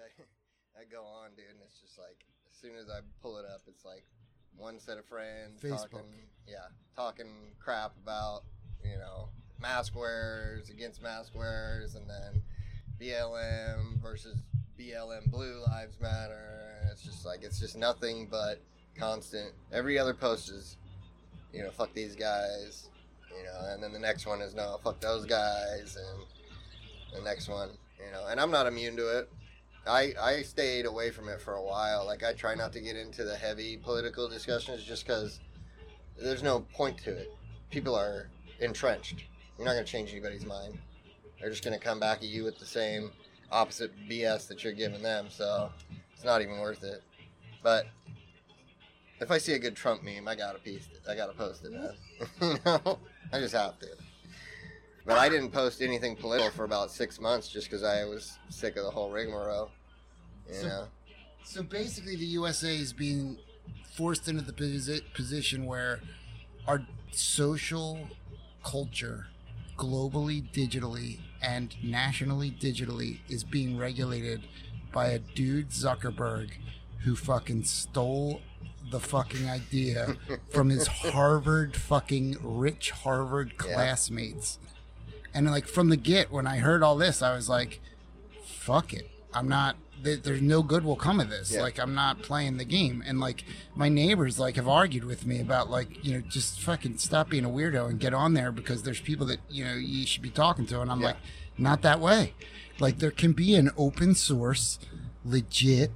I, I go on, dude, and it's just like as soon as I pull it up, it's like one set of friends Facebook. talking, yeah, talking crap about you know mask wearers against mask wearers, and then BLM versus BLM Blue Lives Matter. It's just like it's just nothing but constant. Every other post is, you know, fuck these guys, you know, and then the next one is no, fuck those guys, and the next one, you know, and I'm not immune to it. I, I stayed away from it for a while. Like I try not to get into the heavy political discussions just because there's no point to it. People are entrenched. You're not going to change anybody's mind. They're just going to come back at you with the same opposite BS that you're giving them. So it's not even worth it. But if I see a good Trump meme, I gotta post it. I gotta post it, you know, I just have to. But I didn't post anything political for about six months just because I was sick of the whole rigmarole. You So- So basically, the USA is being forced into the posi- position where our social culture, globally, digitally, and nationally, digitally, is being regulated by a dude Zuckerberg who fucking stole the fucking idea from his Harvard fucking rich Harvard Yeah. classmates. And like from the get, when I heard all this, I was like, fuck it. I'm not. Th- There's no good will come of this. Yeah. Like I'm not playing the game. And like my neighbors like have argued with me about like you know just fucking stop being a weirdo and get on there because there's people that you know you should be talking to. And I'm Yeah. like, not that way. Like there can be an open source, legit.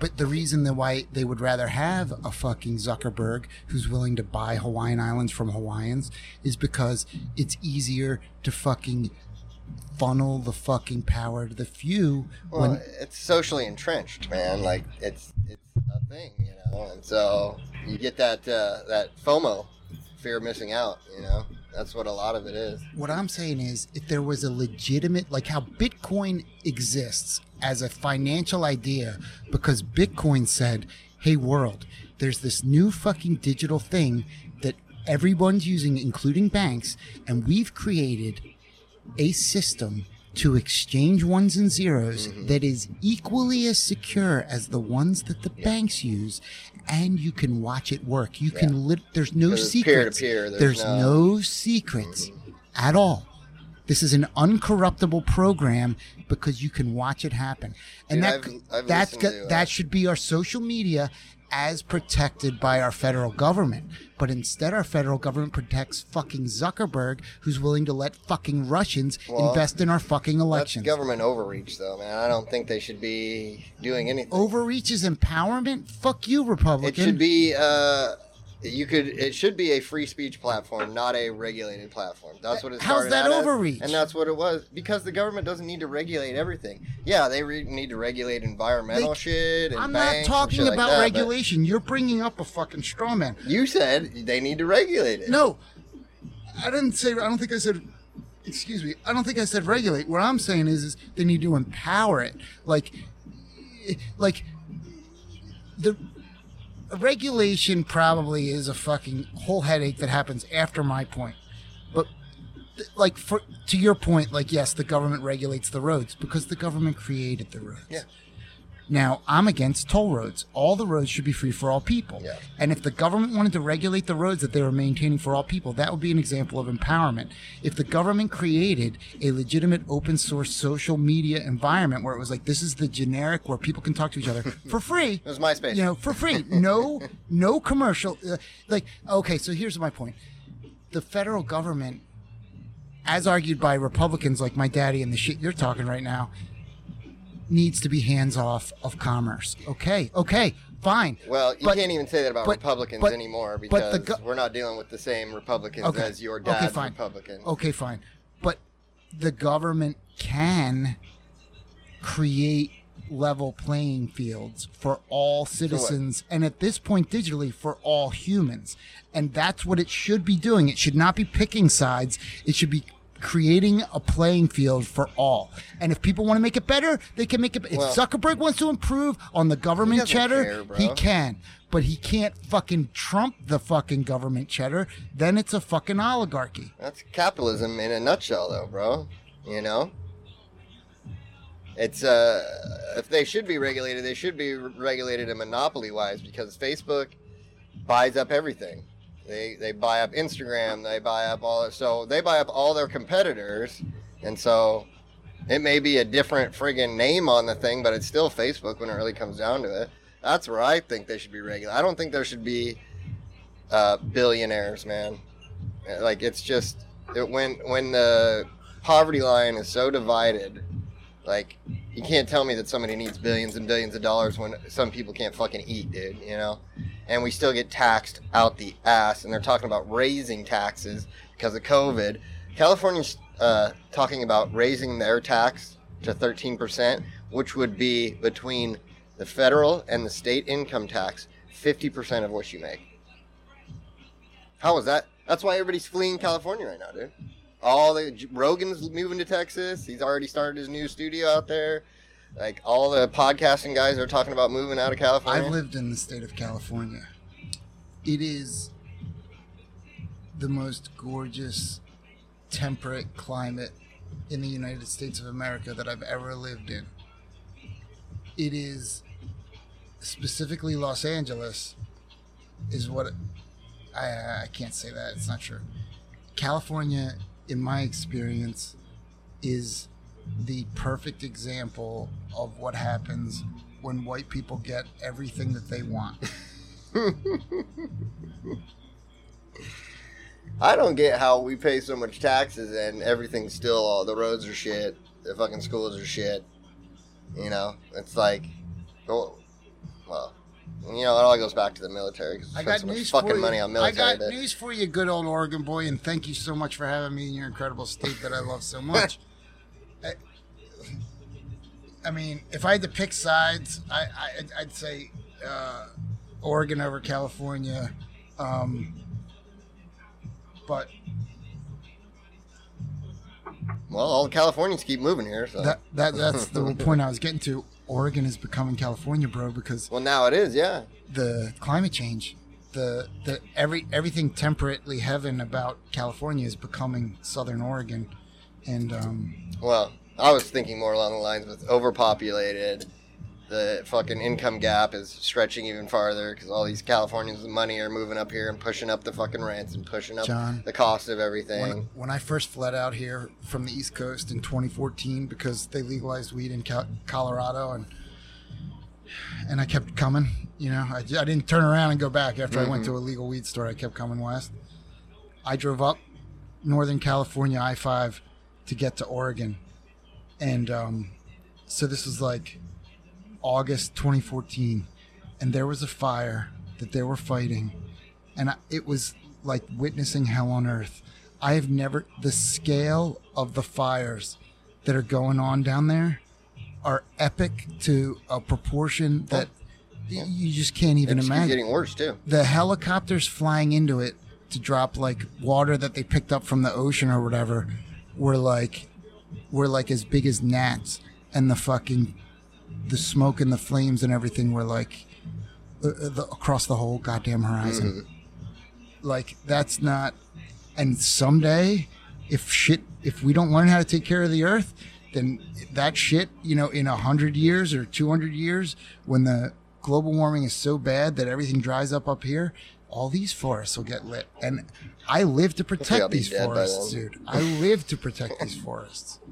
But the reason that why they would rather have a fucking Zuckerberg who's willing to buy Hawaiian Islands from Hawaiians is because it's easier to fucking funnel the fucking power to the few well, when it's socially entrenched, man. Like it's it's a thing, you know. And so you get that uh, that FOMO, fear of missing out. You know, that's what a lot of it is. what I'm saying is if there was a legitimate like how Bitcoin exists as a financial idea because Bitcoin said, "Hey world, there's this new fucking digital thing that everyone's using including banks and we've created a system to exchange ones and zeros that is equally as secure as the ones that the banks use and you can watch it work. You can lit there's no it's secrets. peer-to-peer, there's there's no- no secrets at all. This is an uncorruptible program because you can watch it happen. And Dude, that I've- I've that's to, uh, that should be our social media as protected by our federal government. But instead, our federal government protects fucking Zuckerberg, who's willing to let fucking Russians Well, invest in our fucking elections. government overreach, though, man. I don't think they should be doing anything. Overreach is empowerment? Fuck you, Republican. It should be. Uh, you could. It should be a free speech platform, not a regulated platform. That's what it How's that out as, overreach? and that's what it was because the government doesn't need to regulate everything. Yeah, they re- need to regulate environmental Like, shit. And I'm not talking shit like about that, regulation. You're bringing up a fucking straw man. You said they need to regulate it. No, I didn't say. I don't think I said. Excuse me. I don't think I said regulate. What I'm saying is, is they need to empower it. Like, like the regulation probably is a fucking whole headache that happens after my point. But like for to your point, like yes, the government regulates the roads because the government created the roads. Yeah. Now, I'm against toll roads. All the roads should be free for all people. Yeah. And if the government wanted to regulate the roads that they were maintaining for all people, that would be an example of empowerment. If the government created a legitimate open source social media environment where it was like this is the generic where people can talk to each other for free, It was MySpace. you know, for free, no, no commercial. Uh, like, okay, so here's my point: the federal government, as argued by Republicans like my daddy and the shit you're talking right now, needs to be hands off of commerce. Okay, okay, fine. Well, you But- can't even say that about but- Republicans but- anymore because go- we're not dealing with the same Republicans Okay, as your dad's okay, fine. Republican. Okay, fine. But the government can create level playing fields for all citizens and at this point digitally for all humans. And that's what it should be doing. It should not be picking sides. It should be creating a playing field for all. And if people want to make it better, they can make it if Well- Zuckerberg wants to improve on the government doesn't cheddar, care, he can. But he can't fucking trump the fucking government cheddar. Then it's a fucking oligarchy. That's capitalism in a nutshell, though, bro. You know, it's uh, if they should be regulated, they should be regulated in monopoly wise because Facebook buys up everything. They they buy up Instagram, they buy up all so they buy up all their competitors, and so it may be a different friggin' name on the thing, but it's still Facebook when it really comes down to it. That's where I think they should be regulated. I don't think there should be uh, billionaires, man. Like it's just it, when when the poverty line is so divided, like you can't tell me that somebody needs billions and billions of dollars when some people can't fucking eat, dude. You know, and we still get taxed out the ass, and they're talking about raising taxes because of COVID. California's uh, talking about raising their tax to 13%, which would be between the federal and the state income tax 50% of what you make. How is that? That's why everybody's fleeing California right now, dude. All the Rogan's moving to Texas. He's already started his new studio out there. Like all the podcasting guys are talking about moving out of California. I've lived in the state of California. It is the most gorgeous, temperate climate in the United States of America that I've ever lived in. It is specifically Los Angeles is what I, I can't say that it's not true. California, in my experience, is the perfect example of what happens when white people get everything that they want. I don't get how we pay so much taxes and everything's still all the roads are shit, the fucking schools are shit. You know, it's like, oh, well, well you know, it all goes back to the military because I got so news fucking for you. money on I got news for you, good old Oregon boy, and thank you so much for having me in your incredible state that I love so much. I, I mean, if I had to pick sides, I, I I'd say uh, Oregon over California, um, but well, all the Californians keep moving here. So. that that that's the point I was getting to. Oregon is becoming California, bro, because well, now it is, yeah. the climate change, the the every everything temperately heaven about California is becoming Southern Oregon, and um, Well, I was thinking more along the lines with overpopulated. The fucking income gap is stretching even farther because all these Californians with money are moving up here and pushing up the fucking rents and pushing up John, the cost of everything. when, when I first fled out here from the East Coast in 2014 because they legalized weed in Colorado and and I kept coming, you know, I, I didn't turn around and go back after I went to a legal weed store. I kept coming west. I drove up Northern California I 5 to get to Oregon. And um, so this was like August 2014. And there was a fire that they were fighting. And I, it was like witnessing hell on earth. I have never, the scale of the fires that are going on down there are epic to a proportion that y you just can't even it just keeps imagine getting worse too. the helicopters flying into it to drop like water that they picked up from the ocean or whatever were like were like as big as gnats and the fucking the smoke and the flames and everything were like uh, uh, the, across the whole goddamn horizon. Like that's not and someday if shit if we don't learn how to take care of the earth then that shit you know in a hundred years or 200 years when the global warming is so bad that everything dries up up here all these forests will get lit. And i live to protect these forests dude. I live to protect these forests.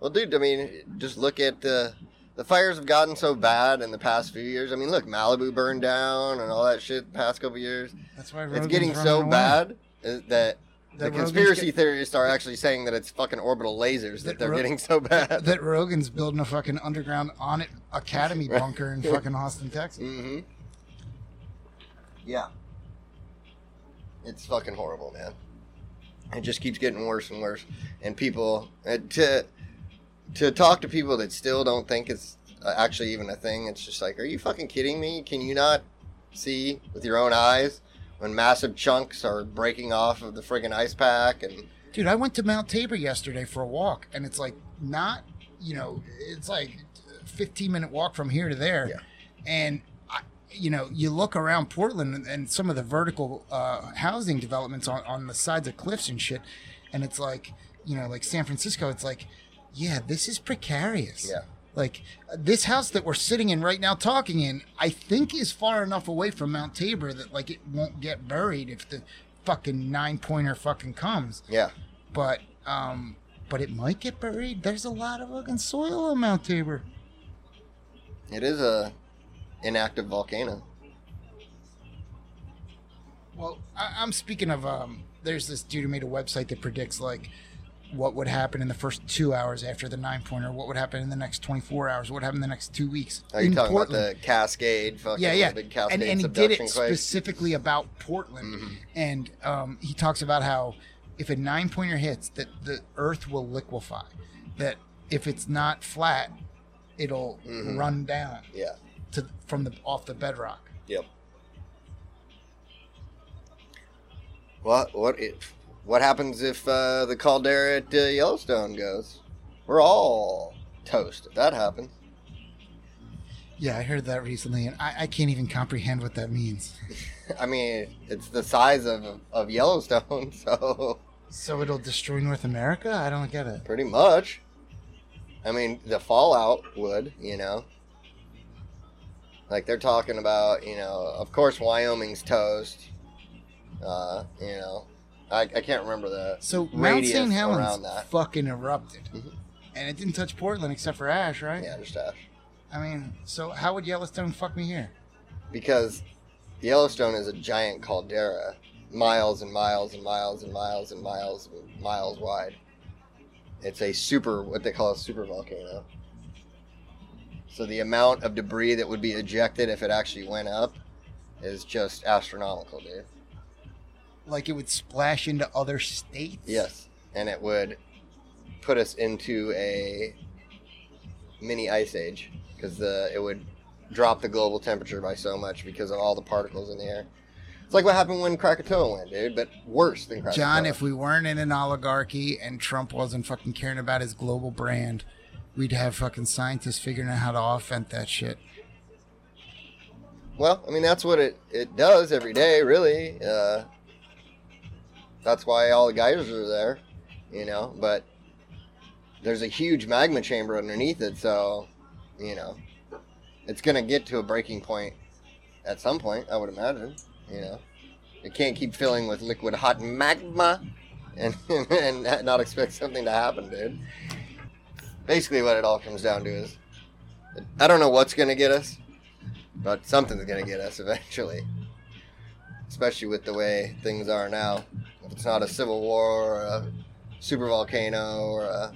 Well, dude, I mean, just look at the the fires have gotten so bad in the past few years. I mean, look, Malibu burned down and all that shit the past couple years. that's why it's getting so away. bad uh, that the That conspiracy get- theorists are actually saying that it's fucking orbital lasers that, That they're Ro- getting so bad. that rogan's building a fucking underground on it academy bunker in fucking austin texas mm-hmm. Yeah. It's fucking horrible, man. It just keeps getting worse and worse, and people uh, to to talk to people that still don't think it's uh, actually even a thing. It's just like, are you fucking kidding me? Can you not see with your own eyes when massive chunks are breaking off of the friggin' ice pack and Dude, I went to Mount Tabor yesterday for a walk, and it's like not, you know, it's like a 15 minute walk from here to there. Yeah. And, I, you know, you look around Portland and, and some of the vertical uh, housing developments on, on the sides of cliffs and shit, and it's like, you know, like San Francisco, it's like, yeah, this is precarious. Yeah. Like this house that we're sitting in right now, talking in, I think is far enough away from Mount Tabor that like it won't get buried if the fucking nine pointer fucking comes. Yeah. But um, but it might get buried. There's a lot of fucking soil on Mount Tabor. It is a inactive volcano. Well, I, I'm speaking of um. There's this dude who made a website that predicts like what would happen in the first two hours after the nine pointer, what would happen in the next 24 hours, what would happen in the next two weeks. Are you in talking Portland. about the Cascade? Fucking yeah, yeah, Cascade and, and he did it quake? specifically about Portland, Mhm. and um, he talks about how if a nine pointer hits, that the Earth will liquefy. That if it's not flat, it'll Mhm. run down Yeah. to from the off the bedrock. Yep. What what if what happens if uh, the caldera at uh, Yellowstone goes? We're all toast if that happens. Yeah, I heard that recently, and I, I can't even comprehend what that means. I mean, it's the size of of Yellowstone, so So it'll destroy North America? I don't get it. pretty much. I mean, the fallout would, you know. Like they're talking about, you know, of course Wyoming's toast. Uh, you know, I, I can't remember the So Mount St. Helens that. fucking erupted, Mhm. and it didn't touch Portland except for ash, right? Yeah, just ash. I mean, so how would Yellowstone fuck me here? because Yellowstone is a giant caldera, miles and miles and miles and miles and miles and miles wide. It's a super, what they call a super volcano. So the amount of debris that would be ejected if it actually went up is just astronomical, dude. Like it would splash into other states? Yes, and it would put us into a mini ice age because the it would drop the global temperature by so much because of all the particles in the air. It's like what happened when Krakatoa went, dude, but worse than Krakatoa. John, if we weren't in an oligarchy and Trump wasn't fucking caring about his global brand, we'd have fucking scientists figuring out how to offend that shit. well, I mean that's what it it does every day, really. Uh, that's why all the geysers are there, you know. But there's a huge magma chamber underneath it, so you know it's gonna get to a breaking point at some point. I would imagine, you know. It can't keep filling with liquid hot magma and and not expect something to happen, dude. Basically, what it all comes down to is, I don't know what's gonna get us, but something's gonna get us eventually. Especially with the way things are now. It's not a civil war or a super volcano or a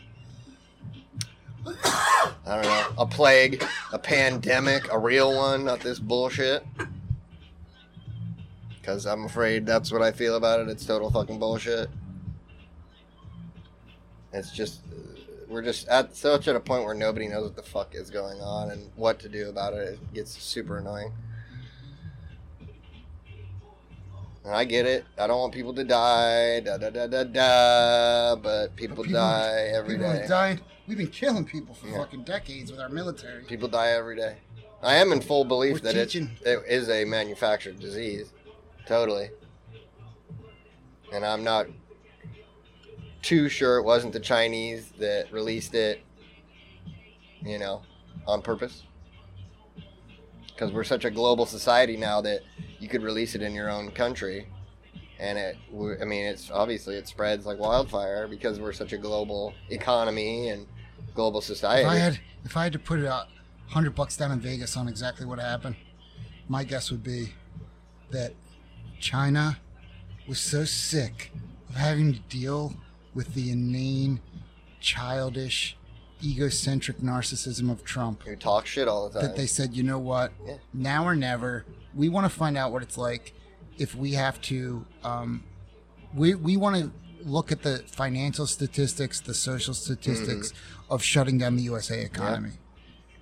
I don't know, a plague, a pandemic, a real one, not this bullshit. Because I'm afraid that's what I feel about it. It's total fucking bullshit. It's just, we're just at such at a point where nobody knows what the fuck is going on and what to do about it. It gets super annoying. And I get it. I don't want people to die, da da da da da. But people, People- die every People day. died. We've been killing people for Yeah. fucking decades with our military. People die every day. I am in full belief We're that it, it is a manufactured disease. Totally. And I'm not too sure it wasn't the Chinese that released it, you know, on purpose. Because we're such a global society now that you could release it in your own country. And it, I mean, it's obviously it spreads like wildfire because we're such a global economy and global society. If I had, if I had to put a hundred bucks down in Vegas on exactly what happened, my guess would be that China was so sick of having to deal with the inane, childish, egocentric narcissism of Trump who talk shit all the time. that they said, you know what, Yeah. now or never, we want to find out what it's like if we have to. Um, we we want to look at the financial statistics, the social statistics Mm-hmm. of shutting down the USA economy.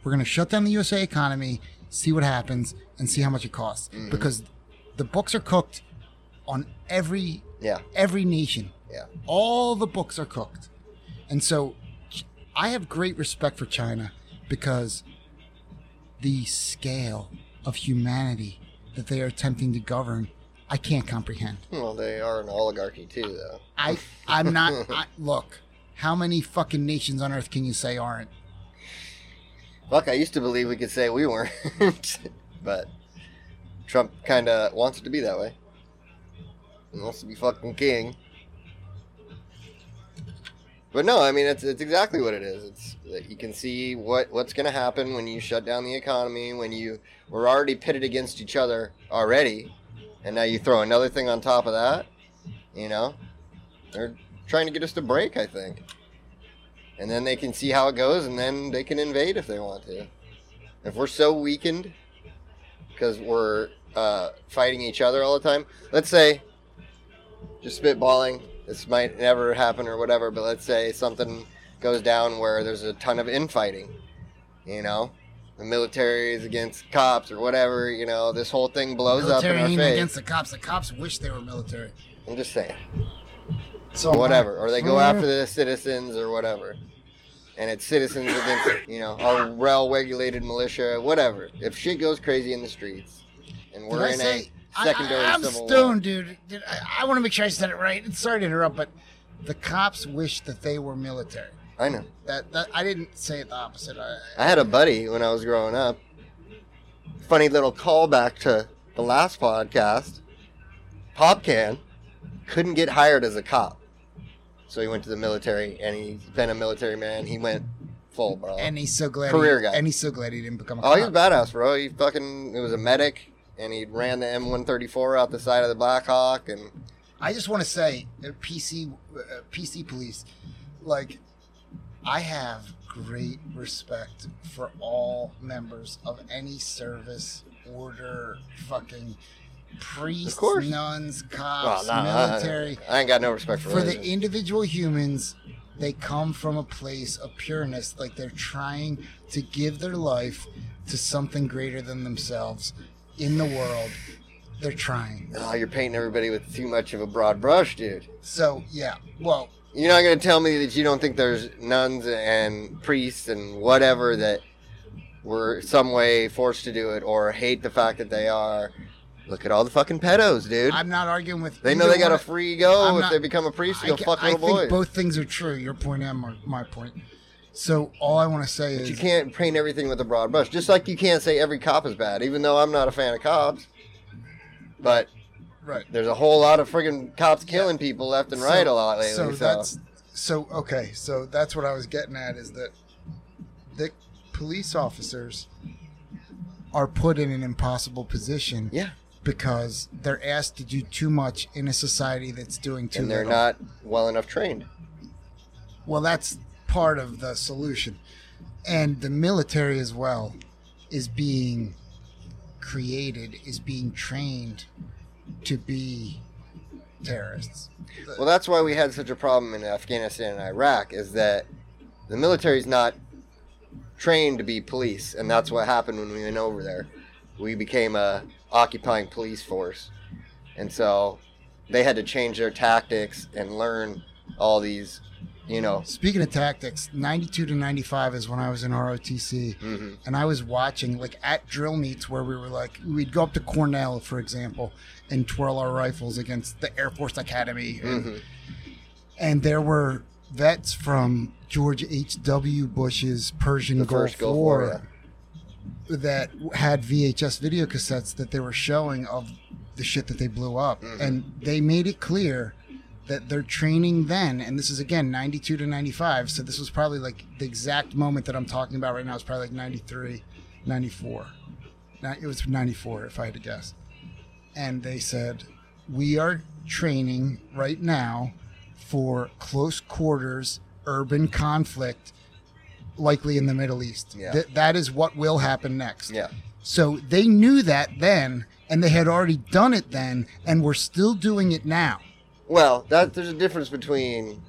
We're going to shut down the USA economy, see what happens, and see how much it costs Mm-hmm. because the books are cooked on every yeah, every nation. yeah. All the books are cooked. And so I have great respect for China because the scale of humanity that they are attempting to govern, I can't comprehend. Well, they are an oligarchy too, though. I I'm not I, look, how many fucking nations on earth can you say aren't? Fuck, I used to believe we could say we weren't, but Trump kind of wants it to be that way. He wants to be fucking king. But no, I mean it's it's exactly what it is. It's that you can see what what's going to happen when you shut down the economy, when you we're already pitted against each other already, and now you throw another thing on top of that. You know, they're trying to get us to break. I think, and then they can see how it goes, and then they can invade if they want to. If we're so weakened because we're uh, fighting each other all the time, let's say, just spitballing this might never happen or whatever, but let's say something goes down where there's a ton of infighting, you know, the military is against cops or whatever, you know, this whole thing blows up in our ain't face. against the cops. The cops wish they were military. I'm just saying, So whatever, or they go after the citizens or whatever. And it's citizens against, you know, our well-regulated militia, whatever. If shit goes crazy in the streets, and we're I in say? Secondary I, am stoned, dude. Did, I, I want to make sure I said it right. Sorry to interrupt, but the cops wish that they were military. I know. That, that I didn't say it the opposite. I, I had a buddy when I was growing up. Funny little callback to the last podcast. Popcan couldn't get hired as a cop. So he went to the military and he's been a military man. He went full, bro. and he's so glad. Career he, guy. And he's so glad he didn't become a oh, cop. oh, cop. he's badass, bro. He fucking, he was a medic and he ran the M134 out the side of the Blackhawk and I just want to say, uh, PC, uh, PC police, like, I have great respect for all members of any service, order, fucking priests, nuns, well, cops, nah, military. I, ain't got no respect for, For the individual humans, they come from a place of pureness, like they're trying to give their life to something greater than themselves in the world. They're trying. Oh, you're painting everybody with too much of a broad brush, dude. So, yeah. Well, You're not going to tell me that you don't think there's nuns and priests and whatever that were some way forced to do it or hate the fact that they are. Look at all the fucking pedos, dude. I'm not arguing with. they know they got a free go I'm if not- they become a priest I, go fuck I little think boys. both things are true. Your point and my, my point. So all I want to say But is you can't paint everything with a broad brush. Just like you can't say every cop is bad, even though I'm not a fan of cops. But right. there's a whole lot of friggin' cops killing people left and So- right a lot lately. So So, that's so okay. So that's what I was getting at is that the police officers are put in an impossible position yeah, because they're asked to do too much in a society that's doing too and they're little. not well enough trained. Well, that's part of the solution. And the military as well is being created, is being trained to be terrorists. Well, that's why we had such a problem in Afghanistan and Iraq is that the military's not trained to be police, and that's what happened when we went over there. We became a occupying police force, and so they had to change their tactics and learn all these, you know. Speaking of tactics, 92 to 95 is when I was in ROTC. mhm. And I was watching, like, at drill meets where we were like, we'd go up to Cornell, for example, and twirl our rifles against the Air Force Academy. And, Mhm. and there were vets from George H.W. Bush's Persian The Gulf, Gulf War. War, that had VHS video cassettes that they were showing of the shit that they blew up. Mhm. And they made it clear that their training then, and this is again 92 to 95, so this was probably like the exact moment that I'm talking about right now is probably like 93, 94. Now, it was 94 if I had to guess. And they said, We are training right now for close quarters urban conflict, likely in the Middle East. Yeah. Th- that is what will happen next. Yeah. So they knew that then, and they had already done it then, and we're still doing it now. Well, that there's a difference between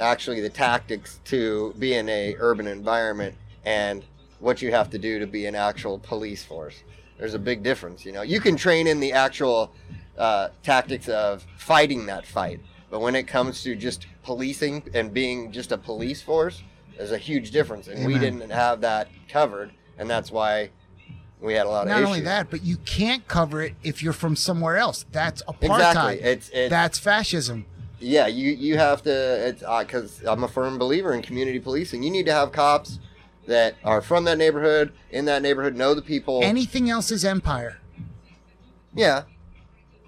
actually the tactics to be in a urban environment and what you have to do to be an actual police force. There's a big difference, you know. You can train in the actual uh, tactics of fighting that fight, but when it comes to just policing and being just a police force, there's a huge difference, and we didn't have that covered, and that's why we had a lot of Not only that, but you can't cover it if you're from somewhere else. That's apartheid. exactly, it's it's That's fascism. Yeah, you you have to. It's uh, because I'm a firm believer in community policing. You need to have cops that are from that neighborhood, in that neighborhood, know the people. Anything else is empire. yeah,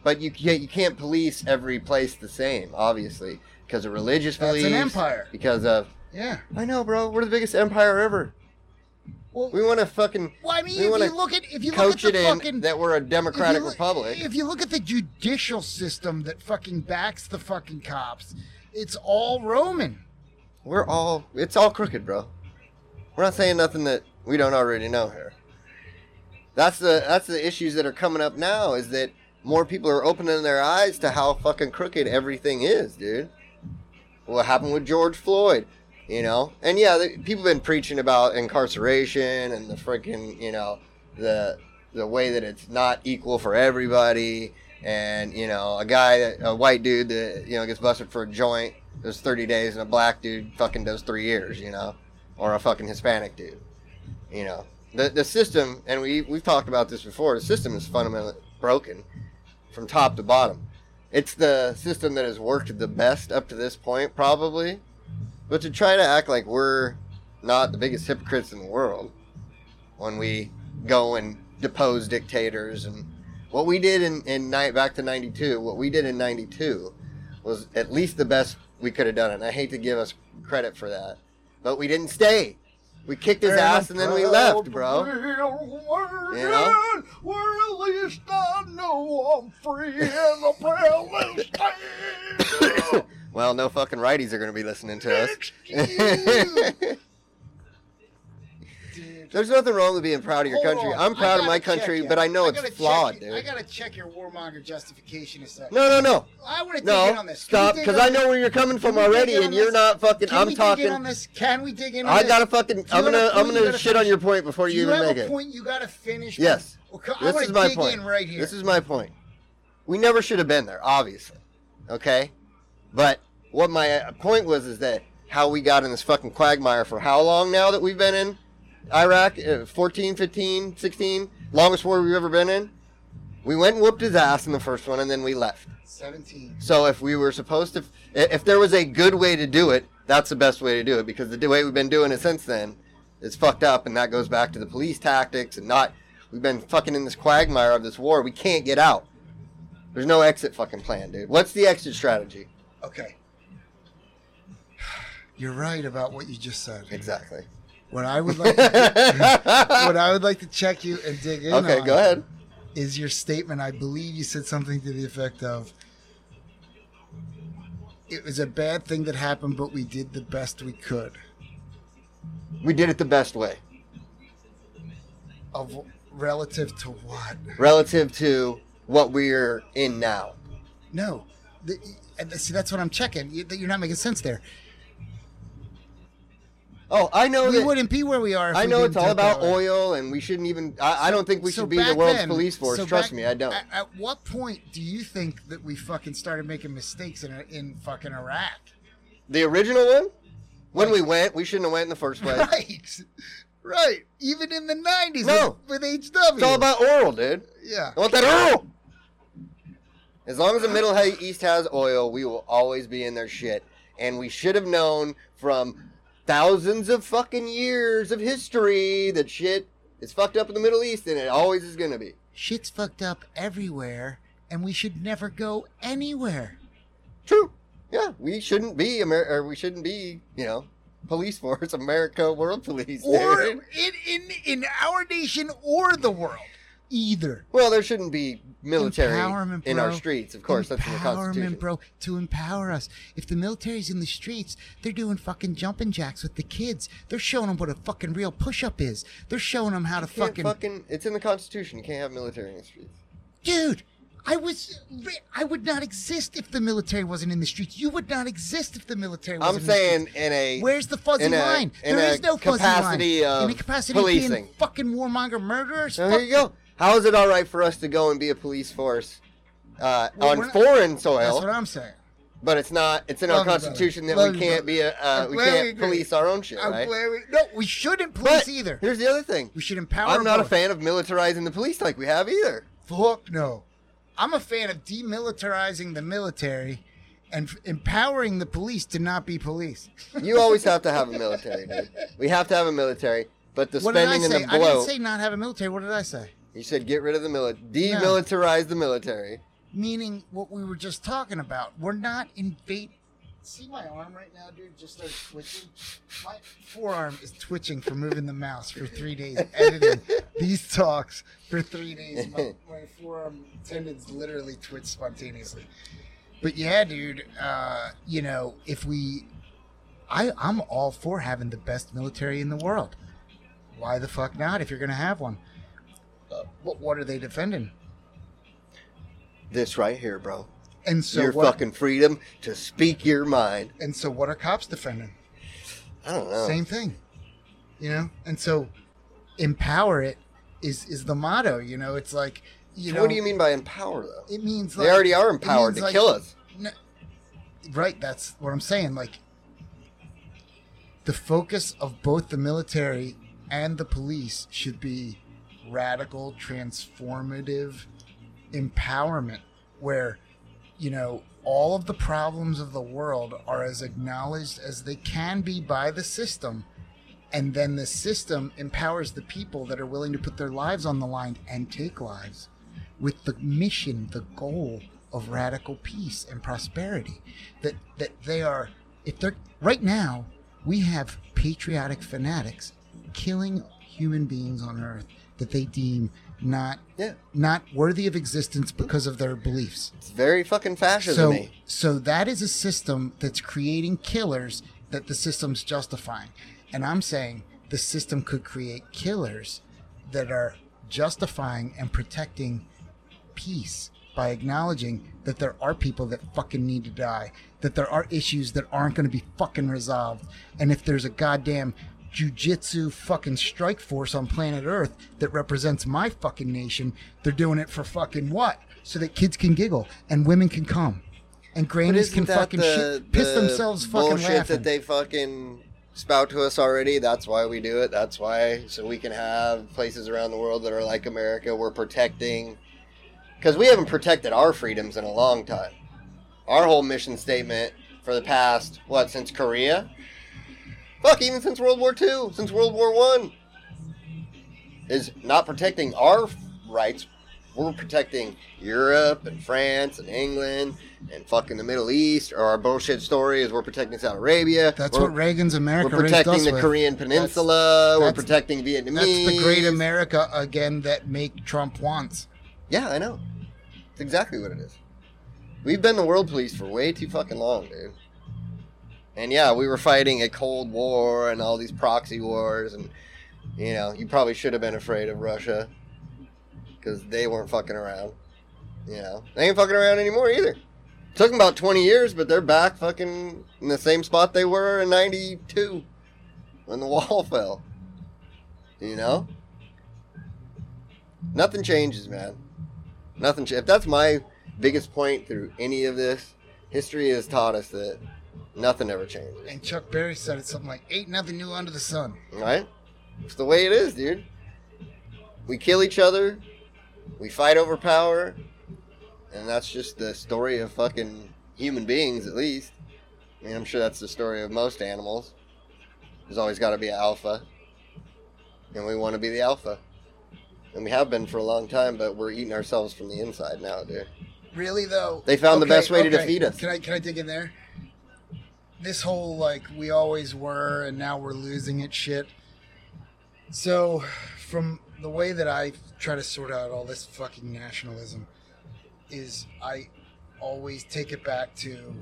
but you can't you can't police every place the same, obviously, because of religious beliefs. That's an empire. Because of Yeah. I know, bro. We're the biggest empire ever. Well, We want to fucking well I mean, we if you look at if you look at it the in fucking that we're a democratic if look- republic. If you look at the judicial system that fucking backs the fucking cops, it's all Roman. We're all it's all crooked, bro. We're not saying nothing that we don't already know here. That's the that's the issues that are coming up now is that more people are opening their eyes to how fucking crooked everything is, dude. What happened with George Floyd, you know? And yeah, the, people have been preaching about incarceration and the freaking, you know, the the way that it's not equal for everybody. And you know a guy that a white dude that you know gets busted for a joint does 30 days and a black dude fucking does three years you know? Or a fucking hispanic dude you know? The the system and we we've talked about this before the system is fundamentally broken from top to bottom. It's the system that has worked the best up to this point probably but to try to act like we're not the biggest hypocrites in the world when we go and depose dictators and what we did in, in night back to 92 what we did in 92 was at least the best we could have done and i hate to give us credit for that but we didn't stay we kicked his ass and then we left bro You know? Well, at least I know I'm free in the Palestine. well no fucking righties are going to be listening to us there's nothing wrong with being proud of your hold country on. i'm I proud of gotta my check country you. but i know it's gotta check flawed you. dude I gotta check your warmonger justification a second. no no no I want to dig in no on this. Can stop dig because i know this? where you're coming from we dig already on and you're this? not fucking Can i'm we talking dig in on this? Can we dig in on I this? gotta fucking. I'm gonna. I'm you gonna gotta shit on finish? your point before Do you you even have make a it. point you gotta finish? Yes. Okay, I This want is my dig point. in right here. This is my point. We never should have been there, obviously. Okay, but what my uh, point was is that how we got in this fucking quagmire for how long now that we've been in Iraq? Uh, 14, 15, 16, longest war we've ever been in. We went and whooped his ass in the first one, and then we left. Seventeen. So if we were supposed to, if there was a good way to do it, that's the best way to do it because the way we've been doing it since then is fucked up, and that goes back to the police tactics and not. We've been fucking in this quagmire of this war. We can't get out. There's no exit fucking plan, dude. What's the exit strategy? Okay. You're right about what you just said. Exactly. What I would like, to, what I would like to check you and dig in Okay, on go ahead. is your statement. I believe you said something to the effect of, "It was a bad thing that happened, but we did the best we could." We did it the best way, Of relative to what? relative to what we're in now. No, the, and see that's what I'm checking. You, you're not making sense there. Oh, I know We that. wouldn't be where we are. If I know it's all about oil, and we shouldn't even. I, I don't think we So should be the world's then- police force. so Trust back- me, I don't. At, at what point do you think that we fucking started making mistakes in in fucking Iraq? The original one, when we went, we shouldn't have went in the first place. Right, right. Even in the '90s, No. with, with HW, It's all about oil, dude. yeah. I want that oil. As long as the Middle East has oil, we will always be in their shit. And we should have known from thousands of fucking years of history that shit is fucked up in the Middle East, and it always is gonna be. Shit's fucked up everywhere, and we should never go anywhere. True. Yeah, we shouldn't be Amer- or we shouldn't be, you know, police force, America, world police. Or in in in our nation or the world, either. Well, there shouldn't be military Empowerment, in our streets. Of course, that's in the Constitution. Empowerment, bro, to empower us. If the military's in the streets, they're doing fucking jumping jacks with the kids. They're showing them what a fucking real push-up is. They're showing them how to You can't fucking, fucking. It's in the Constitution. You can't have military in the streets. dude. I was, I would not exist if the military wasn't in the streets. You would not exist if the military wasn't. I'm in saying streets. in a Where's the fuzzy in a- line? in There a is no fuzzy capacity line. of in the capacity of policing. being fucking warmonger murderers. So fuck here you go. How is it all right for us to go and be a police force uh, Well, on not- foreign That's what I'm saying. but it's not? It's in Love our brother. Constitution that Love we can't brother. be a. Uh, we can't agree. police our own shit, I'm right? we- no, we shouldn't police But either. here's the other thing. We should empower. I'm not a fan of militarizing the police like we have either. Fuck no. I'm a fan of demilitarizing the military and f- empowering the police to not be police. You always have to have a military, dude. We have to have a military. But the What spending and the the I didn't say not have a military. What did I say? You said get rid of the military, demilitarize the military. Meaning what we were just talking about. We're not invade. See my arm right now, dude? Just started twitching. My forearm is twitching from moving the mouse for three days, editing these talks for three days. My, my forearm tendons literally twitch spontaneously. But yeah, dude. Uh, you know, if we, I, I'm all for having the best military in the world. Why the fuck not? If you're gonna have one, uh, what what are they defending? This right here, bro. And so your what, fucking freedom to speak your mind. And so what are cops defending? I don't know. Same thing. You know? And so empower it is is the motto, you know? It's like you know what do you mean by empower, though? It means They already are empowered to like- kill us. No, right, that's what I'm saying. Like the focus of both the military and the police should be radical, transformative empowerment, where you know all of the problems of the world are as acknowledged as they can be by the system. And then the system empowers the people that are willing to put their lives on the line and take lives with the mission, the goal of radical peace and prosperity. That that they are if they're right now, we have patriotic fanatics killing human beings on earth that they deem not Yeah. not worthy of existence because of their beliefs. It's very fucking fascism So so that is a system that's creating killers that the system's justifying. And I'm saying the system could create killers that are justifying and protecting peace by acknowledging that there are people that fucking need to die, that there are issues that aren't going to be fucking resolved. And if there's a goddamn jujitsu fucking strike force on planet Earth that represents my fucking nation, they're doing it for fucking what? So that kids can giggle and women can come. And grannies can fucking the, shit, piss the themselves fucking bullshit laughing. that they fucking spout to us already? That's why we do it. That's why so we can have places around the world that are like America. We're protecting because we haven't protected our freedoms in a long time. Our whole mission statement for the past what since Korea, fuck, even since World War II, since World War One, is not protecting our rights. We're protecting Europe and France and England and fucking the Middle East. Or our bullshit story is we're protecting Saudi Arabia. That's we're, what Reagan's America we're protecting the with. Korean Peninsula. we're that's- protecting Vietnamese. That's the great America again that make Trump wants. Yeah, I know. It's exactly what it is. We've been the world police for way too fucking long, dude. And yeah, we were fighting a Cold War and all these proxy wars, and you know, you probably should have been afraid of Russia because they weren't fucking around. You know, they ain't fucking around anymore either. Took them about twenty years, but they're back fucking in the same spot they were in '92 when the wall fell. You know, nothing changes, man. Nothing. If that's my biggest point through any of this, history has taught us that nothing ever changes. And Chuck Berry said it something like, "Ain't nothing new under the sun." Right? It's the way it is, dude. We kill each other. We fight over power. And that's just the story of fucking human beings, at least. I mean, I'm sure that's the story of most animals. There's always got to be an alpha. And we want to be the alpha. And we have been for a long time, but we're eating ourselves from the inside now, dude. Really though, They found the best way to defeat us. Can I can I dig in there? This whole like we always were and now we're losing it shit. So, from the way that I try to sort out all this fucking nationalism, is I always take it back to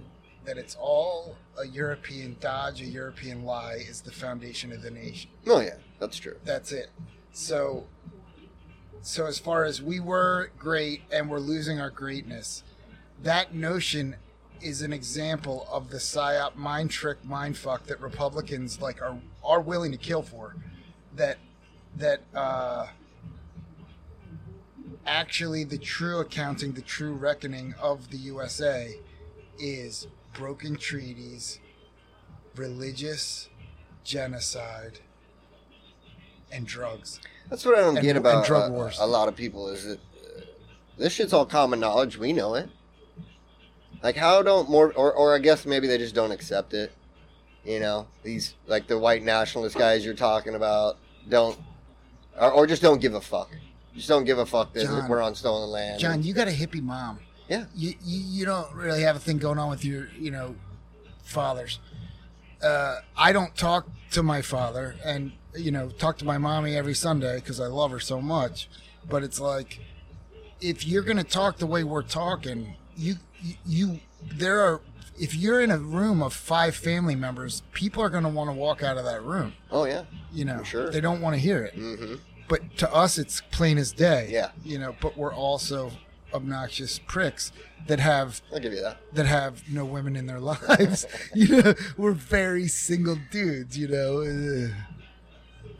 that it's all a European dodge, a European lie is the foundation of the nation. Oh, yeah, that's true. That's it. So, so as far as we were great and we're losing our greatness, that notion is an example of the psyop mind trick mind fuck that Republicans like are are willing to kill for. That that uh, actually the true accounting, the true reckoning of the USA is broken treaties, religious genocide, and drugs. That's what I don't And- get about drug wars. a lot of people is that uh, this shit's all common knowledge. We know it. Like, how don't more, or, or I guess maybe they just don't accept it. You know, these, like the white nationalist guys you're talking about, don't, or, or just don't give a fuck. Just don't give a fuck that John. we're on stolen land. John, you got a hippie mom. Yeah. You, you you don't really have a thing going on with your you know fathers. Uh, I don't talk to my father, and you know talk to my mommy every Sunday because I love her so much. But it's like if you're gonna talk the way we're talking, you you, you there are. If you're in a room of five family members, people are going to want to walk out of that room. Oh, yeah. You know, sure. they don't want to hear it Mm-hmm. but to us it's plain as day Yeah. you know but we're also obnoxious pricks that have I'll give you that. that have no women in their lives you know we're very single dudes you know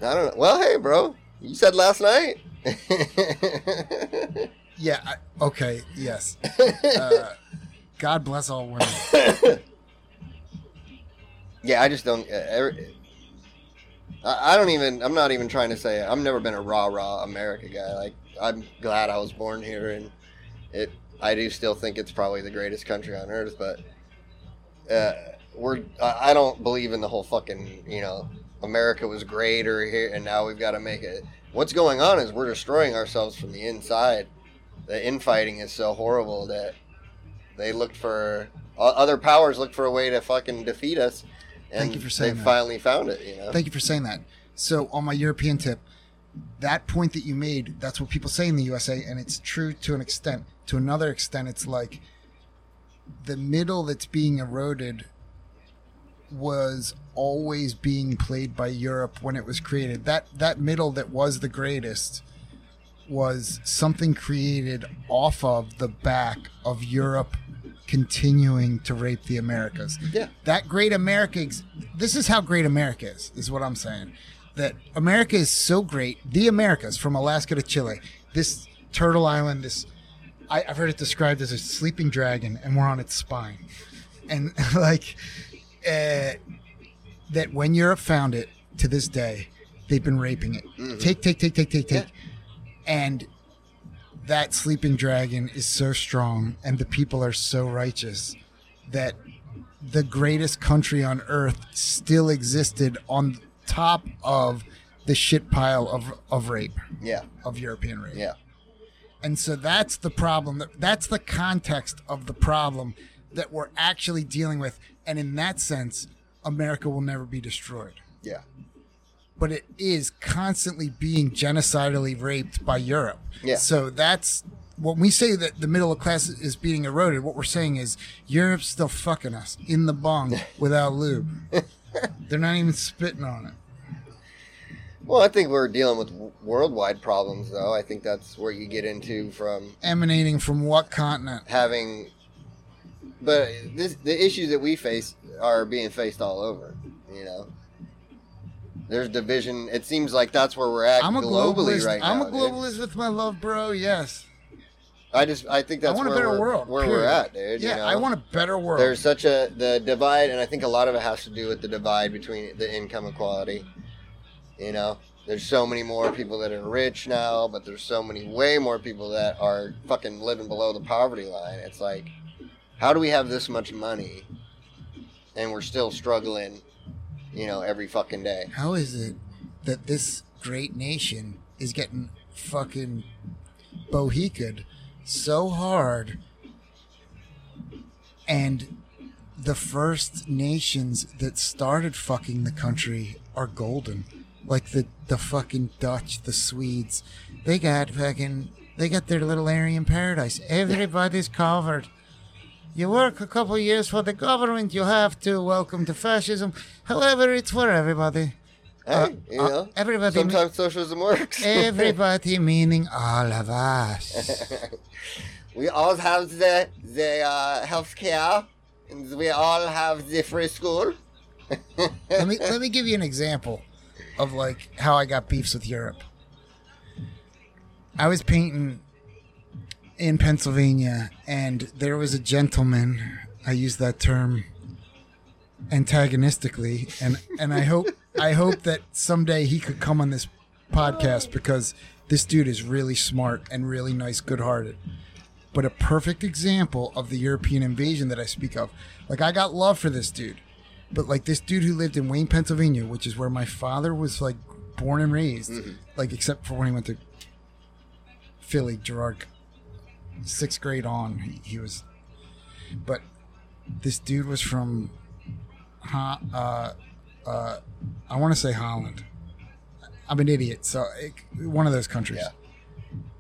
I don't know. Well, hey, bro. You said last night. yeah I, okay yes uh, god bless all women yeah, I just don't. Uh, every, I, I don't even. I'm not even trying to say. I've never been a rah rah America guy. Like I'm glad I was born here, and it. I do still think it's probably the greatest country on earth, but uh, we're. I, I don't believe in the whole fucking. You know, America was great or here, and now we've got to make it. What's going on is we're destroying ourselves from the inside. The infighting is so horrible that they looked for other powers looked for a way to fucking defeat us. And Thank you for saying they that. finally found it. You know. thank you for saying that so on my european tip that point that you made that's what people say in the usa and it's true to an extent to another extent it's like the middle that's being eroded was always being played by Europe when it was created. That that middle that was the greatest was something created off of the back of Europe continuing to rape the Americas. Yeah. That great America ex- this is how great America is, is what I'm saying. That America is so great, the Americas from Alaska to Chile, this turtle island, this I, I've heard it described as a sleeping dragon, and we're on its spine. And like uh, that, when Europe found it to this day, they've been raping it. Take, take, take, take, take, take, and that sleeping dragon is so strong, and the people are so righteous that the greatest country on earth still existed on top of the shit pile of of rape Yeah. of European rape. Yeah. And so that's the problem. That- That's the context of the problem that we're actually dealing with. And in that sense, America will never be destroyed. Yeah. But it is constantly being genocidally raped by Europe. Yeah. So that's when we say that the middle class is being eroded, what we're saying is Europe's still fucking us in the bong without lube. They're not even spitting on it. Well, I think we're dealing with worldwide problems, though. I think that's where you get into from Emanating from what continent? having. But this, the issues that we face are being faced all over. You know, there's division. It seems like that's where we're at I'm a globally globalist. right I'm now. a dude. globalist with my love, bro. Yes. I just, I think that's I want a better we're, world. where period. we're at, dude. Yeah, you know? I want a better world. There's such a the divide, and I think a lot of it has to do with the divide between the income equality. You know, there's so many more people that are rich now, but there's so many way more people that are fucking living below the poverty line. It's like, how do we have this much money, and we're still struggling? You know, every fucking day. How is it that this great nation is getting fucking bohicad so hard and the first nations that started fucking the country are golden? Like the the fucking dutch the swedes they got fucking they got their little aryan paradise. Everybody's covered you work a couple years for the government you have to welcome to fascism however it's for everybody Hey, Uh, you uh, know, everybody- Sometimes socialism works. everybody meaning all of us we all have the the uh, health care, and we all have the free school. let me let me give you an example of like how I got beefs with Europe. I was painting in Pennsylvania, and there was a gentleman. I use that term antagonistically, and and I hope I hope that someday he could come on this podcast because this dude is really smart and really nice, good-hearted. but a perfect example of the European invasion that I speak of. Like I got love for this dude, but like this dude who lived in Wayne, Pennsylvania, which is where my father was like born and raised, mm-hmm. like except for when he went to Philly, Gerard, sixth grade on, he, he was. But this dude was from, Ho- uh, uh, I want to say Holland. I'm an idiot, so it, one of those countries. Yeah.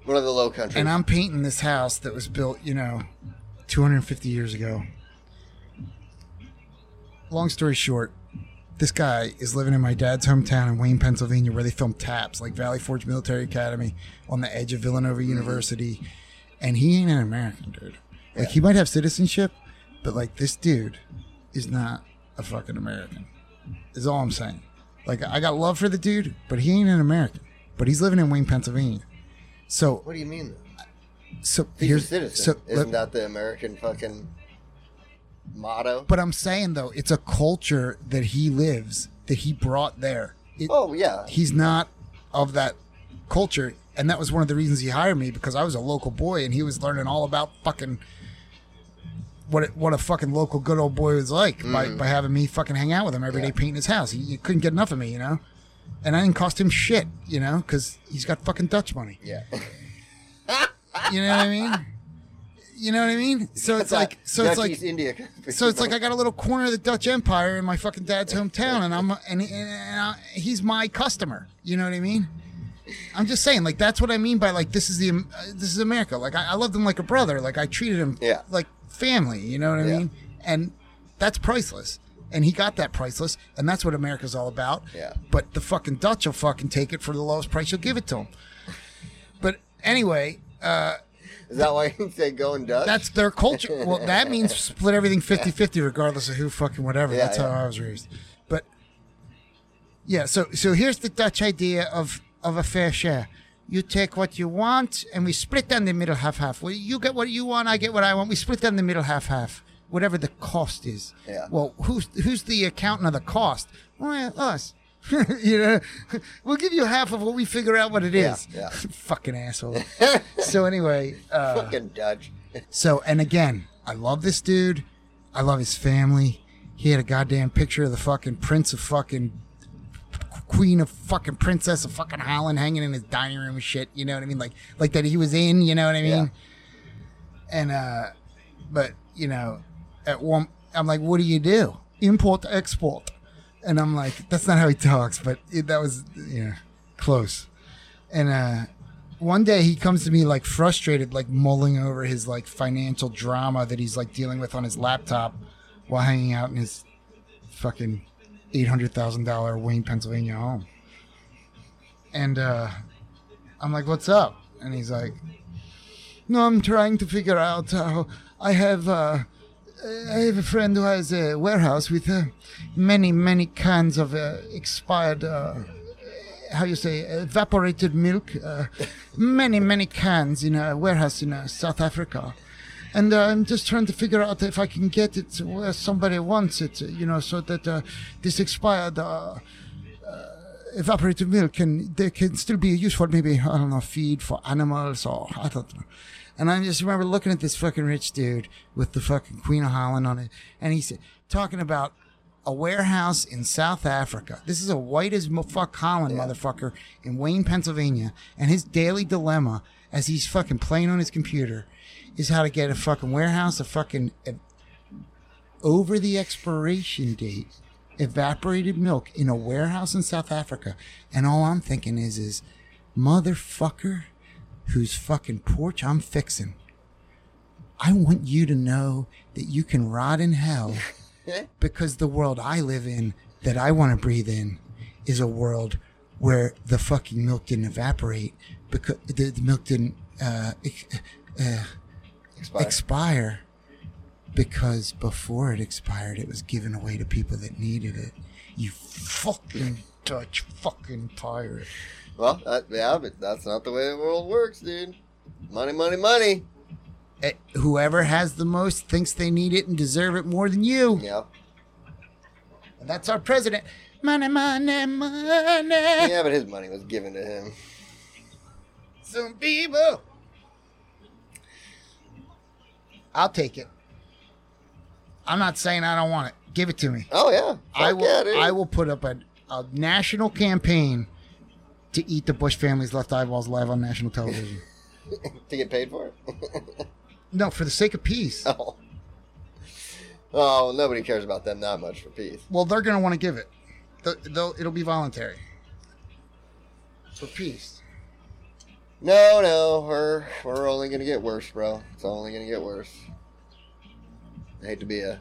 One of the low countries. And I'm painting this house that was built, you know, 250 years ago. Long story short, this guy is living in my dad's hometown in Wayne, Pennsylvania, where they film taps like Valley Forge Military Academy on the edge of Villanova University. And he ain't an American, dude. Like, Yeah. he might have citizenship, but like, this dude is not a fucking American, is all I'm saying. Like, I got love for the dude, but he ain't an American. But he's living in Wayne, Pennsylvania. So what do you mean? so He's here's a citizen. so Isn't let- that the American fucking motto? but I'm saying though, it's a culture that he lives that he brought there. It, oh yeah. He's not of that culture, and that was one of the reasons he hired me because I was a local boy and he was learning all about fucking what it, what a fucking local good old boy was like by, mm. by having me fucking hang out with him every day Yeah. painting his house. He, you couldn't get enough of me, you know. And I didn't cost him shit, you know, because he's got fucking Dutch money. Yeah. You know what I mean? You know what I mean? So it's like, so it's like, East India. So it's like I got a little corner of the Dutch Empire in my fucking dad's hometown, and I'm and, and I, he's my customer. You know what I mean? I'm just saying, like that's what I mean by like this is the uh, this is America. Like I, I loved him like a brother. Like I treated him Yeah. like family. You know what I Yeah. mean? And that's priceless. And he got that priceless, and that's what America's all about. Yeah. But the fucking Dutch will fucking take it for the lowest price you'll give it to him. But anyway, uh, Is that why you say going Dutch? that's their culture. Well, that means split everything 50 50, regardless of who fucking whatever. Yeah, That's yeah. how I was raised. But yeah, so so here's the Dutch idea of, of a fair share. You take what you want, and we split down the middle half half. Well, you get what you want, I get what I want. We split down the middle half half, whatever the cost is. Yeah. Well, who's who's the accountant of the cost? Well, us. you know, we'll give you half of what we figure out what it Yeah, is. yeah. Fucking asshole. so anyway, uh, fucking Dutch. so, and again, I love this dude. I love his family. He had a goddamn picture of the fucking prince of fucking queen of fucking princess of fucking Holland hanging in his dining room and shit. You know what I mean? Like, like that he was in. You know what I mean? And uh, but you know, at one, I'm like, what do you do? Import export. And I'm like, that's not how he talks, but it, that was you know close. And uh, one day he comes to me like frustrated, like mulling over his like financial drama that he's like dealing with on his laptop while hanging out in his fucking eight hundred thousand dollar Wayne, Pennsylvania home. And uh, I'm like, "What's up?" And he's like, "No, I'm trying to figure out how I have." Uh, I have a friend who has a warehouse with uh, many, many cans of uh, expired uh, how you say evaporated milk uh, many many cans in a warehouse in uh, south africa and uh, i'm just trying to figure out if i can get it where somebody wants it you know so that uh, this expired uh, uh, evaporated milk can they can still be used for maybe i don't know feed for animals or i don't know and I just remember looking at this fucking rich dude with the fucking Queen of Holland on it, and he's talking about a warehouse in South Africa. This is a white as fuck Holland motherfucker in Wayne, Pennsylvania, and his daily dilemma as he's fucking playing on his computer is how to get a fucking warehouse, a fucking over the expiration date evaporated milk in a warehouse in South Africa. And all I'm thinking is, is motherfucker, whose fucking porch I'm fixing. I want you to know that you can rot in hell because the world I live in, that I want to breathe in, is a world where the fucking milk didn't evaporate because the, the milk didn't uh, uh, Expire. expire because before it expired, it was given away to people that needed it. You fucking Dutch fucking pirate. well, that, yeah, but that's not the way the world works, dude. Money, money, money. Eh, Whoever has the most thinks they need it and deserve it more than you. Yeah. And that's our president. Money, money, money. Yeah, but his money was given to him. Some people. I'll take it. I'm not saying I don't want it. Give it to me. Oh yeah, I will. Yeah, dude. I will put up a, a national campaign to eat the Bush family's left eyeballs live on national television. to get paid for it. no, for the sake of peace. oh. Oh, nobody cares about them that much for peace. Well, they're gonna want to give it. They'll, they'll, it'll be voluntary for peace. No, no, we're we're only gonna get worse, bro. It's only gonna get worse. I hate to be a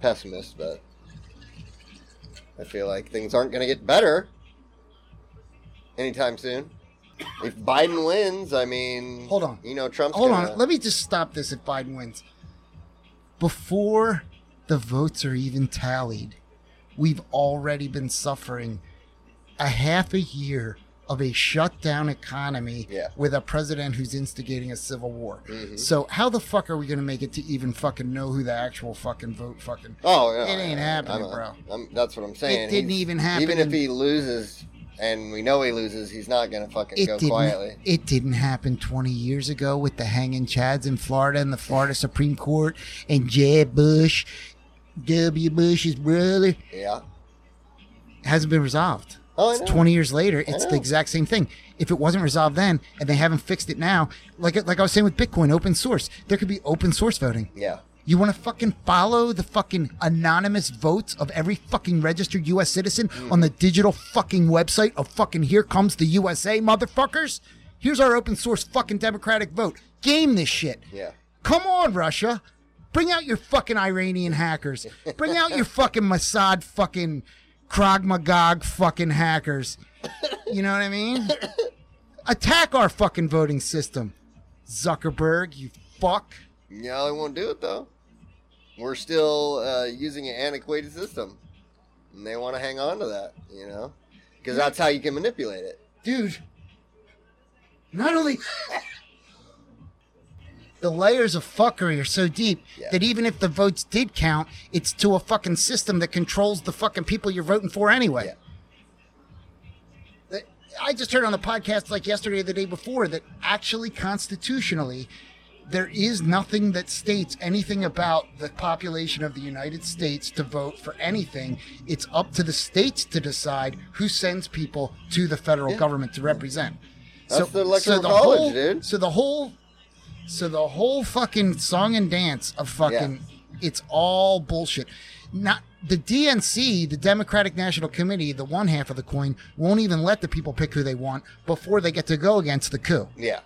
pessimist, but I feel like things aren't gonna get better anytime soon. If Biden wins, I mean, Hold on. You know, Trump's Hold gonna, on. Let me just stop this if Biden wins. Before the votes are even tallied, we've already been suffering a half a year of a shut down economy Yeah. with a president who's instigating a civil war. Mhm. So how the fuck are we gonna make it to even fucking know who the actual fucking vote fucking Oh, yeah, It ain't I- happening, a- bro. I'm- that's what I'm saying. It didn't He's- even happen Even if he loses, and we know he loses, he's not gonna fucking it go quietly. it didn't happen 20 years ago with the hanging chads in Florida and the Florida Supreme Court and Jeb Bush, W. Bush's brother. Yeah. hasn't been resolved. Oh, It's 20 years later, it's the exact same thing. If it wasn't resolved then and they haven't fixed it now, like like I was saying with Bitcoin, open source, there could be open source voting. Yeah. You want to fucking follow the fucking anonymous votes of every fucking registered U.S. citizen Mm. on the digital fucking website of fucking Here Comes the USA, motherfuckers? Here's our open source fucking democratic vote. Game this shit. Yeah. Come on, Russia. Bring out your fucking Iranian hackers. Bring out your fucking Mossad fucking Krog Magog fucking hackers. You know what I mean? Attack our fucking voting system. Zuckerberg, you fuck. Yeah, they won't do it though. We're still uh, using an antiquated system, and they want to hang on to that, you know, because that's how you can manipulate it. dude. Not only the layers of fuckery are so deep Yeah. that even if the votes did count, it's to a fucking system that controls the fucking people you're voting for anyway. Yeah. I just heard on the podcast like yesterday or the day before that actually constitutionally there is nothing that states anything about the population of the United States to vote for anything. It's up to the states to decide who sends people to the federal Yeah. government to represent. That's the electoral college, whole, dude. So the whole, so the whole fucking song and dance of fucking, it's all bullshit. Not the DNC, the Democratic National Committee, the one half of the coin won't even let the people pick who they want before they get to go against the coup. Yeah.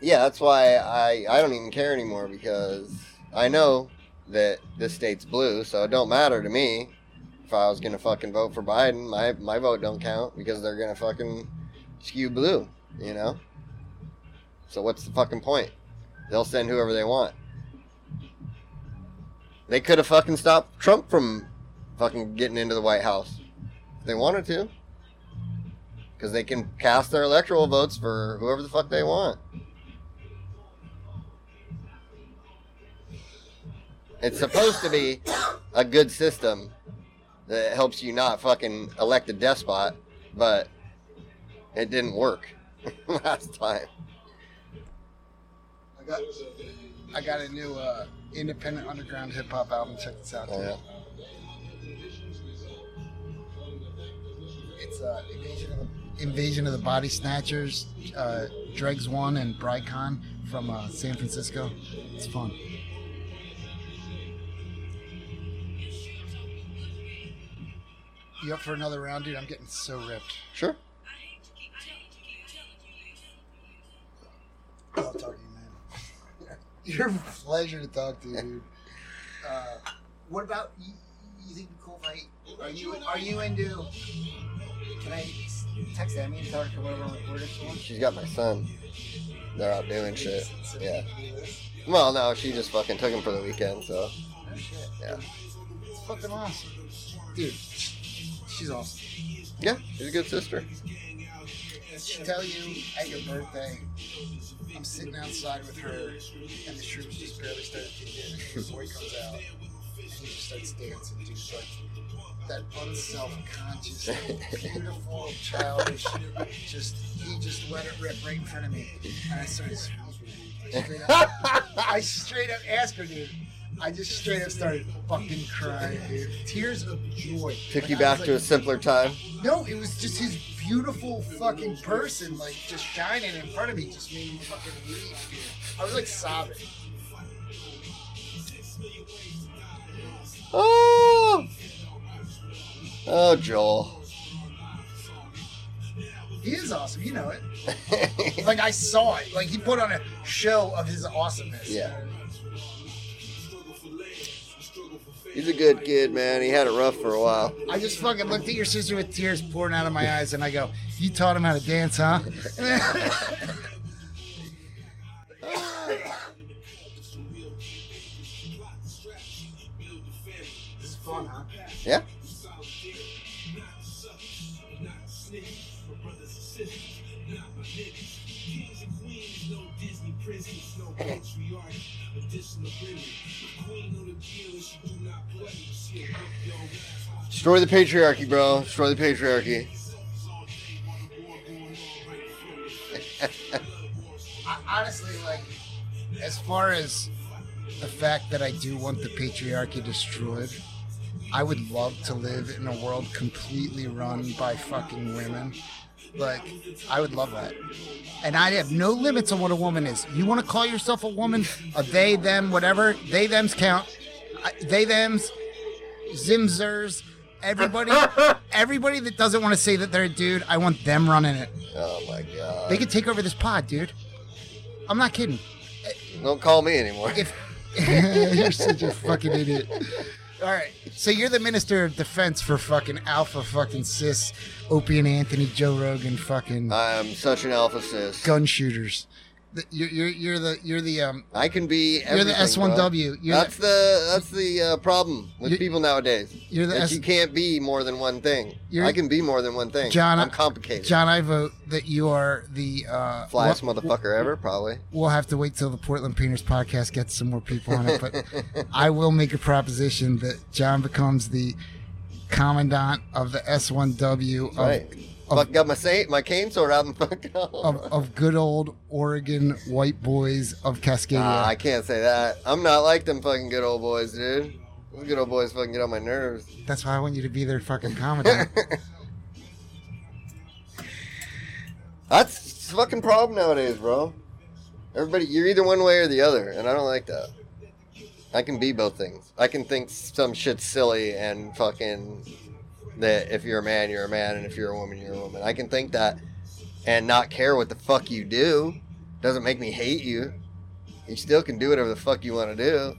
Yeah, that's why I I don't even care anymore because I know that this state's blue, so it don't matter to me if I was gonna fucking vote for Biden. My my vote don't count because they're gonna fucking skew blue, you know. So what's the fucking point? They'll send whoever they want. They could have fucking stopped Trump from fucking getting into the White House if they wanted to. Because they can cast their electoral votes for whoever the fuck they want. It's supposed to be a good system that helps you not fucking elect a despot, but it didn't work last time. I got, I got a new uh, independent underground hip hop album. Check this out. Oh, yeah. It's uh, Invasion of the Invasion of the Body Snatchers, uh, Dregs One and Brycon from uh, San Francisco. It's fun. You up for another round, dude? I'm getting so ripped. Sure. I love talking to you, man. You're a pleasure to talk to, you, dude. Uh, what about you? You think cool if I? Are you are you into? Can I text Emmy and tell her to come over and record for me? She's got my son. They're out doing shit. Yeah. Well, no, she just fucking took him for the weekend, so No shit. yeah. It's fucking awesome, dude. She's awesome. Yeah, she's a good sister. Did she tell you at your birthday? I'm sitting outside with her, and the shrooms just barely started kicking in. And your boy comes out, and he just starts dancing, dude. Like that unself-conscious, beautiful, childish. Just he just let it rip right in front of me, and I started up. I straight up asked her, dude. I just straight up started fucking crying, dude. Tears of joy. Took Like, you back to a simpler time. No, it was just his beautiful fucking person, like just shining in front of me, just made me fucking weep. dude. I was like sobbing. Oh, oh, Joel. He is awesome, you know it. Like I saw it. Like he put on a show of his awesomeness. you Yeah. know He's a good kid, man. He had it rough for a while. I just fucking looked at your sister with tears pouring out of my eyes, and I go, "You taught him how to dance, huh?" fun, huh? Yeah. Destroy the patriarchy, bro. Destroy the patriarchy. Honestly, like, as far as the fact that I do want the patriarchy destroyed, I would love to live in a world completely run by fucking women. Like, I would love that. And I have no limits on what a woman is. You want to call yourself a woman, a they, them, whatever, they, thems count. I, they, thems, zimzers, everybody, everybody that doesn't want to say that they're a dude, I want them running it. Oh my god. They could take over this pod, dude. I'm not kidding. Don't call me anymore. If you're such a fucking idiot. All right, so you're the minister of defense for fucking alpha fucking cis, Opie and Anthony, Joe Rogan, fucking I'm such an alpha cis. gun shooters. The- You're, you're you're the you're the um I can be. You're the. S1W. You're that's the that's the uh, problem with people nowadays. You're the that S- you can't be more than one thing. You're- I can be more than one thing. John. I'm complicated. John, I vote that you are the uh, Flyest motherfucker ever, probably. We'll have to wait till the Portland Painters podcast gets some more people on it, but I will make a proposition that John becomes the commandant of the S1W of, right. Fuck, got my saint, my cane sword out and fuck of, of good old Oregon white boys of Cascadia. Nah, I can't say that. I'm not like them fucking good old boys, dude. Those good old boys fucking get on my nerves. That's why I want you to be their fucking commandant. That's fucking problem nowadays, bro. Everybody, you're either one way or the other, and I don't like that. I can be both things. I can think some shit's silly and fucking that if you're a man, you're a man, and if you're a woman, you're a woman. I can think that and not care what the fuck you do. Doesn't make me hate you. You still can do whatever the fuck you want to do,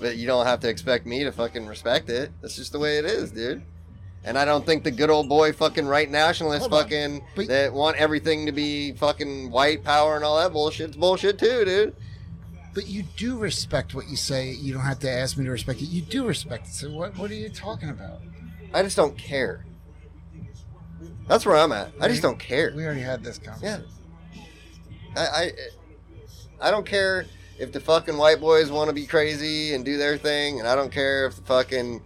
but you don't have to expect me to fucking respect it. That's just the way it is, dude. And I don't think the good old boy fucking right nationalists Hold fucking But- that want everything to be fucking white power and all that bullshit's bullshit too, dude. but you do respect what you say. You don't have to ask me to respect it. You do respect it. So what, what are you talking about? I just don't care. That's where I'm at. I just don't care. We already had this conversation. Yeah. I, I I don't care if the fucking white boys want to be crazy and do their thing, and I don't care if the fucking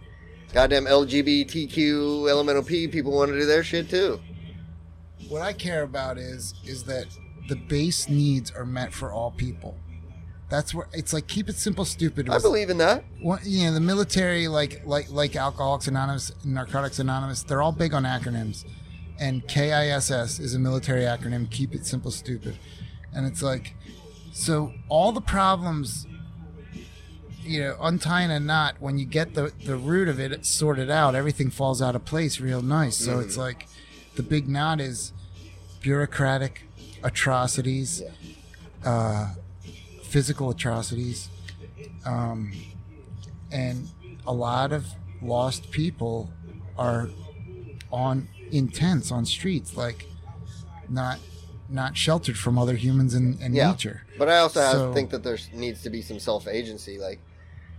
goddamn LGBTQ elemental P people want to do their shit too. What I care about is is that the base needs are met for all people. That's where it's like keep it simple, stupid. I believe in that. Well, you know, the military, like like like Alcoholics Anonymous, Narcotics Anonymous, they're all big on acronyms, and KISS is a military acronym. Keep it simple, stupid, and it's like, so all the problems, you know, untying a knot when you get the the root of it sorted out, everything falls out of place real nice. So it's like, the big knot is bureaucratic atrocities, uh, physical atrocities um, and a lot of lost people are on in tents on streets like not not sheltered from other humans and, and Yeah. nature But I also So- think that there needs to be some self agency. Like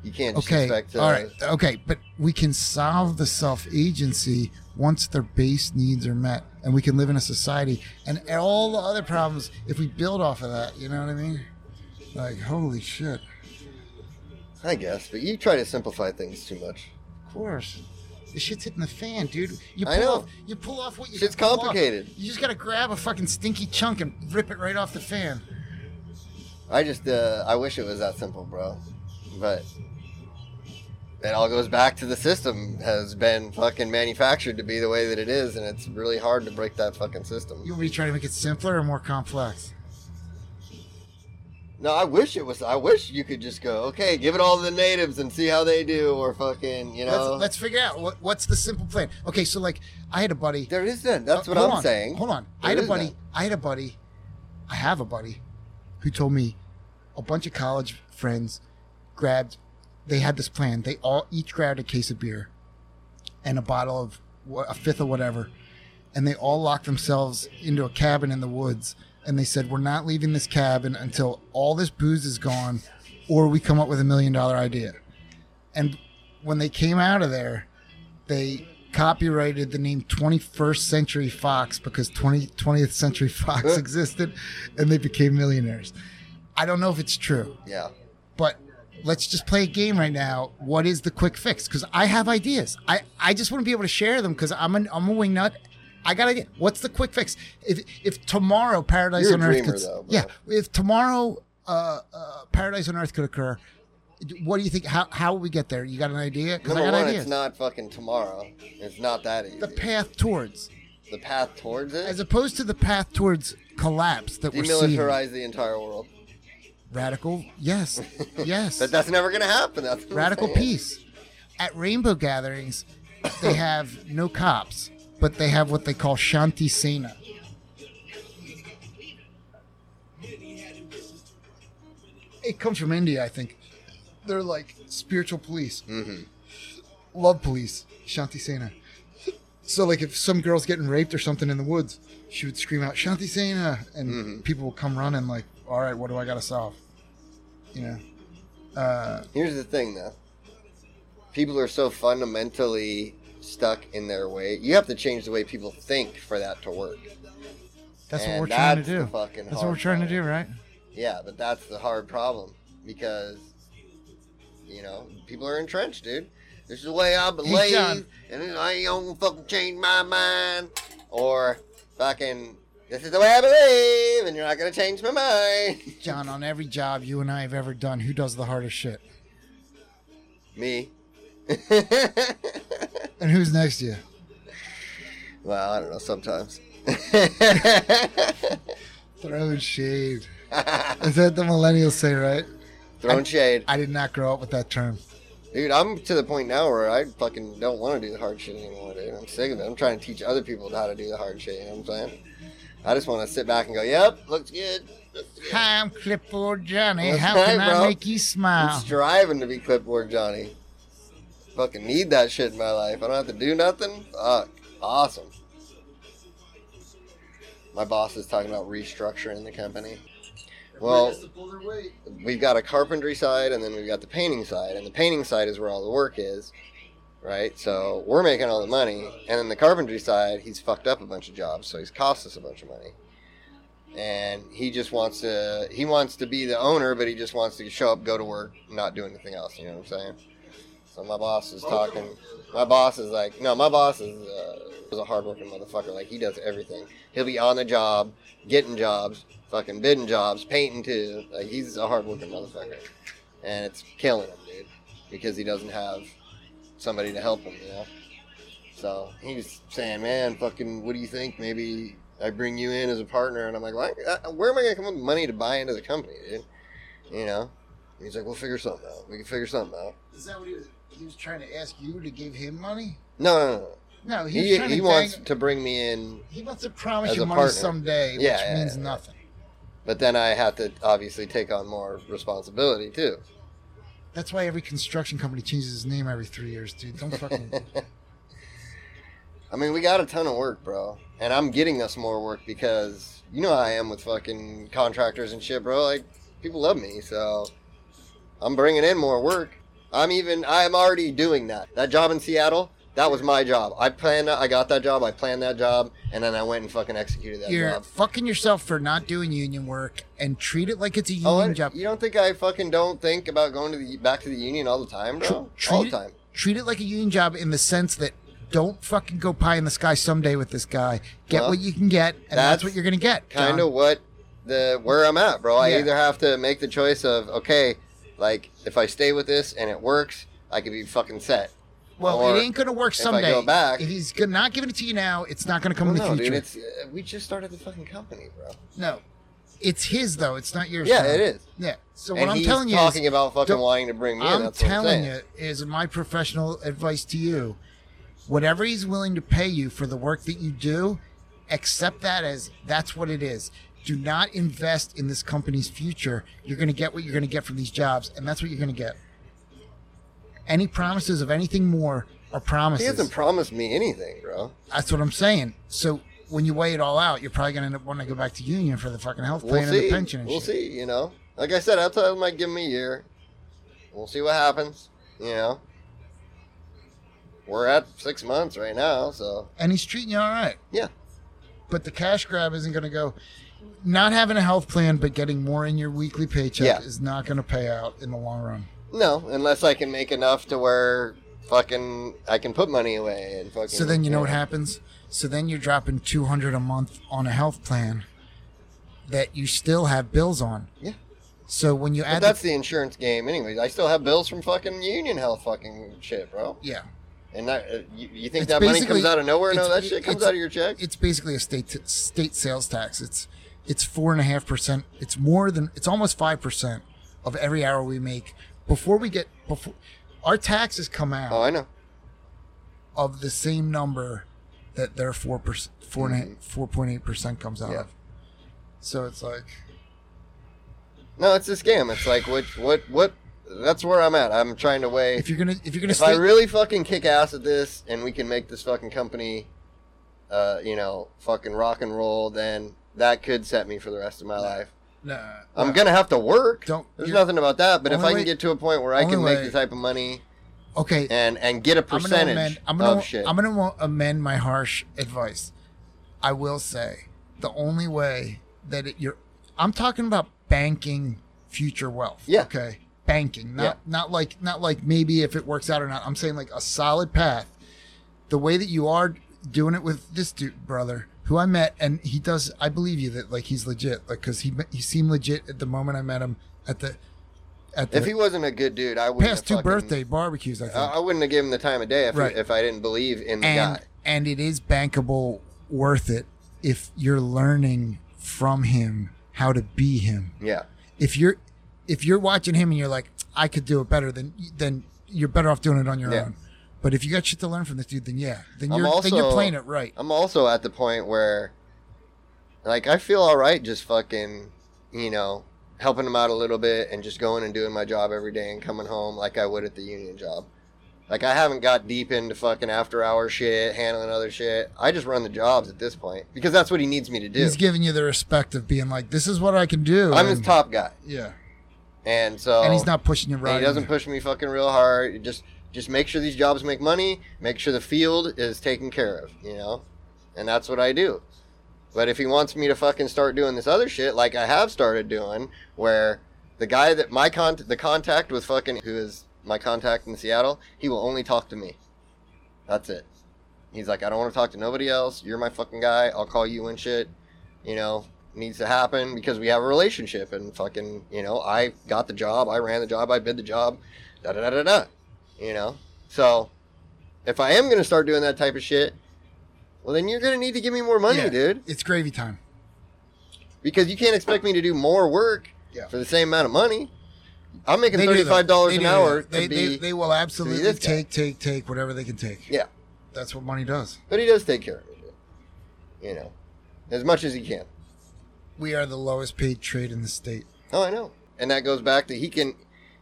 you can't just okay expect to. all right okay but we can solve the self-agency once their base needs are met and we can live in a society and all the other problems if we build off of that you know what i mean like holy shit I guess, but you try to simplify things too much. Of course. This shit's hitting the fan, dude. You pull I know. off you pull off what you Shit's can pull off. complicated. You just gotta grab a fucking stinky chunk and rip it right off the fan. I just, uh, I wish it was that simple, bro. But it all goes back to the system has been fucking manufactured to be the way that it is, and it's really hard to break that fucking system. You want me to try to make it simpler or more complex? No, I wish it was. I wish you could just go, okay, give it all to the natives and see how they do, or fucking, you know. Let's, let's figure out what, what's the simple plan. Okay, so like I had a buddy. there isn't. That's Uh, what I'm on, saying. Hold on. I had a buddy. none. I had a buddy. I have a buddy who told me a bunch of college friends grabbed. They had this plan. They all each grabbed a case of beer and a bottle of a fifth of whatever, and they all locked themselves into a cabin in the woods. And they said, "We're not leaving this cabin until all this booze is gone, or we come up with a million dollar idea." And when they came out of there, they copyrighted the name 21st Century Fox because 20, 20th Century Fox existed and they became millionaires. I don't know if it's true, Yeah. but let's just play a game right now. What is the quick fix? Because I have ideas. I, I just want to be able to share them because I'm, an, I'm a wing nut. I gotta get. What's the quick fix? If if tomorrow Paradise You're on Earth dreamer, could, though, yeah, if tomorrow uh, uh, Paradise on Earth could occur, what do you think? How how will we get there? You got an idea? Because I got one, ideas. it's not fucking tomorrow. It's not that easy. the path towards, The path towards it. as opposed to the path towards collapse that we're seeing. demilitarize the entire world. Radical, yes, yes. But that's never gonna happen. That's Radical peace. At rainbow gatherings, they have no cops, but they have what they call Shanti Sena. It comes from India, I think. They're like spiritual police, Mhm. love police, Shanti Sena. So, like, if some girl's getting raped or something in the woods, she would scream out Shanti Sena, and Mhm. people will come running, like, "All right, what do I got to solve?" You know. Uh, Here's the thing, though. People are so fundamentally stuck in their way. You have to change the way people think for that to work. That's what we're trying to do. That's what we're trying to do, right? Yeah, but that's the hard problem because you know people are entrenched, dude. This is the way I believe, and I ain't gonna fucking change my mind. Or fucking, this is the way I believe, and you're not gonna change my mind. John, on every job you and I have ever done, who does the hardest shit? Me. And who's next to you? well, I don't know. Sometimes. Throwing shade. Is that the millennials say, right? Throwing shade, I did not grow up with that term. dude. I'm to the point now where I fucking don't want to do the hard shit anymore, dude. I'm sick of it. I'm trying to teach other people how to do the hard shit. You know what I'm saying? I just want to sit back and go, "Yep, looks good." Looks good. Hi, I'm Clipboard Johnny. That's How right, can I bro. make you I'm smile? striving to be clipboard Johnny. Fucking need that shit in my life. I don't have to do nothing. Fuck. Awesome. My boss is talking about restructuring the company. Well, we've got a carpentry side and then we've got the painting side. And the painting side is where all the work is. Right? So we're making all the money. And then the carpentry side, he's fucked up a bunch of jobs. So he's cost us a bunch of money. And he just wants to, he wants to be the owner, but he just wants to show up, go to work, not do anything else. You know what I'm saying? So my boss is talking. My boss is like, no, my boss is, uh, a hardworking motherfucker. Like he does everything. He'll be on the job, getting jobs, fucking bidding jobs, painting too. Like he's a hardworking motherfucker, and it's killing him, dude, because he doesn't have somebody to help him. You know. So he's saying, man, fucking, what do you think? Maybe I bring you in as a partner, and I'm like? Uh, where am I gonna come up with money to buy into the company, dude? You know. He's like, we'll figure something out. We can figure something out. Is that what he was? He was trying to ask you to give him money? No, no, no. No, he, He, to wants to bring me in, He wants to promise you money partner. someday, which Yeah, yeah, means yeah. nothing. but then I have to obviously take on more responsibility too. That's why every construction company changes its name every three years, dude. Don't fucking. I mean, we got a ton of work, bro, and I'm getting us more work because you know how I am with fucking contractors and shit, bro. Like people love me, so I'm bringing in more work. I'm even I'm already doing that. That job in Seattle, that was my job. I planned that. I got that job. I planned that job, and then I went and fucking executed that job. You're job. fucking yourself for not doing union work and treat it like it's a oh, union Oh, job. you don't think I fucking don't think about going to the back to the union all the time, bro? Tr- all treat the it- Treat it like a union job in the sense that don't fucking go pie in the sky someday with this guy. Get Well, what you can get, and that's, that's what you're gonna get. kind of what the where I'm at, bro. I Yeah. either have to make the choice of okay, like if I stay with this and it works, I could be fucking set. Well, Or it ain't gonna work someday. if I go back- if he's not giving it to you now, it's not gonna come Well, in the no, future. dude, it's uh, we just started the fucking company, bro. no, it's his though. It's not yours. Yeah, it is. Yeah. So and what I'm telling you is talking is, about fucking wanting to bring me in. I'm That's what I'm telling you is my professional advice to you. Whatever he's willing to pay you for the work that you do, accept that as that's what it is. Do not invest in this company's future. You're going to get what you're going to get from these jobs, and that's what you're going to get. Any promises of anything more are promises. He hasn't promised me anything, bro. That's what I'm saying. So when you weigh it all out, you're probably going to end up wanting to go back to union for the fucking health We'll plan and the pension and we'll shit. see. You know, like I said, I'll tell him I give him a year. We'll see what happens. You know, we're at six months right now, so And he's treating you all right. Yeah. But the cash grab isn't going to go. Not having a health plan, but getting more in your weekly paycheck Yeah. is not going to pay out in the long run. no, unless I can make enough to where fucking I can put money away and fucking. So then you know what happens. So then you're dropping two hundred a month on a health plan that you still have bills on. Yeah. So when you But add that's the, the insurance game, anyways. I still have bills from fucking Union Health, fucking shit, bro. yeah, And that uh, you, you think It's that money comes out of nowhere? No, that shit comes out of your check. it's basically a state state sales tax. It's it's four and a half percent. It's more than it's almost five percent of every hour we make. Before we get before our taxes come out. Oh, I know. of the same number that their four percent, four and a Mm-hmm. four point eight percent comes out Yeah. of. So it's like, No, it's a scam. It's like what, what, what? That's where I'm at. I'm trying to weigh. if you're gonna if you're gonna if I really fucking kick ass at this and we can make this fucking company, uh, you know, fucking rock and roll, then that could set me for the rest of my life. nah, I'm gonna have to work. Don't- There's nothing about that. But if I can way- get to a point where I can make way- the type of money okay. and and get a I'm gonna percentage amend. I'm gonna of shit, I'm gonna amend my harsh advice. I will say the only way that it, you're I'm talking about banking future wealth. Yeah. Okay. Banking, not Yeah. not like not like maybe if it works out or not. I'm saying like a solid path. The way that you are doing it with this dude brother who I met and he does I believe you that like he's legit like cuz he he seemed legit at the moment I met him at the at the if he wasn't a good dude, I wouldn't past have two fucking- birthday barbecues I think. I, I wouldn't have given him the time of day if Right. if I didn't believe in the and guy. and it is bankable worth it if you're learning from him how to be him Yeah. if you're if you're watching him and you're like i could do it better then then you're better off doing it on your Yeah. own but if you got shit to learn from this dude then yeah then you're then you're playing it right I'm also at the point where, like, I feel all right just fucking, you know, helping him out a little bit and just going and doing my job every day and coming home like I would at the union job. Like, I haven't got deep into fucking after hour shit, handling other shit. I just run the jobs at this point because that's what he needs me to do. he's giving you the respect of being like this is what i can do I'm his top guy. yeah And so. and he's not pushing you right he doesn't push me fucking real hard. He Just just make sure these jobs make money. Make sure the field is taken care of. You know, and that's what I do. But if he wants me to fucking start doing this other shit, like I have started doing, where the guy that my con the contact with fucking who is my contact in Seattle, he will only talk to me. That's it. He's like, I don't want to talk to nobody else. You're my fucking guy. I'll call you when shit, you know, needs to happen because we have a relationship and fucking, you know, I got the job, I ran the job, I bid the job, da da da da da. You know? So if I am gonna start doing that type of shit, well then you're gonna need to give me more money, Yeah. dude. it's gravy time Because you can't expect me to do more work Yeah. for the same amount of money. I'm making thirty five dollars an hour they, to they, they will absolutely take take take whatever they can take Yeah. that's what money does But he does take care of me. You know. As much as he can. we are the lowest paid trade in the state Oh, I know. And that goes back to he can,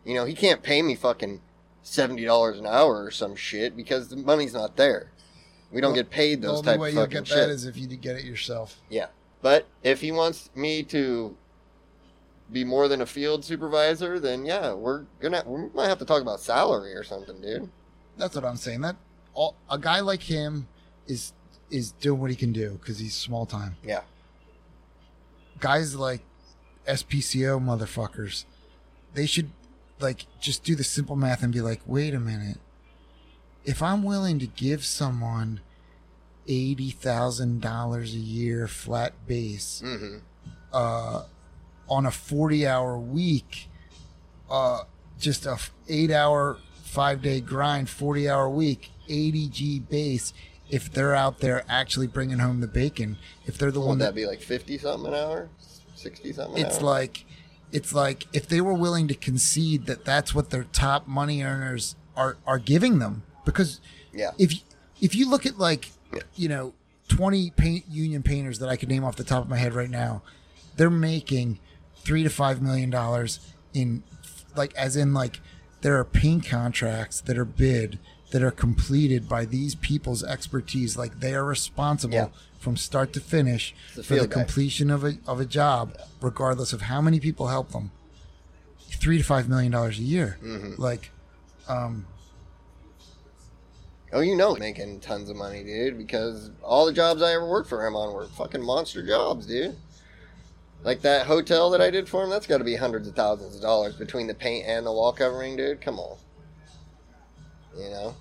you know, he can't pay me fucking seventy dollars an hour or some shit because the money's not there. We don't Well, get paid the those only type way you'll fucking get shit. that is if you get it yourself. yeah, but if he wants me to be more than a field supervisor, then yeah, we're gonna we might have to talk about salary or something, dude. That's what I'm saying. That all, a guy like him is is doing what he can do because he's small time. Yeah. Guys like SPCO motherfuckers, they should like just do the simple math and be like, wait a minute. If I'm willing to give someone eighty thousand dollars a year flat base, Mm-hmm. uh, on a 40 hour week, uh, just a f- eight hour, five day grind, 40 hour week, 80 G base. If they're out there actually bringing home the bacon, if they're the one that that be like fifty something an hour, sixty something? an it's hour? like it's like if they were willing to concede that that's what their top money earners are are giving them because yeah, if if you look at like Yeah. you know 20 paint union painters that I could name off the top of my head right now they're making 3 to 5 million dollars in like as in like there are paint contracts that are bid that are completed by these people's expertise like they are responsible Yeah. From start to finish the for the guy. completion of a of a job regardless of how many people help them 3 to 5 million dollars a year Mm-hmm. like um Oh, you know, making tons of money, dude, because all the jobs I ever worked for him on were fucking monster jobs, dude. Like that hotel that I did for him, that's got to be hundreds of thousands of dollars between the paint and the wall covering, dude. Come on. You know?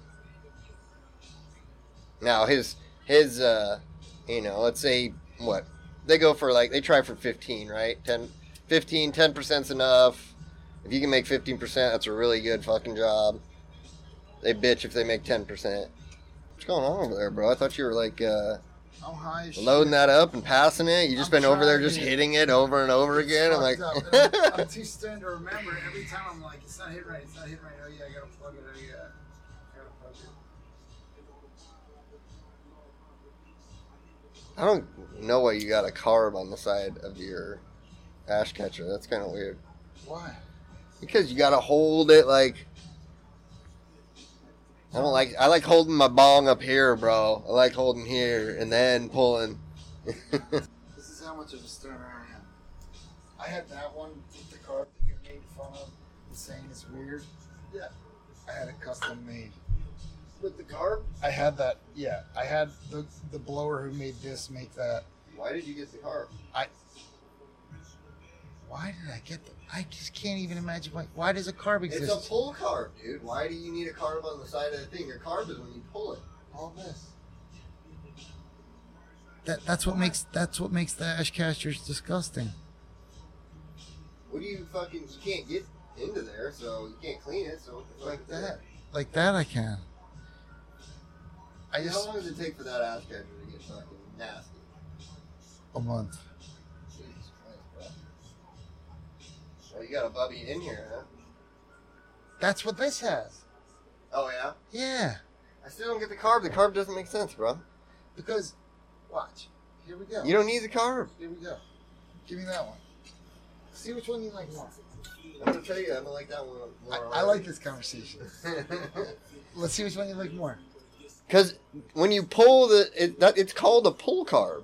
Now, his, his, uh, you know, let's say, what? They go for like, they try for 15, right? 10, 15, 10%'s enough. If you can make 15%, that's a really good fucking job. They bitch if they make 10%. What's going on over there, bro? I thought you were like uh, how high is loading that up and passing it. You just I'm been over there just hitting it over and over again. I'm like, Fucked up. And I'm, I'm too stoned to remember. Every time I'm like, it's not hitting right. It's not hitting right. Oh yeah, I gotta plug it. Oh yeah, I gotta plug it. I don't know why you got a carb on the side of your ash catcher. That's kind of weird. Why? Because you gotta hold it like. I don't like. I like holding my bong up here, bro. I like holding here and then pulling. This is how much of a stoner I am. I had that one with the carb that you made fun of, and saying it's weird. Yeah, I had it custom made. With the carb? I had that. Yeah, I had the the blower who made this make that. Why did you get the carb? I. Why did I get the? I just can't even imagine why. Why does a carb exist? It's a pull carb, dude. Why do you need a carb on the side of the thing? Your carb is when you pull it. all this. That that's what makes that's what makes the ash catchers disgusting. What do you fucking? You can't get into there, so you can't clean it. So Like that. Like that I can. I How long does it take for that ass catcher to get fucking nasty? a month. Jesus Christ, bro. Well, you got a bubby in here, huh? That's what this has. Oh yeah. Yeah. I still don't get the carb. The carb doesn't make sense, bro. Because watch. Here we go. You don't need the carb. Here we go. Give me that one. See which one you like more. I'm gonna tell you, I'm gonna like that one I. I like this conversation. Let's see which one you like more. Because when you pull the, it, that, it's called a pull carb.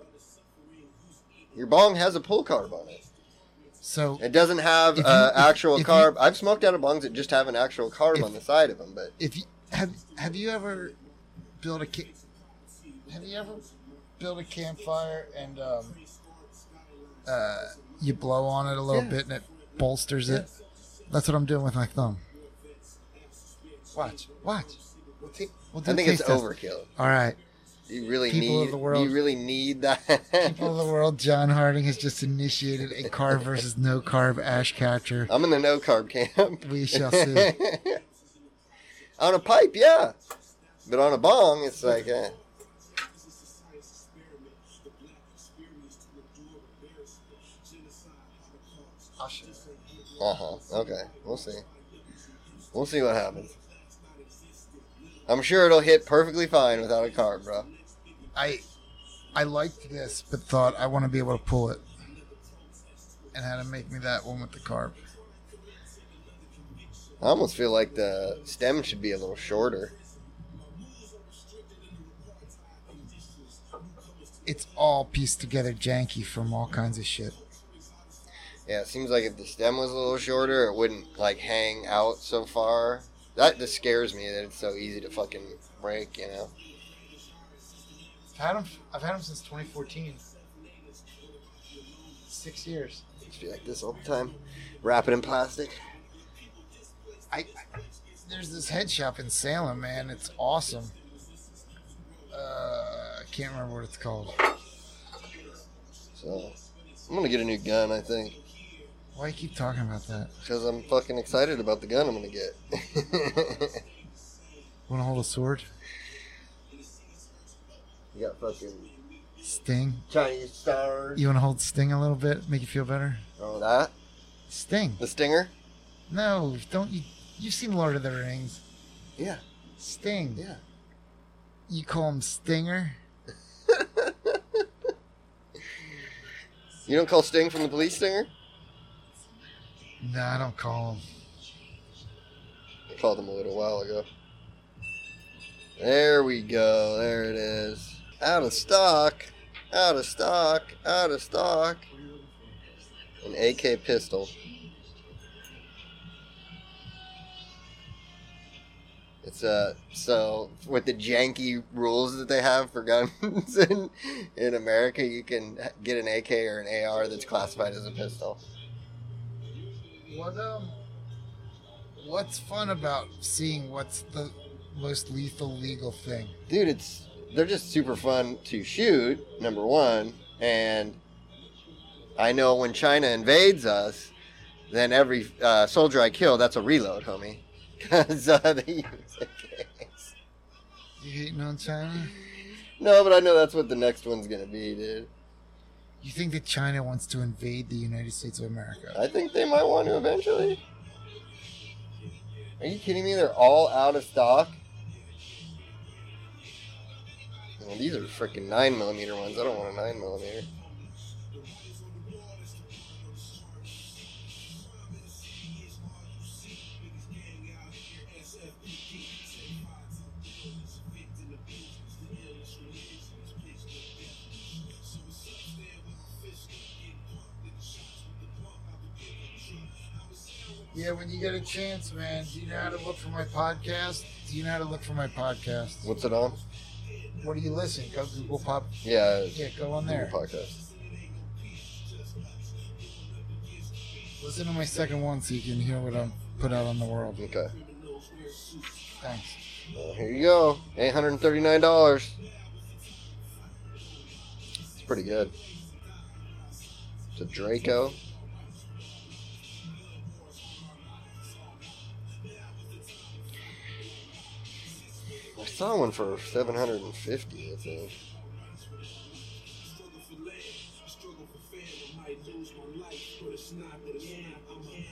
Your bong has a pull carb on it. So It doesn't have If you- uh, if- actual if you- carb. I've smoked out of bongs that just have an actual carb If- on the side of them, but if you have have you ever built a ca- have you ever built a campfire and um, uh, you blow on it a little Yeah. bit and it bolsters it? That's what I'm doing with my thumb. Watch, watch. We'll take. We'll do I a think it's test. overkill. All right, You really People of need. the world- You really need that. people of the world. John Harding has just initiated a carb versus no carb ash catcher. I'm in the no carb camp. We shall see. on a pipe, yeah, but on a bong, it's like. Eh. Uh huh. Okay, we'll see. We'll see what happens. I'm sure it'll hit perfectly fine without a carb, bro. I I liked this, but thought I want to be able to pull it, and had to make me that one with the carb. I almost feel like the stem should be a little shorter. It's all pieced together janky from all kinds of shit. Yeah, it seems like if the stem was a little shorter, it wouldn't like hang out so far. That just scares me that it's so easy to fucking break, you know. I've had them. I've had them since 2014. Six years. Just be like this all the time. Wrap it in plastic. I, I there's this head shop in Salem, man. It's awesome. Uh, I can't remember what it's called. So I'm gonna get a new gun, I think. Why you keep talking about that? Because I'm fucking excited about the gun I'm gonna get. Want to hold a sword? you got fucking Sting. Chinese stars. You want to hold Sting a little bit? Make you feel better? Oh, that? Sting. The stinger? No, don't you? You've seen Lord of the Rings. Yeah. Sting. Yeah. You call him Stinger? You don't call Sting from the police stinger? No, I don't call him. I called him a little while ago. There we go. There it is. Out of stock. Out of stock. Out of stock. An AK pistol. It's uh so with the janky rules that they have for guns in in America, you can get an AK or an AR that's classified as a pistol. What um? What's fun about seeing what's the most lethal legal thing? dude, it's they're just super fun to shoot. Number one, and I know when China invades us, then every uh, soldier I kill, that's a reload, homie, because uh, they use AKs. You hating on China? No, but I know that's what the next one's gonna be, dude. You think that China wants to invade the United States of America? I think they might want to eventually. Are you kidding me? They're all out of stock. Well, these are freaking nine millimeter ones. I don't want a nine millimeter. Yeah, when you get a chance, man. Do you know how to look for my podcast? Do you know how to look for my podcast? What's it on? What do you listen? Go Google Pop. Yeah, Yeah, go on there. Google podcast. Listen to my second one so you can hear what I'm put out on the world. Okay. Thanks. Well, here you go. Eight hundred and thirty-nine dollars. It's pretty good. It's a Draco. Saw one for seven hundred and fifty. I think. Struggle for land, struggle for family might lose one life for a snapping. Yeah, I'm a man.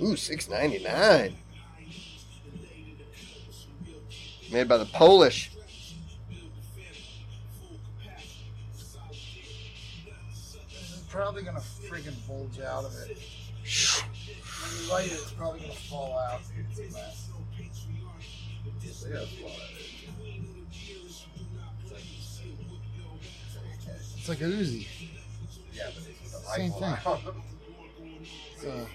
Ooh, six ninety nine. Made by the Polish. Probably gonna friggin' bulge out of it. When light it, it's probably gonna fall out. It's a mess. It's like a Uzi. Yeah, but it's with a Same rifle. thing. So,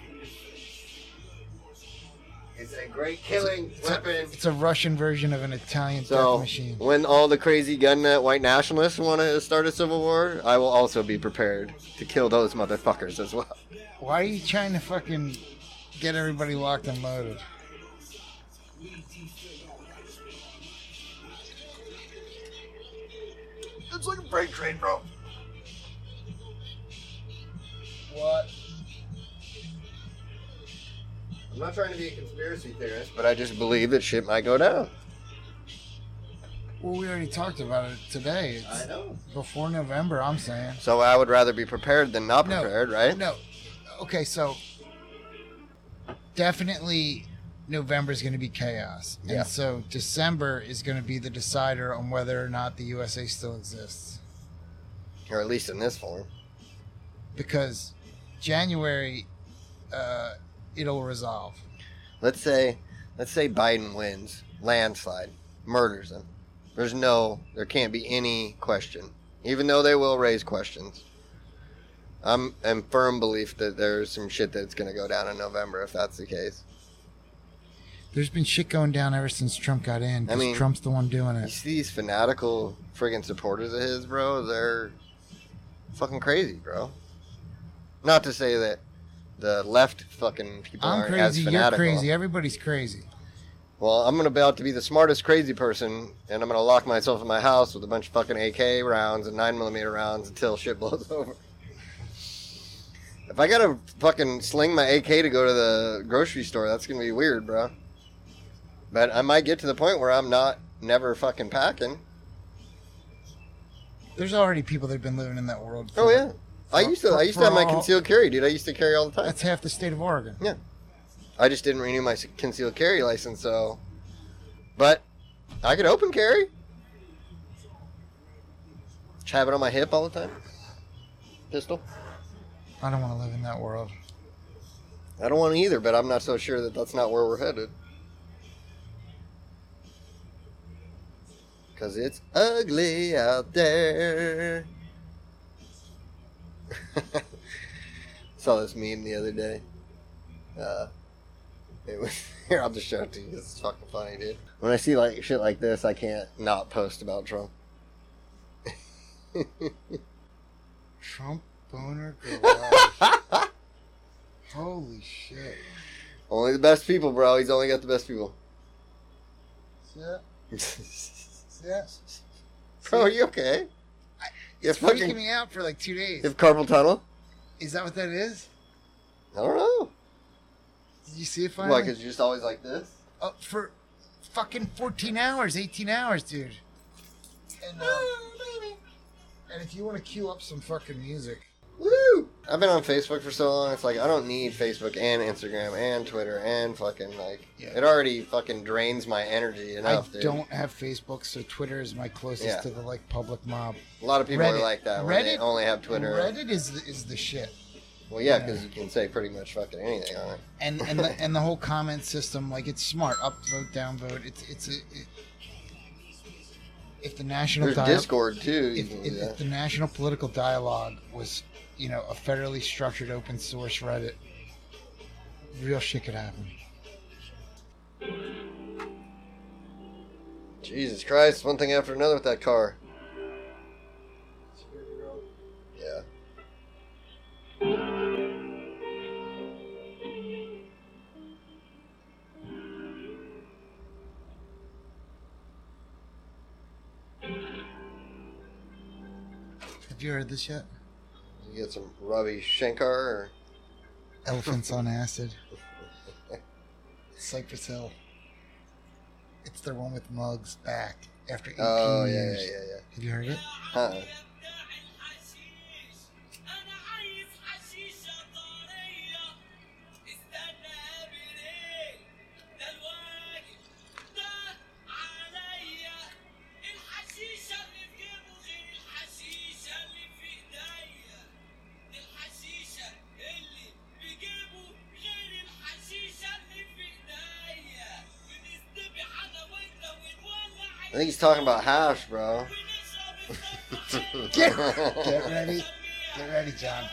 It's a great killing it's, a, weapon. it's a Russian version of an Italian So death machine. when all the crazy gun nut white nationalists want to start a civil war, I will also be prepared to kill those motherfuckers as well. Why are you trying to fucking get everybody locked and loaded? It's like a freight train, bro. What? I'm not trying to be a conspiracy theorist, but I just believe that shit might go down. Well, we already talked about it today. It's know. before November, I'm saying. So I would rather be prepared than not No. prepared, right? No. Okay, so definitely November is going to be chaos. And Yeah. so December is going to be the decider on whether or not the USA still exists. Or at least in this form. Because January, uh, it'll resolve. Let's say, let's say Biden wins, landslide, murders him. There's no, there can't be any question, even though they will raise questions. I'm in firm belief that there's some shit that's gonna go down in November if that's the case. There's been shit going down ever since Trump got in. I mean- Trump's the one doing it. You see these fanatical friggin' supporters of his, bro? They're fucking crazy, bro. Not to say that the left fucking people I'm aren't as crazy. You're crazy. Everybody's crazy. Well, I'm gonna about to be the smartest crazy person, and I'm gonna lock myself in my house with a bunch of fucking AK rounds and nine millimeter rounds until shit blows over. If I gotta fucking sling my AK to go to the grocery store, that's gonna be weird, bro. But I might get to the point where I'm not never fucking packing. There's already people that have been living in that world. Oh for- yeah, I used to. for- I used to have my all- concealed carry, dude. I used to carry all the time. That's half the state of Oregon. Yeah, I just didn't renew my concealed carry license, so. But I could open carry. Just have it on my hip all the time. Pistol. I don't want to live in that world. I don't want to either, but I'm not so sure that that's not where we're headed. Cause it's ugly out there. Saw this meme the other day. Uh, it was here. I'll just show it to you. It's fucking funny, dude. When I see like shit like this, I can't not post about Trump. Trump boner garage. Holy shit. only the best people, bro. He's only got the best people. Yeah. Yeah. bro, are you okay? You It's freaking fucking me out for like two days. you have carpal tunnel? Is that what that is? I don't know. Did you see it finally? Why? Because you're just always like this. Oh, for fucking 14 hours, 18 hours, dude. And, uh, and if you want to cue up some fucking music, Woo! I've been on Facebook for so long. It's like I don't need Facebook and Instagram and Twitter and fucking like Yeah. it already fucking drains my energy enough, I dude. don't have Facebook, so Twitter is my closest Yeah. to the like public mob. A lot of people are like that. Where Reddit- only have Twitter. Reddit is the, is the shit. Well, yeah, Yeah. because you can say pretty much fucking anything on it. And and the, and the whole comment system, like it's smart. Upvote, downvote. It's it's a, it, if the national There's dial- Discord too. If, if, if the national political dialogue was, you know, a federally structured open source Reddit, real shit could happen. Jesus Christ! One thing after another with that car. Yeah. Have you heard this yet? Get some Ravi Shankar or Elephants on acid. Cypress Hill. It's the one with Muggs back after 18 Oh yeah, yeah, years. yeah, yeah. Have you heard it? Huh. Talking about hash, bro. Get, get ready. Get ready, John.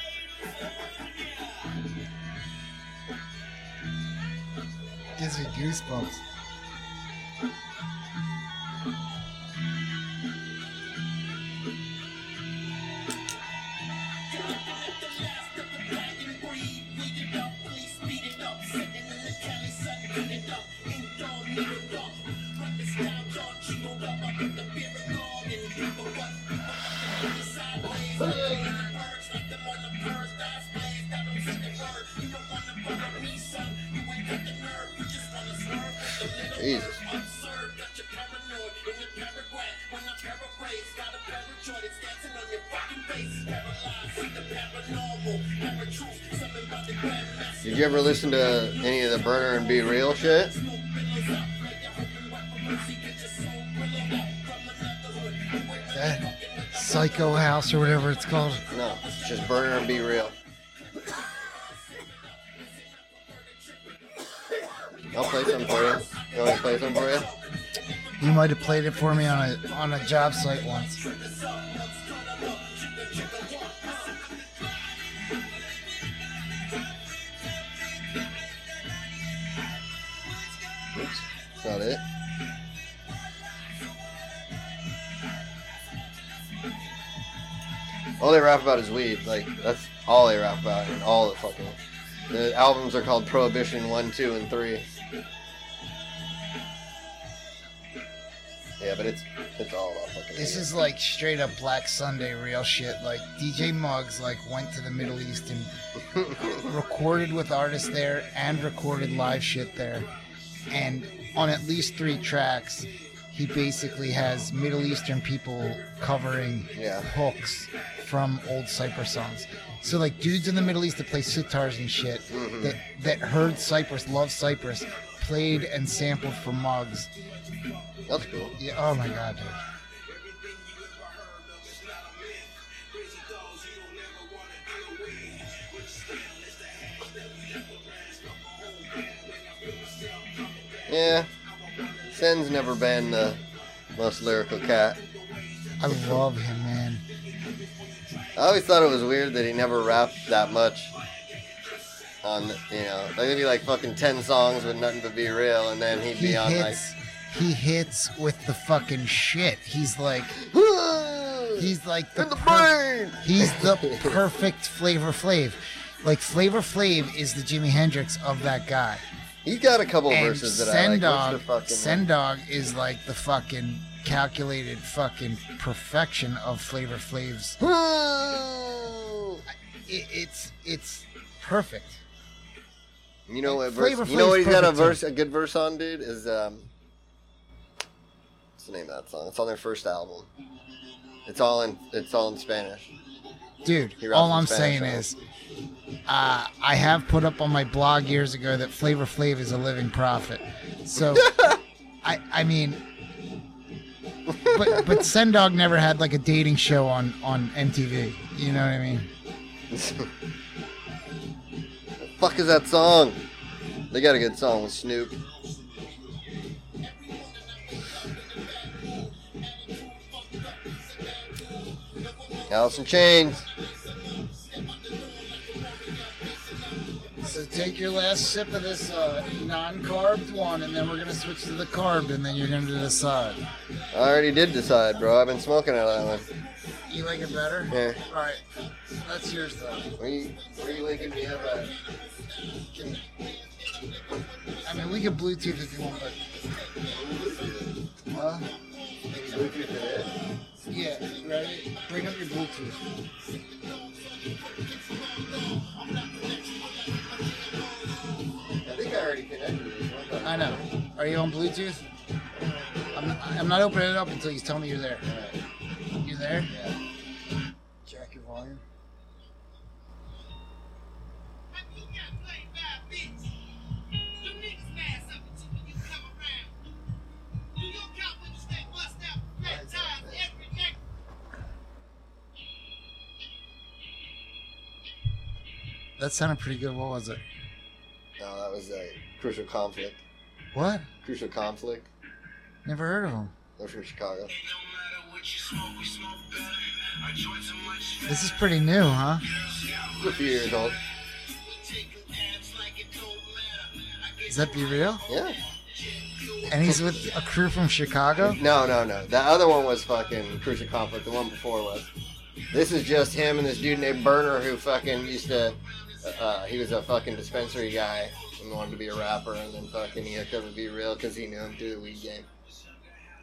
Gives me goosebumps. Did you ever listen to any of the Burner and B-Real shit? That Psycho House or whatever it's called. No, it's just Burner and B-Real. I'll play some for you. You want to play some for you? You might have played it for me on a on a job site once. Not it. All they rap about is weed. Like that's all they rap about, and all the fucking. The albums are called Prohibition One, Two, and Three. Yeah, but it's it's all about fucking. This is like straight up Black Sunday real shit. Like DJ Muggs like went to the Middle East and recorded with artists there and recorded live shit there. And on at least three tracks, he basically has Middle Eastern people covering Yeah. hooks from old Cypress songs. So like dudes in the Middle East that play sitars and shit Mhm. that that heard Cypress, love Cypress, played and sampled for Muggs. That's cool. Yeah, oh my god, dude. Yeah. Sen's never been the most lyrical cat. I love him, man. I always thought it was weird that he never rapped that much. On the- you know, like it'd be like fucking ten songs with nothing but B-Real, and then he'd He be on hits he hits with the fucking shit. He's like like, he's like the, in the per- brain. he's the perfect Flavor Flav. Like Flavor Flav is the Jimi Hendrix of that guy. He's got a couple And verses that I like. Sen Dog, fucking Sen Dog is like the fucking calculated fucking perfection of Flavor Flav's. It, it's it's perfect. You know what Flavor verse? You know what he's got a perfect, too. verse, a good verse on, dude. Is um, what's the name of that song? It's on their first album. It's all in. It's all in Spanish. Dude, all I'm Spanish, saying is, uh, I have put up on my blog years ago that Flavor Flav is a living prophet. So, I I mean, but but Sen Dog never had like a dating show on on MTV. You know what I mean? the fuck is that song? They got a good song with Snoop. In Chains. So take your last sip of this uh, non-carbed one, and then we're gonna switch to the carb, and then you're gonna decide. I already did decide, bro. I've been smoking of that one. You like it better? Yeah. All right, that's yours though. Where you, where you linking me up at? I mean, we can Bluetooth if you want, but. Huh? Bluetooth it is. Yeah, ready? Bring up your Bluetooth. Already connected. I know. Are you on Bluetooth? I'm not, I'm not opening it up until you tell me you're there. Alright. You there? Yeah. Jack your volume. That sounded pretty good. What was it? No, that was a crucial conflict. What? Crucial conflict. Never heard of him. They're from Chicago. This is pretty new, huh? It's a few years old. Does that B-Real? Yeah. And he's with a crew from Chicago? No, no, no. The other one was fucking crucial conflict. The one before was. This is just him and this dude named Burner who fucking used to. Uh, he was a fucking dispensary guy and wanted to be a rapper, and then fucking he hooked up with B-Real because he knew him through the weed game.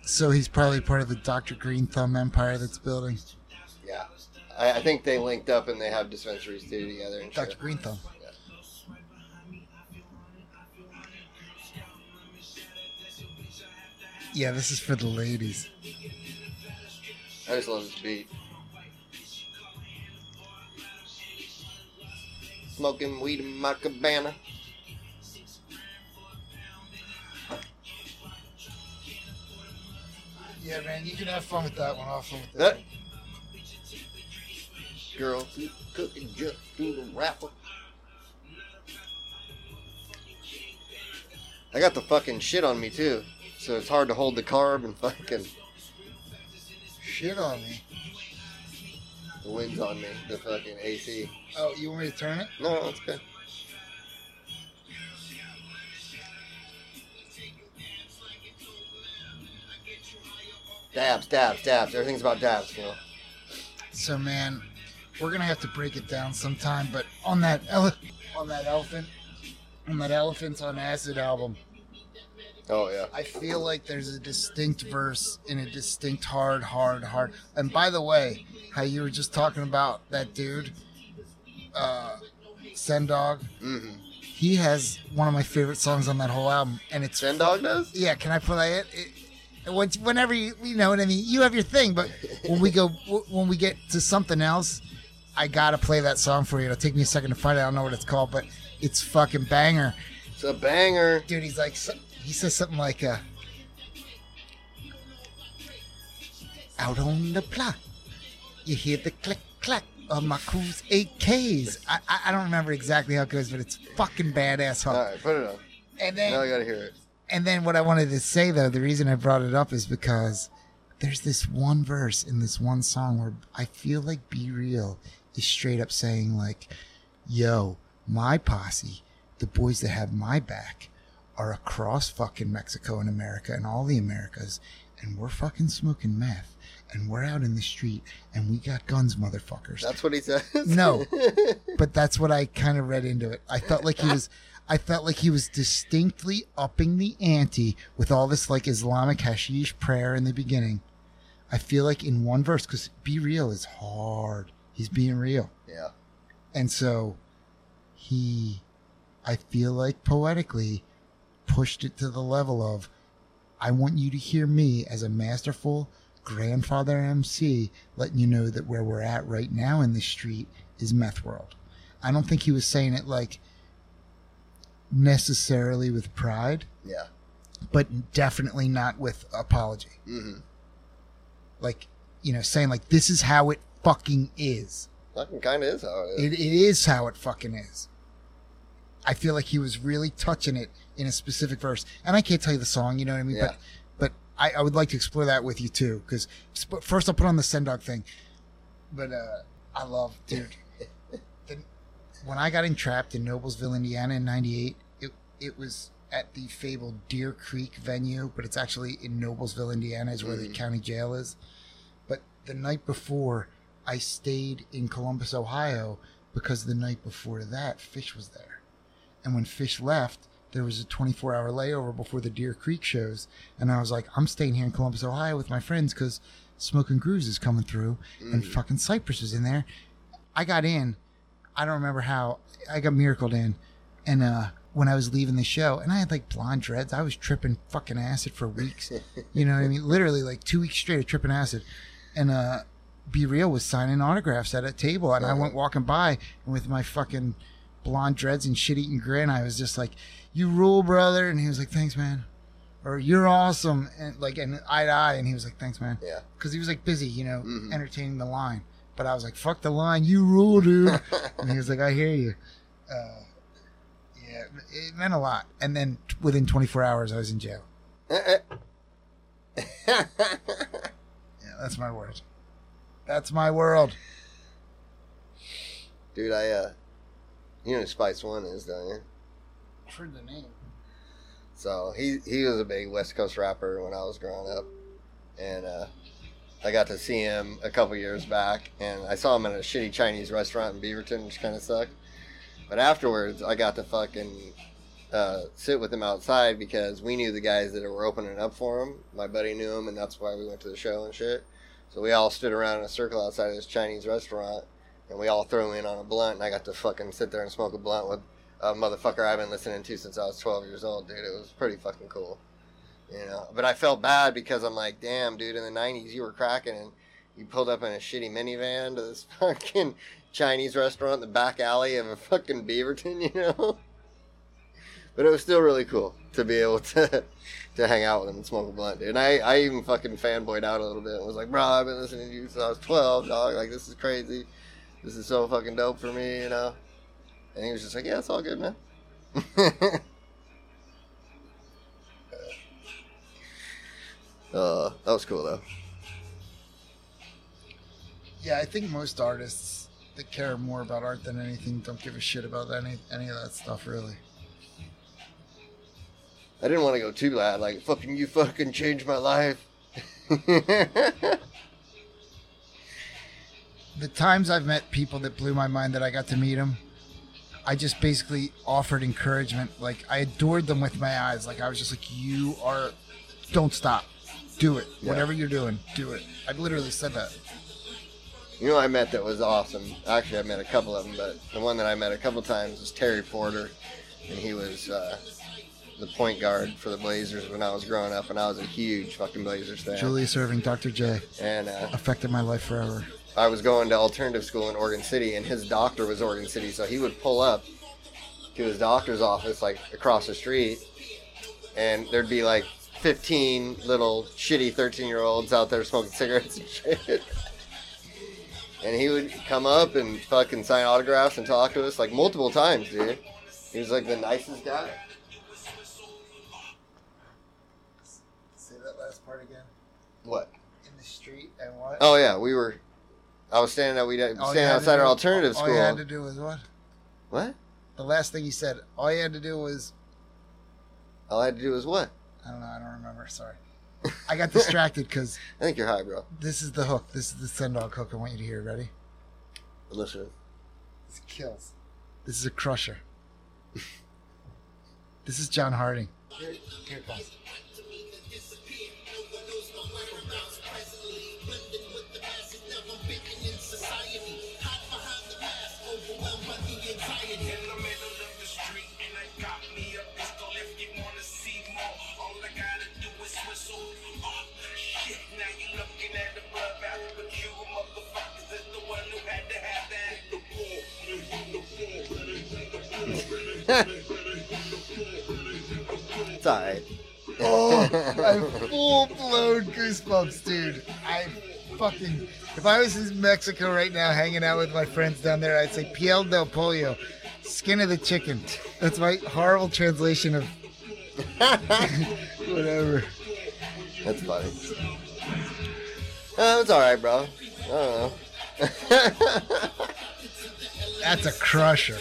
So he's probably part of the Dr. Greenthumb empire that's building. Yeah. I, I think they linked up and they have dispensaries too together and Dr. shit. Green Thumb. Yeah, this is for the ladies. I just love this beat. Smoking weed in my cabana. Yeah, man, you can have fun with that one. I'll have fun with That girl who cooking just through the rapper. I got the fucking shit on me too, so it's hard to hold the carb and fucking Shit on me. the wind's on me. The fucking AC. Oh, you want me to turn it? No, it's good. Dabs, dabs, dabs. Everything's about dabs, know. So, man, we're gonna have to break it down sometime. But on that ele- on that elephant, on that elephants on acid album, Oh yeah. I feel like there's a distinct verse in a distinct hard, hard, hard. And by the way, how you were just talking about that dude, uh, Sen Dog, Mm-hmm. he has one of my favorite songs on that whole album, and it's Sen Dog does. yeah. Can I play it? it once- whenever you, you know what I mean, you have your thing, but when we go, when we get to something else, I gotta play that song for you. It'll take me a second to find it. I don't know what it's called, but it's fucking banger It's a banger. dude he's like he says something like uh out on the block you hear the click clack of my cruise AKs I, I don't remember exactly how it goes but it's fucking badass All huh? right, put it on. and Now I gotta hear it. And then what I wanted to say though the reason I brought it up is because there's this one verse in this one song where I feel like B-Real is straight up saying like yo my posse the boys that have my back are across fucking Mexico and America and all the Americas, and we're fucking smoking meth, and we're out in the street, and we got guns, motherfuckers. That's what he says. No, but that's what I kind of read into it. I felt like he was, I felt like he was distinctly upping the ante with all this like Islamic hashish prayer in the beginning. I feel like in one verse, because B-Real is hard. He's being real. yeah. And so he, I feel like poetically, pushed it to the level of I want you to hear me as a masterful grandfather MC letting you know that where we're at right now in the street is meth world. I don't think he was saying it like necessarily with pride, Yeah. but definitely not with apology. Mm-hmm. Like, you know, saying like this is how it fucking is. Fucking kind of is how it is. It, it is how it fucking is. I feel like he was really touching it in a specific verse, and I can't tell you the song, you know what I mean? Yeah. But but I, I would like to explore that with you too, because first I'll put on the Sen Dog thing. But uh, I love, dude. the, when I got entrapped in Noblesville, Indiana, in '98, it was at the fabled Deer Creek venue, but it's actually in Noblesville, Indiana, is where the Mhm. county jail is. But the night before, I stayed in Columbus, Ohio, because the night before that, Phish was there. And when Phish left, there was a 24 hour layover before the Deer Creek shows. And I was like, I'm staying here in Columbus, Ohio with my friends because Smoking Grooves is coming through and Mhm. fucking Cypress was in there. I got in. I don't remember how. I got miracled in. And uh, when I was leaving the show, and I had like blonde dreads, I was tripping fucking acid for weeks. You know what I mean? Literally like two weeks straight of tripping acid. And uh, B-Real was signing autographs at a table, and I went walking by, and with my fucking blonde dreads and shit eating grin, I was just like, "You rule, brother," and he was like, "Thanks, man," or "You're awesome," and like, and eye to eye, and he was like, "Thanks, man," Yeah. because he was like busy, you know, Mhm. entertaining the line. But I was like, "Fuck the line, you rule, dude," and he was like, "I hear you." Uh, yeah, it meant a lot. And then within 24 hours, I was in jail. Yeah, that's my word. That's my world. Dude, I uh, you know who Spice One is, don't you? I've heard the name. So he he was a big West Coast rapper when I was growing up, and uh, I got to see him a couple years back, and I saw him at a shitty Chinese restaurant in Beaverton, which kind of sucked. But afterwards, I got to fucking uh, sit with him outside because we knew the guys that were opening up for him. My buddy knew him, and that's why we went to the show and shit. So we all stood around in a circle outside of this Chinese restaurant, and we all threw in on a blunt, and I got to fucking sit there and smoke a blunt with a motherfucker I've been listening to since I was 12 years old, dude. It was pretty fucking cool. You know, but I felt bad because I'm like, damn, dude, in the 90s you were cracking and you pulled up in a shitty minivan to this fucking Chinese restaurant in the back alley of a fucking Beaverton, you know? But it was still really cool to be able to to hang out with him and smoke a blunt, dude. And I, I even fucking fanboyed out a little bit and was like, bro, I've been listening to you since I was 12, dog. Like, this is crazy. This is so fucking dope for me, you know? And he was just like, yeah, it's all good, man. uh, that was cool, though. Yeah, I think most artists that care more about art than anything don't give a shit about any any of that stuff, really. I didn't want to go too loud, like, fucking, you fucking changed my life. The times I've met people that blew my mind that I got to meet them, I just basically offered encouragement. Like I adored them with my eyes. Like I was just like, you are, don't stop, do it. Yeah. Whatever you're doing, do it. I literally said that. You know, I met that was awesome. Actually, I met a couple of them, but the one that I met a couple times was Terry Porter, and he was uh, the point guard for the Blazers when I was growing up, and I was a huge fucking Blazers fan. Julius Erving Dr. J, And uh, affected my life forever. I was going to alternative school in Oregon City, and his doctor was Oregon City, so he would pull up to his doctor's office like across the street, and there'd be like 15 little shitty 13 year olds out there smoking cigarettes and shit. And he would come up and fucking sign autographs and talk to us like multiple times, dude. He was like the nicest guy. Say that last part again. What? In the street and what? Oh yeah, we were. I was standing out. We standing outside our alternative All you had to do was what? What? The last thing you said. All you had to do was All I had to do was what? I don't know. I don't remember. Sorry. I got distracted because I think you're high, bro. this is the hook. This is the Sen Dog hook. I want you to hear. Ready? Listen. This kills. This is a crusher. this is John Harding. Here, here it comes. It's alright. Oh, I full blown goosebumps, dude. I fucking. If I was in Mexico right now, hanging out with my friends down there, I'd say piel del pollo, skin of the chicken. That's my horrible translation of whatever. That's funny. Uh, it's alright, bro. I don't know. That's a crusher.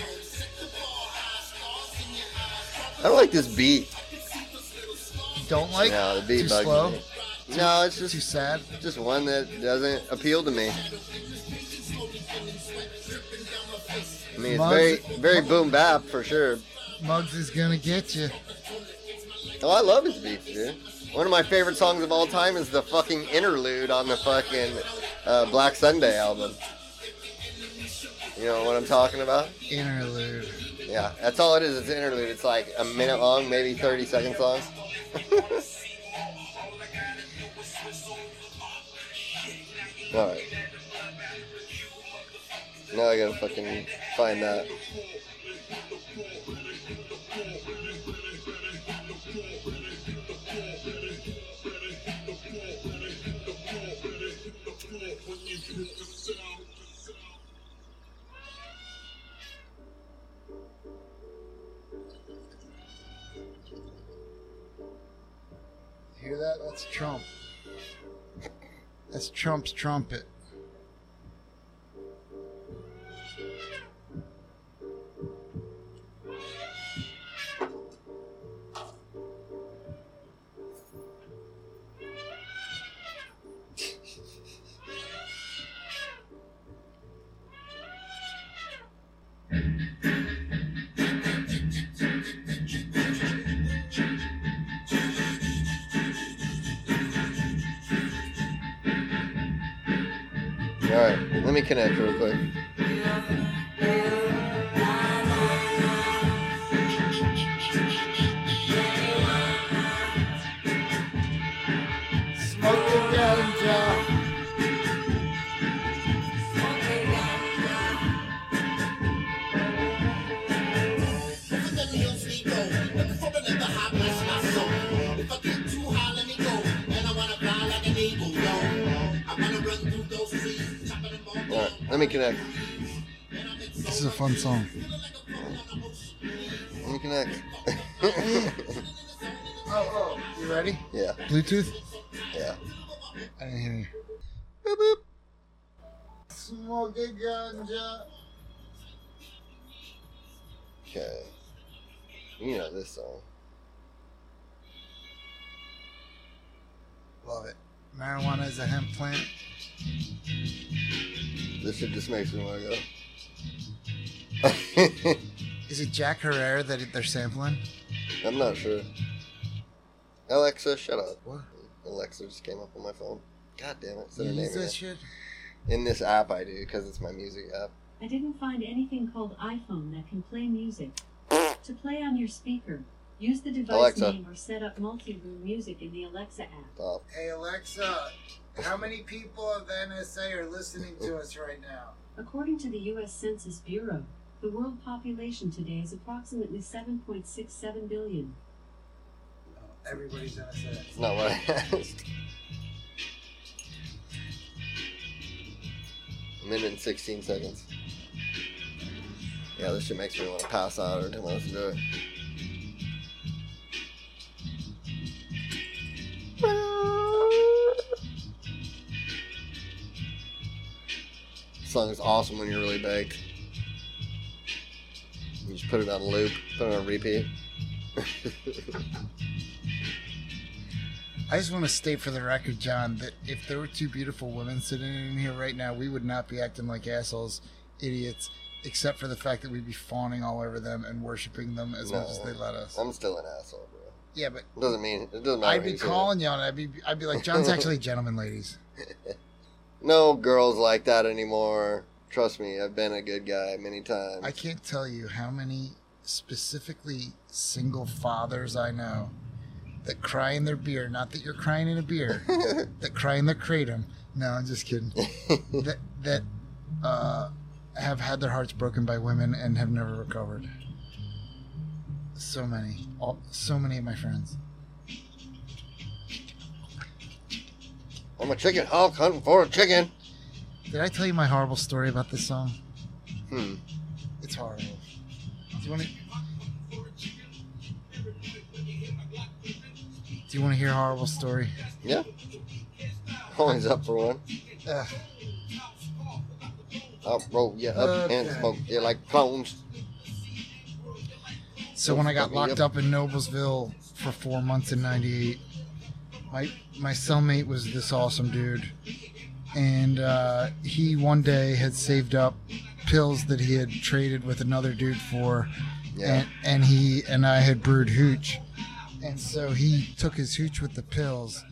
I don't like this beat. Don't like? No, the beat Too bugs slow? me. No, it's just Too sad? just one that doesn't appeal to me. I mean, it's Muggs- very very boom bap for sure. Muggs is gonna get you. Oh, I love his beats, dude. One of my favorite songs of all time is the fucking interlude on the fucking uh, Black Sunday album. You know what I'm talking about? Interlude. Yeah, that's all it is. It's an interlude. It's like a minute long, maybe 30 seconds long. Alright. Now I gotta fucking find that. Hear that? That's Trump. That's Trump's trumpet. Let me connect real quick. Let me connect. This is a fun song. Let me connect. Oh, oh. You ready? yeah, Bluetooth? yeah. I didn't hear you. Boop, boop. Smoke ganja. Okay. You know this song. Love it. Marijuana is a hemp plant. This shit just makes me want to go. Is it Jack Herer that they're sampling? I'm not sure. Alexa, shut up. What? Alexa just came up on my phone. God damn it. Said her You name use that again. shit? In this app, I do because it's my music app. I didn't find anything called iPhone that can play music. To play on your speaker, use the device Alexa. name or set up multi-room music in the Alexa app. Stop. Hey Alexa, how many people of the NSA are listening to us right now? According to the U.S. Census Bureau, the world population today is approximately 7.67 billion. Oh, everybody's NSA. It's not what I asked. A minute and 16 seconds. Yeah, this shit makes me want to pass out every time I listen to it. song is awesome when you're really baked. You just put it on a loop, put it on repeat. I just want to state for the record, John, that if there were two beautiful women sitting in here right now, we would not be acting like assholes, idiots, except for the fact that we'd be fawning all over them and worshiping them as much as they let us. I'm still an asshole, bro. Yeah, but It doesn't mean it doesn't matter. I'd be calling you on it. I'd be, I'd be like, John's actually a gentleman, ladies. No girls like that anymore. Trust me, I've been a good guy many times. I can't tell you how many specifically single fathers I know that cry in their beer. Not that you're crying in a beer, that cry in their kratom. No, I'm just kidding. that that uh, have had their hearts broken by women and have never recovered. So many, all, so many of my friends. I'm a chicken hawk hunting for a chicken. Did I tell you my horrible story about this song? Hmm. It's horrible. Do you want to? Do you want to hear a horrible story? Yeah. Always up for one. Ugh. I'll roll you up and Okay. smoke you like clones. So when I got locked up in Noblesville for four months in '98, my my cellmate was this awesome dude, and uh, he one day had saved up pills that he had traded with another dude for, Yeah. and, and he and I had brewed hooch, and so he took his hooch with the pills.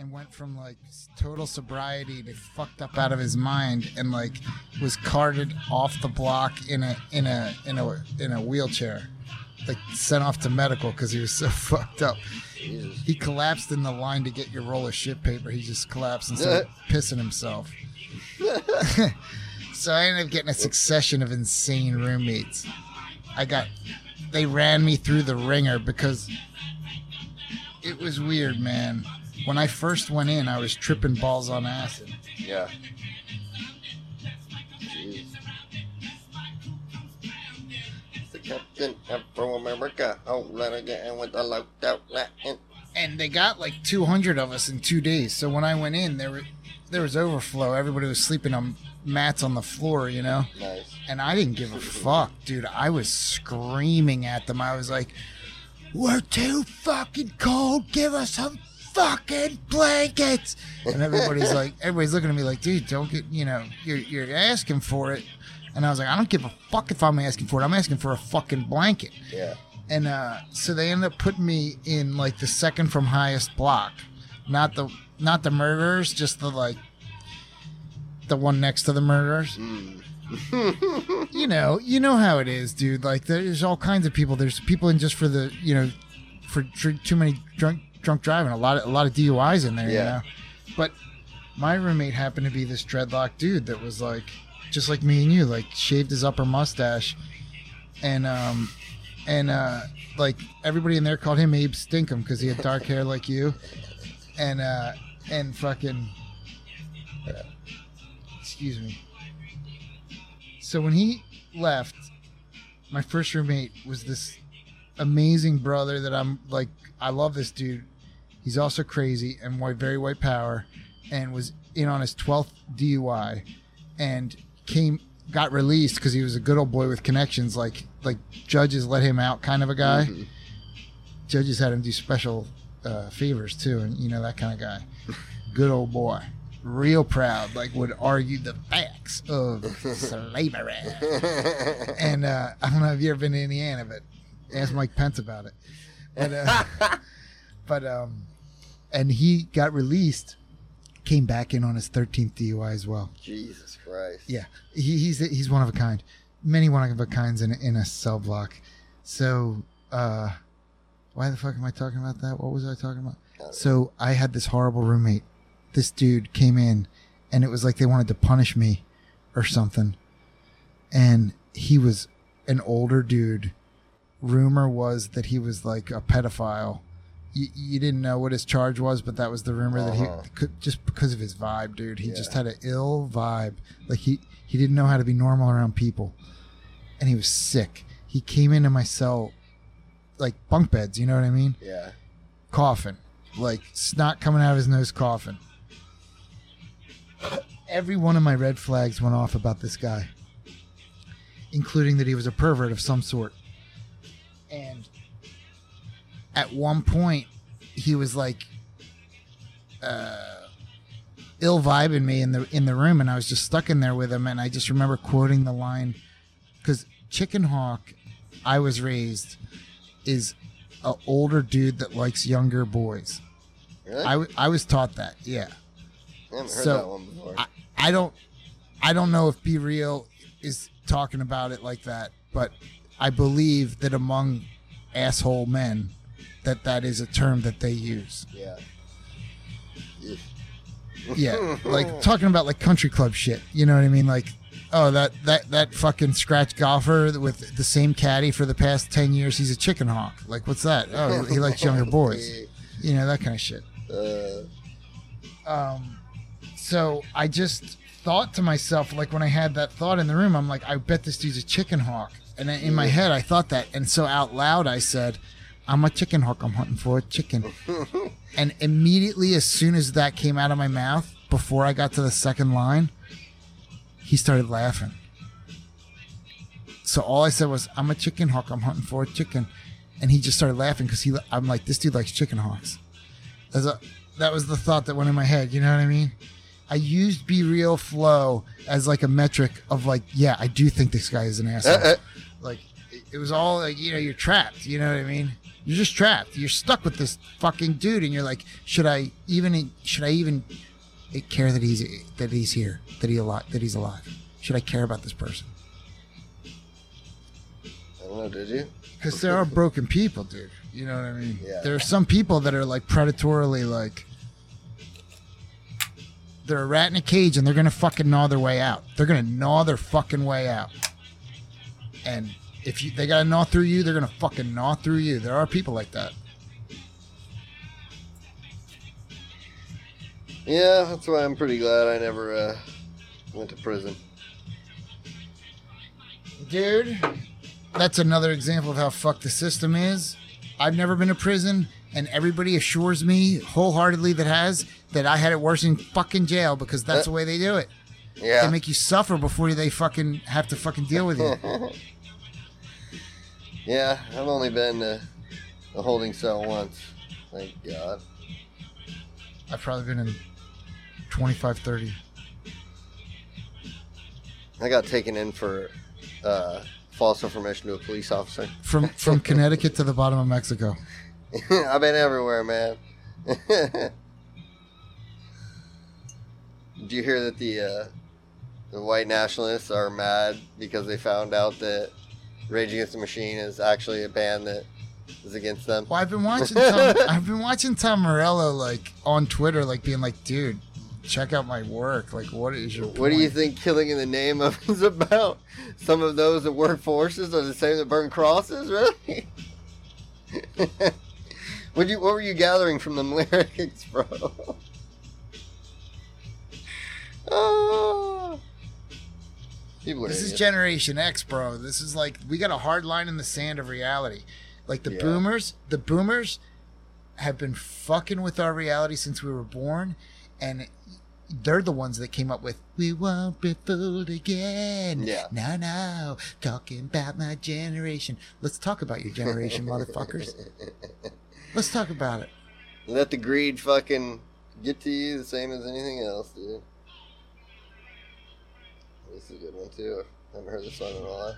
And went from like total sobriety to fucked up out of his mind, and like was carted off the block in a in a in a in a wheelchair like sent off to medical because he was so fucked up. Jesus. He collapsed in the line to get your roll of shit paper. He just collapsed and started pissing himself. so I ended up getting a succession of insane roommates. I got, they ran me through the ringer because it was weird, man. When I first went in, I was tripping balls on acid. Yeah. Captain from America. Oh, let her get in with the locked out Latin. and they got like 200 of us in two days. So when I went in, there were there was overflow. Everybody was sleeping on mats on the floor, you know. Nice. And I didn't give a fuck, dude. I was screaming at them. I was like, "We're too fucking cold. Give us some fucking blankets." And everybody's like, everybody's looking at me like, "Dude, don't get, you know, you're you're asking for it." And I was like, "I don't give a fuck if I'm asking for it. I'm asking for a fucking blanket." Yeah. And uh, so they ended up putting me in like the second from highest block, not the not the murderers, just the like the one next to the murderers. Mm. You know, you know how it is, dude. Like there's all kinds of people. There's people in just for the you know for dr- too many drunk drunk driving. A lot of a lot of DUIs in there. Yeah. You know, but my roommate happened to be this dreadlock dude that was like just like me and you, like shaved his upper mustache, and um and uh like everybody in there called him Abe Stinkum because he had dark hair like you, and uh and fucking excuse me. So when he left, my first roommate was this amazing brother that I'm like I love this dude. He's also crazy and white, very white power, and was in on his twelfth DUI, and came got released because he was a good old boy with connections. Like like judges let him out, kind of a guy. Mhm. Judges had him do special uh, favors too, and you know that kind of guy. good old boy, real proud. Like would argue the facts. of slavery. And uh, I don't know if you ever been to Indiana, but ask Mike Pence about it. But, uh, but um, and he got released, came back in on his 13th DUI as well. Jesus Christ. Yeah, he, he's he's one of a kind. Many one of a kinds in in a cell block. So, uh, why the fuck am I talking about that? What was I talking about? So I had this horrible roommate. This dude came in, and it was like they wanted to punish me, or something. And he was an older dude. Rumor was that he was like a pedophile. You, you didn't know what his charge was, but that was the rumor that Uh-huh. he could just because of his vibe, dude. He just had an ill vibe. Like he he didn't know how to be normal around people, and he was sick. He came into my cell, like bunk beds. You know what I mean? Yeah. coughing, like snot coming out of his nose, coughing. Every one of my red flags went off about this guy, including that he was a pervert of some sort. And at one point, he was like uh, ill vibing me in the in the room, and I was just stuck in there with him. And I just remember quoting the line because Chicken Hawk, I was raised, is a older dude that likes younger boys. Really? I, w- I was taught that. Yeah. I haven't heard so, that one before. I, I don't I don't know if B-Real is talking about it like that, but I believe that among asshole men that that is a term that they use. yeah. Yeah, like talking about like country club shit. You know what I mean? Like, oh that that that fucking scratch golfer with the same caddy for the past ten years. He's a chicken hawk. Like, what's that? Oh, he likes younger boys. You know that kind of shit. Uh, Um, so I just thought to myself, like when I had that thought in the room, I'm like, I bet this dude's a chicken hawk. And in my head, I thought that, and so out loud, I said, "I'm a chicken hawk. I'm hunting for a chicken." and immediately, as soon as that came out of my mouth, before I got to the second line, he started laughing. So all I said was, "I'm a chicken hawk. I'm hunting for a chicken," and he just started laughing because he. I'm like, this dude likes chicken hawks. As a, that was the thought that went in my head. You know what I mean? I used B-Real Flow as like a metric of like, yeah, I do think this guy is an asshole. Uh, uh. Like, it, it was all like, you know, you're trapped. You know what I mean? You're just trapped. You're stuck with this fucking dude, and you're like, should I even? Should I even care that he's that he's here, that he alive, that he's alive? Should I care about this person? I don't know. Did you? Because there are broken people, dude. You know what I mean? Yeah. There are some people that are like predatorily like they're a rat in a cage and they're gonna fucking gnaw their way out. They're gonna gnaw their fucking way out. And if you they gotta gnaw through you, they're gonna fucking gnaw through you. There are people like that. Yeah, that's why I'm pretty glad I never uh, went to prison. Dude, that's another example of how fucked the system is. I've never been to prison, and everybody assures me wholeheartedly that has that I had it worse in fucking jail because that's the way they do it. Yeah. They make you suffer before they fucking have to fucking deal with you. yeah, I've only been to a holding cell once. Thank God. I've probably been in 25, 30. I got taken in for uh, false information to a police officer. From from Connecticut to the bottom of Mexico. I've been everywhere, man. Did you hear that the uh, the white nationalists are mad because they found out that Rage Against the Machine is actually a band that is against them? Well, I've been watching Tom, I've been watching Tom Morello like on Twitter, like being like, dude, check out my work. Like, what is your What do you think killing in the name of is about? Some of those that work forces are the same that burn crosses, really? what you what were you gathering from them lyrics, bro? oh. People are This is. Generation X, bro. This is like we got a hard line in the sand of reality. Like the Yeah. boomers, the boomers have been fucking with our reality since we were born, and they're the ones that came up with "We won't be fooled again." Yeah. No, no, talking about my generation. Let's talk about your generation, motherfuckers. Let's talk about it. Let the greed fucking get to you the same as anything else, dude. A good one too. I haven't heard this one in a while.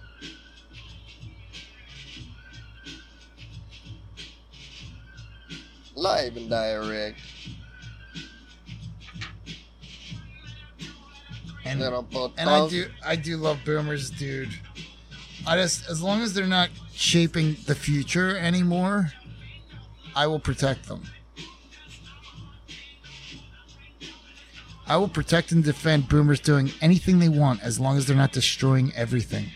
Live and direct. And and I do I do love boomers, dude. I just as long as they're not shaping the future anymore, I will protect them. I will protect and defend boomers doing anything they want as long as they're not destroying everything.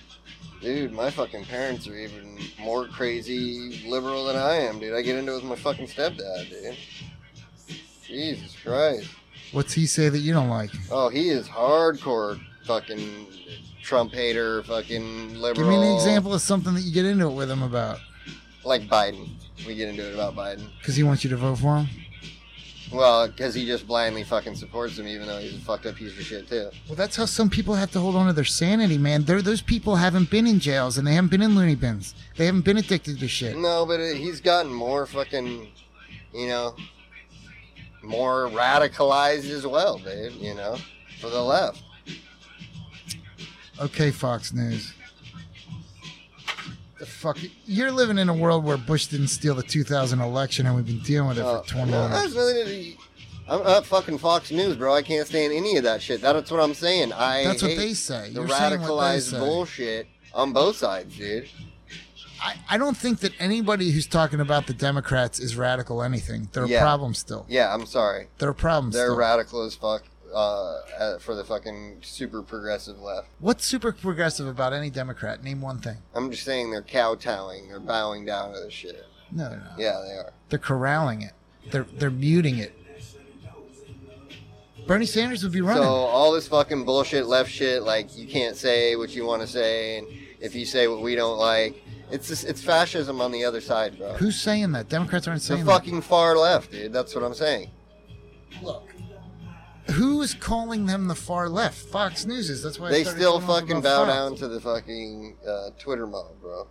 Dude, my fucking parents are even more crazy liberal than I am, dude. I get into it with my fucking stepdad, dude. Jesus Christ. What's he say that you don't like? Oh, he is hardcore fucking Trump hater, fucking liberal. Give me an example of something that you get into it with him about. Like Biden. We get into it about Biden. Because he wants you to vote for him? Well, because he just blindly fucking supports him, even though he's a fucked up piece of shit, too. Well, that's how some people have to hold on to their sanity, man. They're, those people haven't been in jails and they haven't been in loony bins. They haven't been addicted to shit. No, but it, he's gotten more fucking, you know, more radicalized as well, dude, you know, for the left. Okay, Fox News. The fuck? You're living in a world where Bush didn't steal the 2000 election and we've been dealing with it Uh, for 20 no, years. that's nothing to do- I'm not fucking Fox News, bro. I can't stand any of that shit. That's what I'm saying. I That's what they say. The You're saying what they radicalized say. bullshit on both sides, dude. I, I don't think that anybody who's talking about the Democrats is radical anything. They're Yeah. a problem still. Yeah, I'm sorry. They're a problem They're still. radical as fuck uh, uh, for the fucking super progressive left. What's super progressive about any Democrat? Name one thing. I'm just saying they're kowtowing. They're bowing down to the shit. No, they're not. Yeah, they are. They're corralling it. They're they're muting it. Bernie Sanders would be running. So all this fucking bullshit, left shit, like you can't say what you want to say, and if you say what we don't like, it's just, it's fascism on the other side, bro. Who's saying that? Democrats aren't saying The saying fucking far left, dude. That's what I'm saying. Look. Is calling them the far left? Fox News is. That's why I They started still fucking about bow Fox. down to the fucking uh, Twitter mob, bro.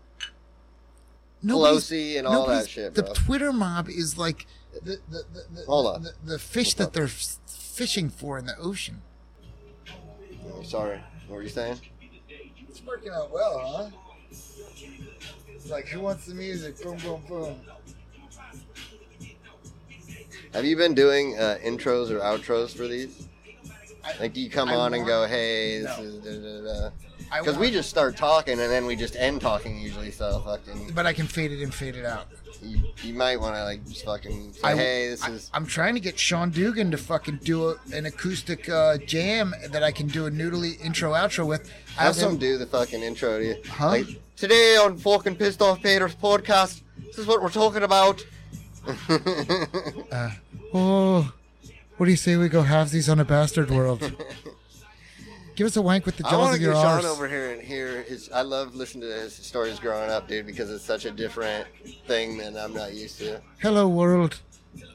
Nobody's- Pelosi and all that nobody's- shit, The bro. Twitter mob is like the the, the, the, Hold on. the, the fish that they're f- fishing for in the ocean. Oh, sorry. What were you saying? It's working out well, huh? It's like who wants the music? Boom, boom, boom. Have you been doing uh, intros or outros for these? I- Like, do you come I on and go, "Hey, this No. is," da, da, da. I Because we just start talking and then we just end talking usually. So fucking, But I can fade it in, fade it out. you, you might want to like just fucking say, I, "Hey, this I, is." I'm trying to get Sean Dugan to fucking do a, an acoustic uh, jam that I can do a noodly intro outro with. Have I've some do the fucking intro to you. Huh? Like, today on fucking Pissed Off Peter's podcast, this is what we're talking about. Uh, oh, what do you say we go halvesies on a bastard world? Give us a wank with the I jaws want of to your get Sean arse. over here and hear his. I love listening to his stories growing up, dude, because it's such a different thing than I'm not used to. Hello, world.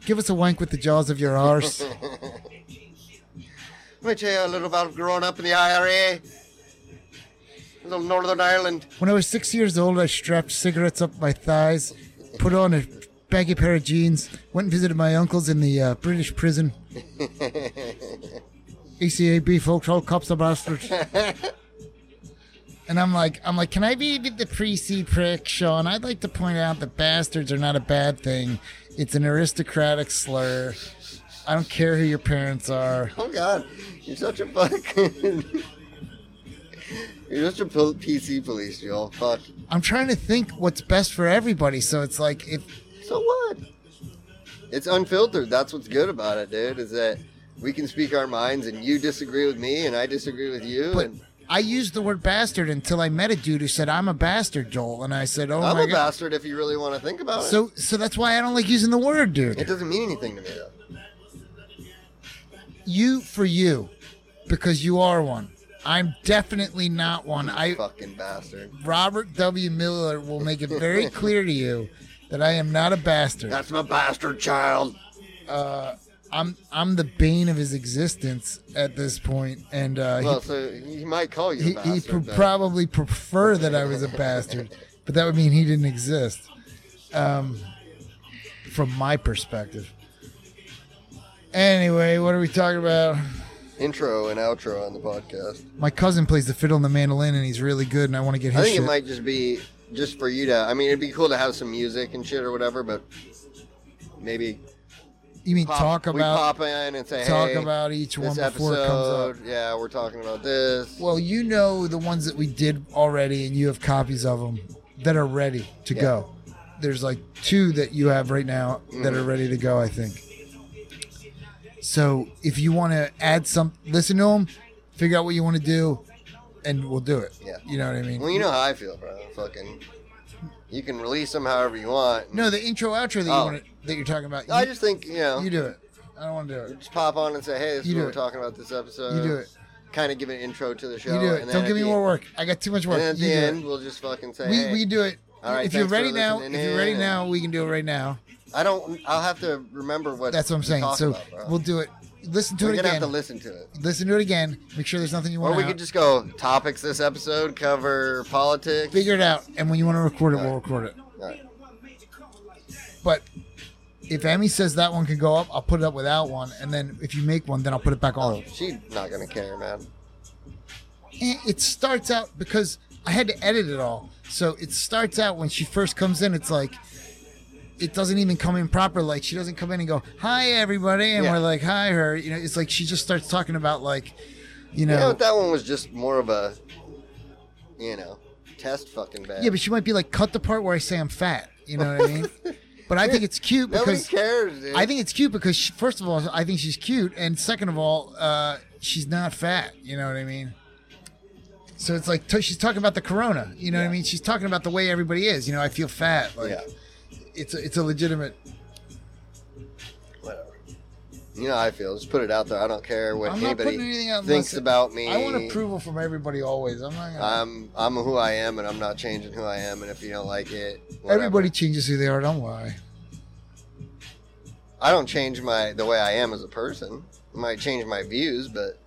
Give us a wank with the jaws of your arse. Let me tell you a little about growing up in the IRA. Little Northern Ireland. when I was six years old, I strapped cigarettes up my thighs, put on a baggy pair of jeans, went and visited my uncles in the uh, British prison. ACAB, folks, all cops are bastards. And I'm like, I'm like, can I be the pre-C prick, Sean? I'd like to point out that bastards are not a bad thing. It's an aristocratic slur. I don't care who your parents are. Oh God, you're such a fucking. you're such a PC police, Joel. Fuck. I'm trying to think what's best for everybody. So it's like, if So what? It's unfiltered. That's what's good about it, dude. Is that we can speak our minds, and you disagree with me, and I disagree with you, But and I used the word bastard until I met a dude who said I'm a bastard, Joel, and I said, "Oh I'm my a god." bastard if you really want to think about it. So, so that's why I don't like using the word, dude. It doesn't mean anything to me, though. You for you, because you are one. I'm definitely not one. I Fucking bastard. Robert W. Miller will make it very clear to you that I am not a bastard. That's my bastard child. I'm I'm the bane of his existence at this point, and uh, Well, so he might call you he, a bastard. he but- probably prefer that I was a bastard, but that would mean he didn't exist. Um, from my perspective. Anyway, what are we talking about? intro and outro on the podcast. My cousin plays the fiddle and the mandolin, and he's really good, and I want to get his I think shit. it might just be just for you to. I mean, it'd be cool to have some music and shit or whatever, but maybe you mean pop, talk we about pop in and say, talk hey, about each one before it comes up? episode. Yeah, we're talking about this. Well, you know the ones that we did already, and you have copies of them that are ready to Yeah. go. There's like two that you have right now that Mm-hmm. are ready to go. I think. So if you want to add some, listen to them, figure out what you want to do, and we'll do it. Yeah. You know what I mean? Well, you know how I feel, bro. Fucking, you can release them however you want. no, the intro outro that Oh. you want that you're talking about. I you, just think you know, you do it. I don't want to do it. just pop on and say, hey, this You is do what we're it. talking about this episode. You do it. Kind of give an intro to the show. You do it. and then Don't at give me the- more work. I got too much work. And at You the do it. end, we'll just fucking say, we, hey, we do it. All right, if you're thanks for ready now, if listening you're ready in. now, we can do it right now. I don't. I'll have to remember what. That's what I'm to saying. talk So about, bro. we'll do it. Listen to We're it gonna again. have to listen to it. listen to it again. Make sure there's nothing you want. Or we to could just go topics this episode, cover politics. figure it out. And when you want to record it, we'll record it. Right. But if Emmy says that one can go up, I'll put it up without one. And then if you make one, then I'll put it back on. She's not gonna care, man. Eh, It starts out because I had to edit it all. So it starts out when she first comes in. It's like it doesn't even come in proper. Like she doesn't come in and go, "Hi, everybody," and Yeah. we're like, "Hi, her." You know, it's like she just starts talking about like, you You know, know, that one was just more of a, you know, test fucking bad. yeah, but she might be like, "Cut the part where I say I'm fat." You know what I mean? But I think it's cute nobody because cares, dude. I think it's cute because she, first of all, I think she's cute, and second of all, uh, she's not fat. You know what I mean? So it's like t- she's talking about the corona. You know what I mean? She's talking about the way everybody is. You know, I feel fat. Like yeah, it's a, it's a legitimate. whatever. You know how I feel. Just put it out there. I don't care what I'm not anybody anything out thinks unless- about me. I want approval from everybody always. I'm not. Gonna, I'm I'm who I am, and I'm not changing who I am. And if you don't like it, whatever. everybody changes who they are. Don't worry. I don't change my the way I am as a person. I might change my views, but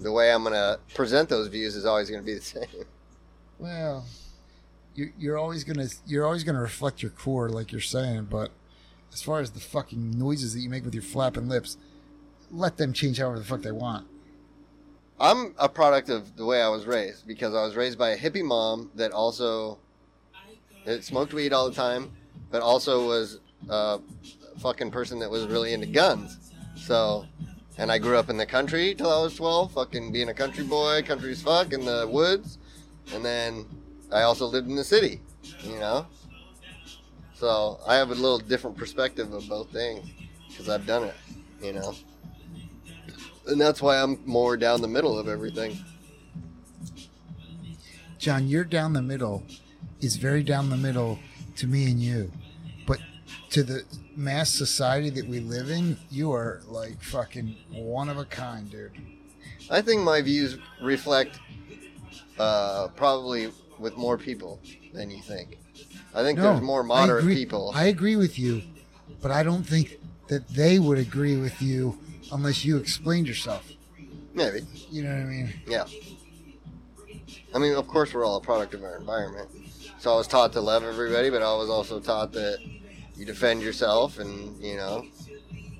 the way I'm gonna present those views is always gonna be the same. Well, you, you're always gonna you're always gonna reflect your core, like you're saying. But as far as the fucking noises that you make with your flapping lips, let them change however the fuck they want. I'm a product of the way I was raised because I was raised by a hippie mom that also that smoked weed all the time, but also was a fucking person that was really into guns. So, and I grew up in the country till I was 12, fucking being a country boy, country as fuck in the woods, and then I also lived in the city, you know. So I have a little different perspective of both things because I've done it, you know and that's why I'm more down the middle of everything. John, you're down the middle is very down the middle to me and you. But to the mass society that we live in, you are like fucking one of a kind, dude. I think my views reflect uh, probably with more people than you think. I think there's more I moderate agree- people. I agree with you, but I don't think that they would agree with you unless you explained yourself. Maybe, You know what I mean? yeah. I mean, of course, we're all a product of our environment. So I was taught to love everybody, but I was also taught that you defend yourself, and you know,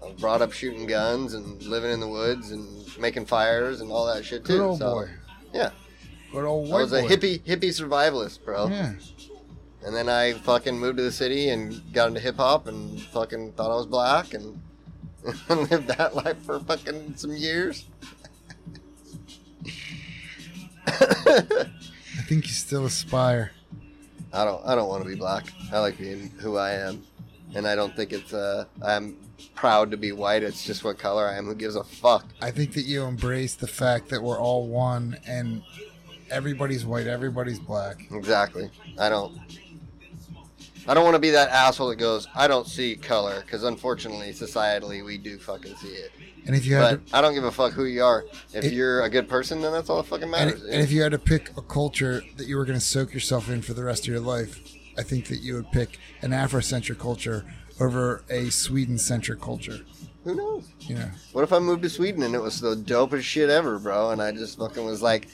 I was brought up shooting guns and living in the woods and making fires and all that shit too. Good old so, boy. Yeah, Good old I white was a boy. hippie hippie survivalist, bro. Yeah. And then I fucking moved to the city and got into hip hop and fucking thought I was black and lived that life for fucking some years. I think you still aspire. I don't I don't want to be black. I like being who I am. And I don't think it's uh I'm proud to be white. It's just what color I am. Who gives a fuck? I think that you embrace the fact that we're all one and everybody's white, everybody's black. Exactly. I don't I don't want to be that asshole that goes, I don't see color, because unfortunately, societally, we do fucking see it. And if you had But to, I don't give a fuck who you are. If It- you're a good person, then that's all that fucking and, matters. and if you had to pick a culture that you were going to soak yourself in for the rest of your life, I think that you would pick an Afrocentric culture over a Sweden-centric culture. Who knows? Yeah. What if I moved to Sweden and it was the dopest shit ever, bro? And I just fucking was like,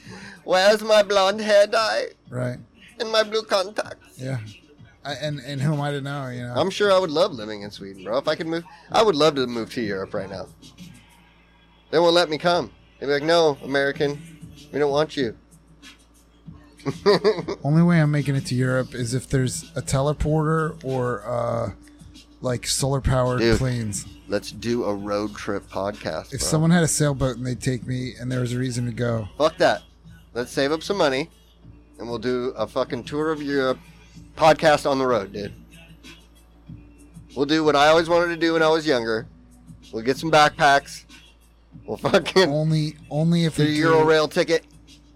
"Where's my blonde hair dye right? and my blue contacts?" Yeah. I, and and who am I to know? You know, I'm sure I would love living in Sweden, bro. If I could move, I would love to move to Europe right now. They won't let me come. They'd be like, no, American, we don't want you. Only way I'm making it to Europe is if there's a teleporter or uh, like solar powered Dude. planes. Let's do a road trip podcast. If bro. someone had a sailboat and they'd take me and there was a reason to go, Fuck that. Let's save up some money and we'll do a fucking tour of Europe podcast on the road, dude. We'll do what I always wanted to do when I was younger. We'll get some backpacks. We'll fucking only only if we a do, Euro rail ticket.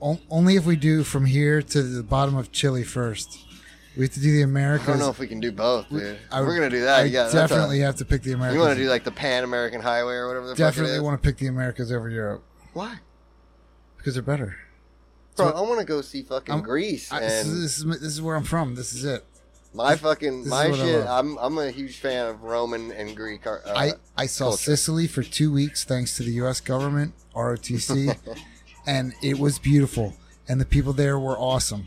on- only if we do from here to the bottom of Chile first. We have to do the Americas. I don't know if we can do both, dude. I We're gonna do that. I yeah, that's a- definitely have to pick the Americas. You want to do like the Pan American Highway or whatever the definitely fuck it is? want to pick the Americas over Europe Why? because they're better. Bro, So- I want to go see fucking I'm- Greece I, this, is, this is this is where I'm from. This is it. my fucking this my shit. I'm I'm a huge fan of Roman and Greek. art- Uh, I I saw culture. Sicily for two weeks thanks to the U.S. government ROTC, and it was beautiful, and the people there were awesome.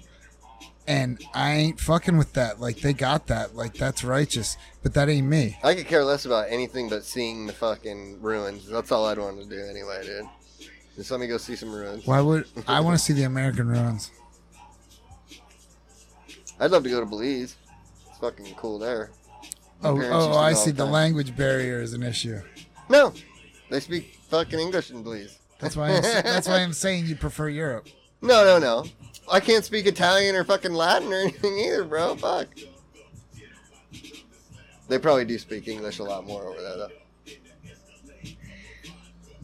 And I ain't fucking with that. Like they got that. Like that's righteous, but that ain't me. I could care less about anything but seeing the fucking ruins. That's all I'd want to do anyway, dude. Just let me go see some ruins. Why would I want to see the American ruins? I'd love to go to Belize. It's fucking cool there. My Oh, oh, I see. The time. language barrier is an issue. No, they speak fucking English in Belize. That's why. I'm, that's why I'm saying you prefer Europe. No, no, no. I can't speak Italian or fucking Latin or anything either, bro. Fuck. They probably do speak English a lot more over there, though.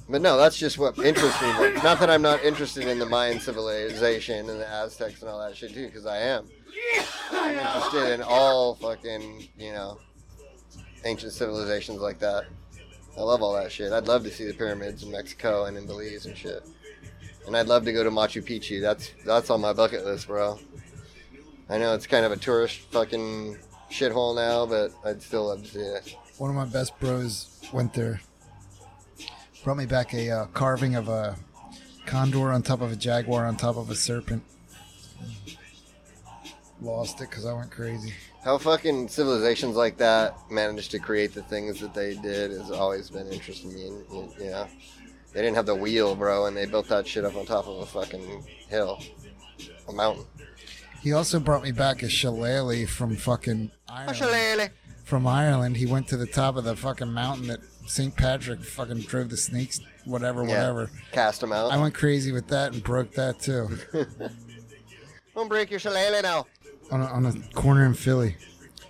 But no, that's just what interests me. more. Not that I'm not interested in the Mayan civilization and the Aztecs and all that shit too, because I am. I'm interested in all fucking, you know, ancient civilizations like that. I love all that shit. I'd love to see the pyramids in Mexico and in Belize and shit. And I'd love to go to Machu Picchu. That's that's on my bucket list, bro. I know it's kind of a tourist fucking shithole now, but I'd still love to see it. One of my best bros went there. Brought me back a uh, carving of a condor on top of a jaguar on top of a serpent. Lost it because I went crazy. How fucking civilizations like that managed to create the things that they did has always been interesting to me. Know, they didn't have the wheel, bro, and they built that shit up on top of a fucking hill, a mountain. He also brought me back a shillelagh from fucking Ireland. From Ireland, he went to the top of the fucking mountain that St. Patrick fucking drove the snakes, whatever, Yeah. whatever. Cast them out. I went crazy with that and broke that too Don't break your shillelagh now. on a, on a corner in Philly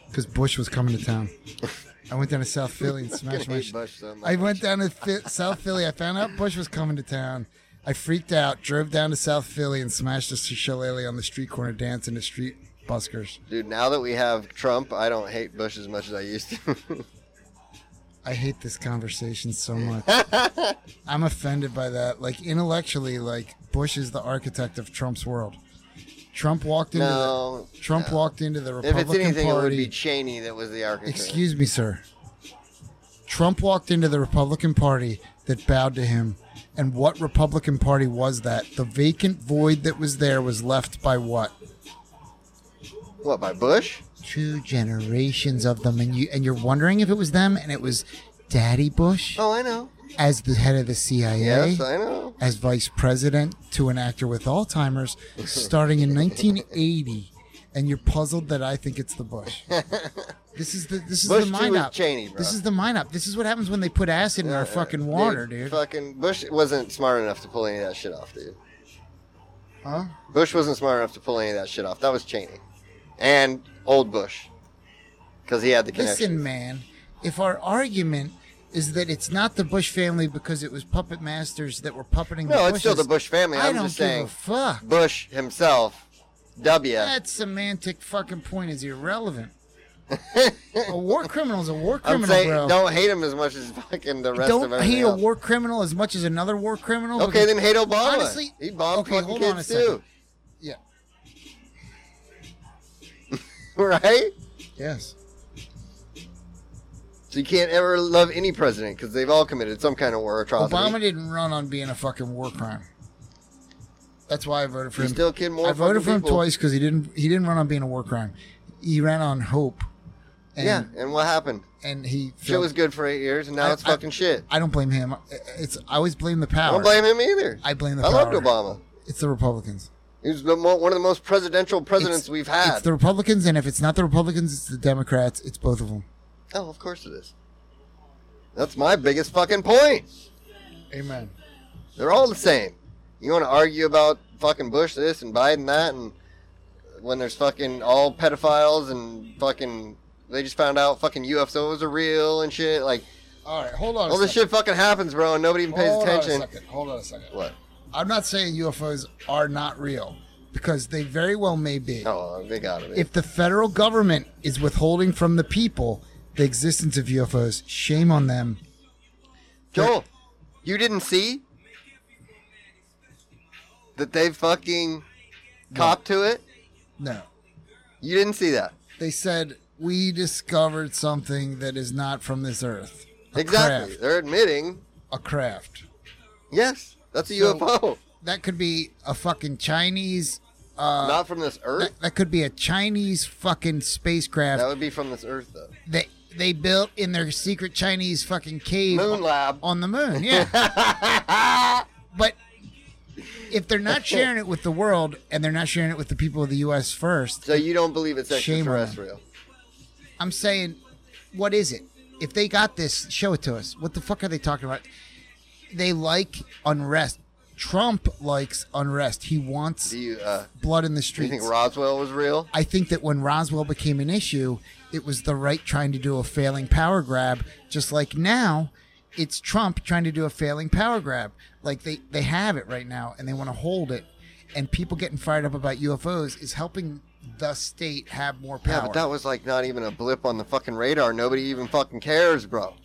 because Bush was coming to town. I went down to South Philly and smashed my. sh- Bush so much. I went down to Fi- South Philly. I found out Bush was coming to town. I freaked out, drove down to South Philly, and smashed a shillelagh on the street corner dancing to street buskers. Dude, now that we have Trump, I don't hate Bush as much as I used to. I hate this conversation so much. I'm offended by that. Like intellectually, like Bush is the architect of Trump's world. Trump walked into no. the, Trump no. walked into the Republican Party. If it's anything, it would be Cheney that was the architect. Excuse me, sir. Trump walked into the Republican Party that bowed to him. And what Republican Party was that? The vacant void that was there was left by what? What, by Bush? Two generations of them, and you and you're wondering if it was them, and it was Daddy Bush Oh, I know. As the head of the CIA, Yes, I know. as vice president to an actor with Alzheimer's, starting in 1980, and you're puzzled that I think it's the Bush. This is the this is Bush the was up. Cheney, bro. This is the mind up. This is what happens when they put acid in our fucking water, dude. Fucking Bush wasn't smart enough to pull any of that shit off, dude. Huh? Bush wasn't smart enough to pull any of that shit off. That was Cheney. And old Bush. Because he had the connection. Listen, man. If our argument is that it's not the Bush family because it was puppet masters that were puppeting the No, it's still the Bush family. I I'm don't just give saying a fuck. Bush himself, W. That semantic fucking point is irrelevant. a war criminal is a war I'm criminal, saying bro. don't hate him as much as fucking the rest Don't of everything Don't hate a war criminal as much as another war criminal. Okay, then hate Obama. Honestly, he bombed okay, fucking hold on a kids second. too, Yeah. right? Yes. So you can't ever love any president because they've all committed some kind of war atrocity. Obama didn't run on being a fucking war crime. That's why I voted for He him. still killed more I voted for him people. twice because he didn't he didn't run on being a war crime. He ran on hope And, yeah, and what happened? and he Shit was good for eight years, and now I- it's I- fucking shit. I don't blame him. It's I always blame the I power. don't blame him either. I blame the power. I power. loved Obama. It's the Republicans. He was the mo- one of the most presidential presidents It's- we've had. It's the Republicans, and if it's not the Republicans, it's the Democrats. It's both of them. Oh, of course it is. That's my biggest fucking point. Amen. They're all the same. You want to argue about fucking Bush this and Biden that, and when there's fucking all pedophiles and fucking they just found out fucking UFOs are real and shit. Like All right, hold on. all this shit fucking happens, bro, and nobody even pays Hold attention. On a second. Hold on a second. What? I'm not saying UFOs are not real because they very well may be. Oh, they got it. If the federal government is withholding from the people the existence of UFOs, shame on them. Joel, you didn't see that they fucking copped to it. No. You didn't see that. They said we discovered something that is not from this earth. A Exactly. Craft. They're admitting, A craft. yes, that's a So- UFO. That could be a fucking Chinese. Uh, Not from this earth. that, that could be a Chinese fucking spacecraft That would be from this earth, though. they they built in their secret Chinese fucking cave Moon lab. on the moon. Yeah, but if they're not sharing it with the world and they're not sharing it with the people of the U.S. first, So you don't believe it's Shame on them. extraterrestrial? I'm saying, what is it? If they got this, show it to us. What the fuck are they talking about? They like unrest. Trump likes unrest. He wants you, uh, blood in the do you think Roswell was real? I think that when Roswell became an issue, it was the right trying to do a failing power grab. Just like now, it's Trump trying to do a failing power grab. Like they, they have it right now and they want to hold it. And people getting fired up about UFOs is helping the state have more power. Yeah, but that was like not even a blip on the fucking radar. Nobody even fucking cares, bro.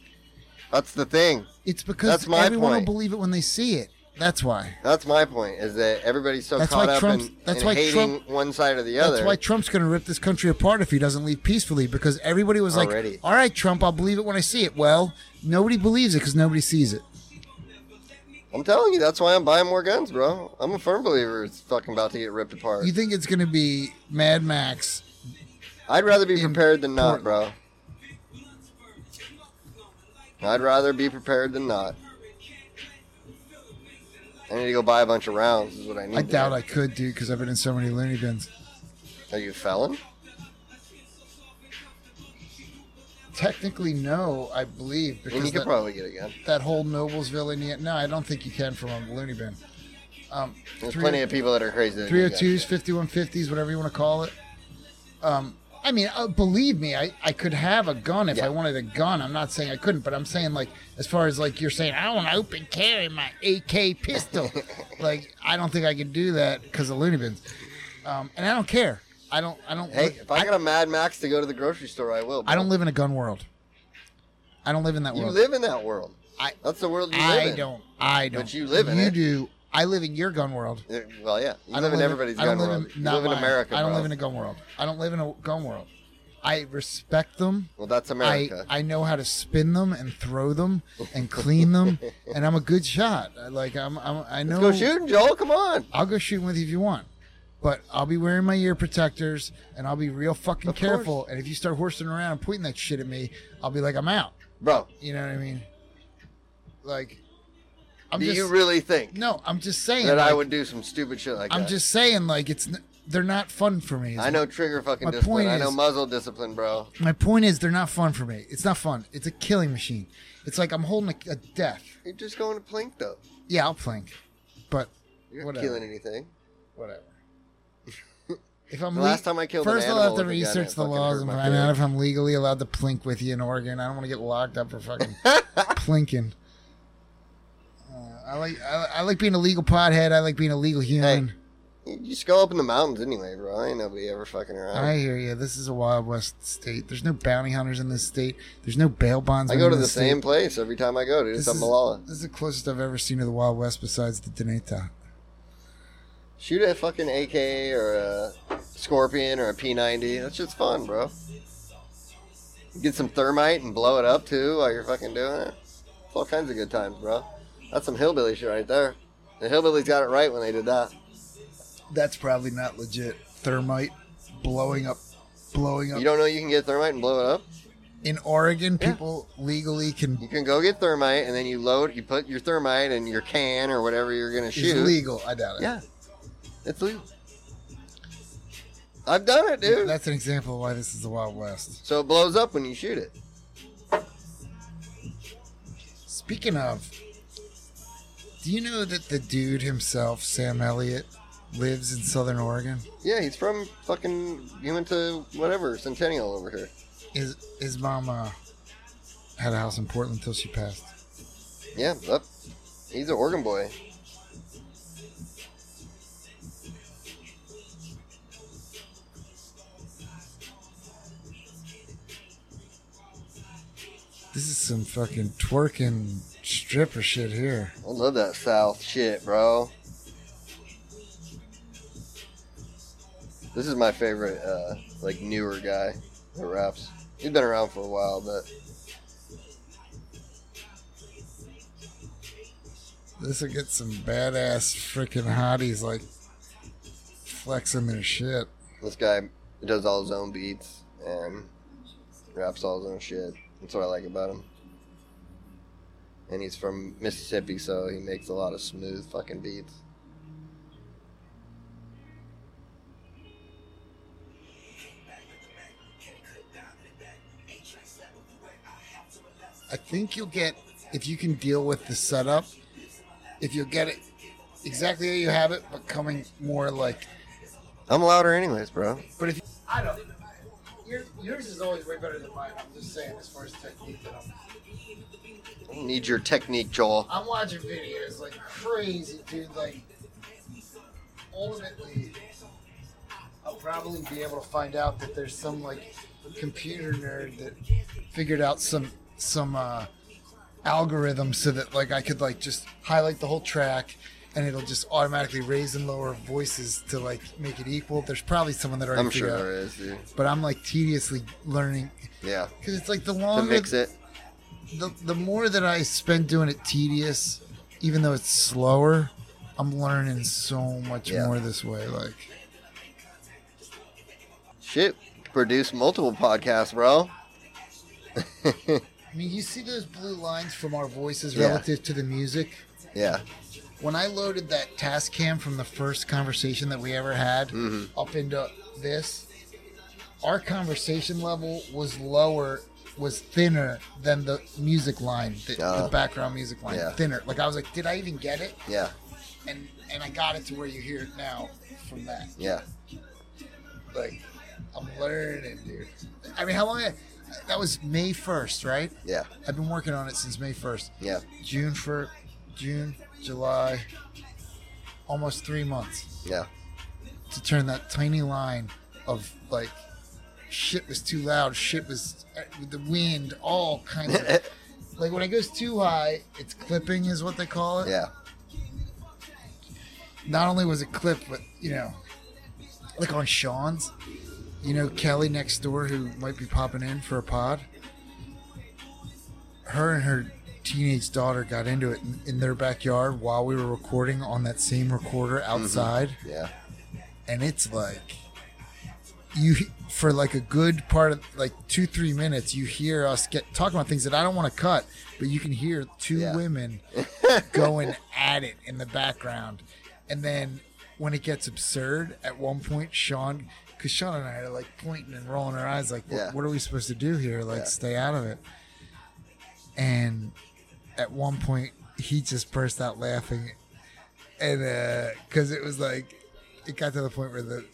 That's the thing. it's because That's my everyone point. will believe it when they see it. That's why. That's my point. Is that everybody's so That's caught up Trump's- in, that's in why hating Trump- one side or the other. That's why Trump's going to rip this country apart if he doesn't leave peacefully because everybody was Already. like, all right, Trump, I'll believe it when I see it. Well, nobody believes it because nobody sees it. I'm telling you, that's why I'm buying more guns, bro. I'm a firm believer it's fucking about to get ripped apart. You think it's going to be Mad Max? I'd rather be prepared than not, bro. I'd rather be prepared than not. I need to go buy a bunch of rounds. Is what I need. I doubt. I could, dude, because I've been in so many loony bins. Are you a felon? Technically, no, I believe because you could that, probably get a gun. that whole Noblesville, Indiana. No, I don't think you can from a loony bin. Um, There's three- plenty of people that are crazy. Three hundred twos, fifty one fifties, whatever you want to call it. Um, I mean, uh, believe me, I, I could have a gun if Yeah. I wanted a gun. I'm not saying I couldn't, but I'm saying like as far as like you're saying, I want to open carry my AK pistol. like I don't think I could do that because of loony bins, um, and I don't care. I don't. I don't. Hey, li- if I got a Mad Max to go to the grocery store, I will. I don't live in a gun world. I don't live in that You world. You live in that world. I That's the world you live I don't. I don't. But you live in you it. do. I live in your gun world. Well, yeah. You I live in everybody's I don't gun live world. In, you live in. America, I don't bro. live in a gun world. I don't live in a gun world. I respect them. Well, that's I, America. I know how to spin them and throw them and clean them, and I'm a good shot. Like I'm, I'm I know. Let's go shooting, Joel. Come on. I'll go shooting with you if you want, but I'll be wearing my ear protectors and I'll be real fucking Of careful. And if you start horsing around and pointing that shit at me, I'll be like, I'm out. Bro, You know what I mean? Like, I'm do just you really think no. I'm just saying that I would do some stupid shit like I'm that? just saying like it's n- they're not fun for me. I know trigger fucking My discipline. point I know is- muzzle discipline, bro. My point is, they're not fun for me. It's not fun. It's a killing machine. It's like I'm holding a, a death. You're just going to plink, though. Yeah, I'll plink, but You're not Whatever. killing anything. whatever. If I'm The le- last time I killed an first, I'll have to with a gun, research the laws and find out if I'm legally allowed to plink with you in Oregon. I don't want to get locked up for fucking plinking. I like I, I like being a legal pothead. I like being a legal human. You just go up in the mountains anyway, bro. Ain't nobody ever fucking around. I hear you. This is a Wild West state. There's no bounty hunters in this state. There's no bail bonds. I go to the same place every time I go, dude. It's This up is, Malala. this is the closest I've ever seen to the Wild West besides the Deneta. Shoot a fucking AK or a Scorpion or a P90. That shit's fun, bro. Get some thermite and blow it up too while you're fucking doing it. It's all kinds of good times, bro. That's some hillbilly shit right there. The hillbillies got it right when they did that. That's probably not legit. Thermite blowing up blowing up You don't know you can get thermite and blow it up? in Oregon. Yeah. People legally can You can go get thermite and then you load, you put your thermite in your can or whatever you're gonna is shoot. legal. I doubt it. Yeah, it's legal. I've done it, dude. That's an example of why this is the Wild West. So it blows up when you shoot it. Speaking of, do you know that the dude himself, Sam Elliott, lives in Southern Oregon? Yeah, he's from fucking. He went to whatever Centennial over here. His his mom uh, had a house in Portland until she passed. Yeah, up. He's an Oregon boy. This is some fucking twerking stripper shit here. I love that South shit, bro. This is my favorite, uh, like newer guy that raps. He's been around for a while, but This will get some badass freaking hotties like flexing their shit. this guy does all his own beats and raps all his own shit. That's what I like about him. And he's from Mississippi, so he makes a lot of smooth fucking beats. I think you'll get if you can deal with the setup. If you'll get it exactly how you have it, but coming more like. I'm louder, anyways, bro. But if you, I don't. Your, yours is always way better than mine. I'm just saying, as far as technique, that I'm, I don't need your technique, Joel. I'm watching videos like crazy, dude. Like, ultimately, I'll probably be able to find out that there's some like computer nerd that figured out some some uh, algorithm so that like I could like just highlight the whole track and it'll just automatically raise and lower voices to like make it equal. There's probably someone that already I'm sure out, there is, dude. but I'm like tediously learning Yeah, because it's like the to longer mix it. The the more that I spend doing it tedious, even though it's slower, I'm learning so much Yeah. more this way. Like, Shit, produce multiple podcasts, bro. I mean, you see those blue lines from our voices Yeah. relative to the music. yeah, When I loaded that Tascam from the first conversation that we ever had hmm up into this, our conversation level was lower, was thinner than the music line, the, the Uh, background music line, yeah. thinner. Like I was like, did I even get it? yeah, And and I got it to where you hear it now from that. yeah. like I'm learning, dude. I mean, how long? That was May first, right? Yeah, I've been working on it since May first. yeah, June for June, July, almost three months yeah, to turn that tiny line of like shit was too loud, shit was uh, with the wind, all kinds of like when it goes too high, it's clipping is what they call it. yeah, not only was it clipped, but you know, like on Sean's, you know, Kelly next door who might be popping in for a pod. Her and her teenage daughter got into it in, in their backyard while we were recording on that same recorder outside, yeah, and it's like you for like a good part of like two three minutes you hear us get talking about things that I don't want to cut, but you can hear two Yeah. women going at it in the background. And then when it gets absurd, at one point, Sean, because Sean and I are like pointing and rolling our eyes, like, what, Yeah. what are we supposed to do here? Like, Yeah. stay out of it. And at one point, he just burst out laughing. And uh because it was like, it got to the point where the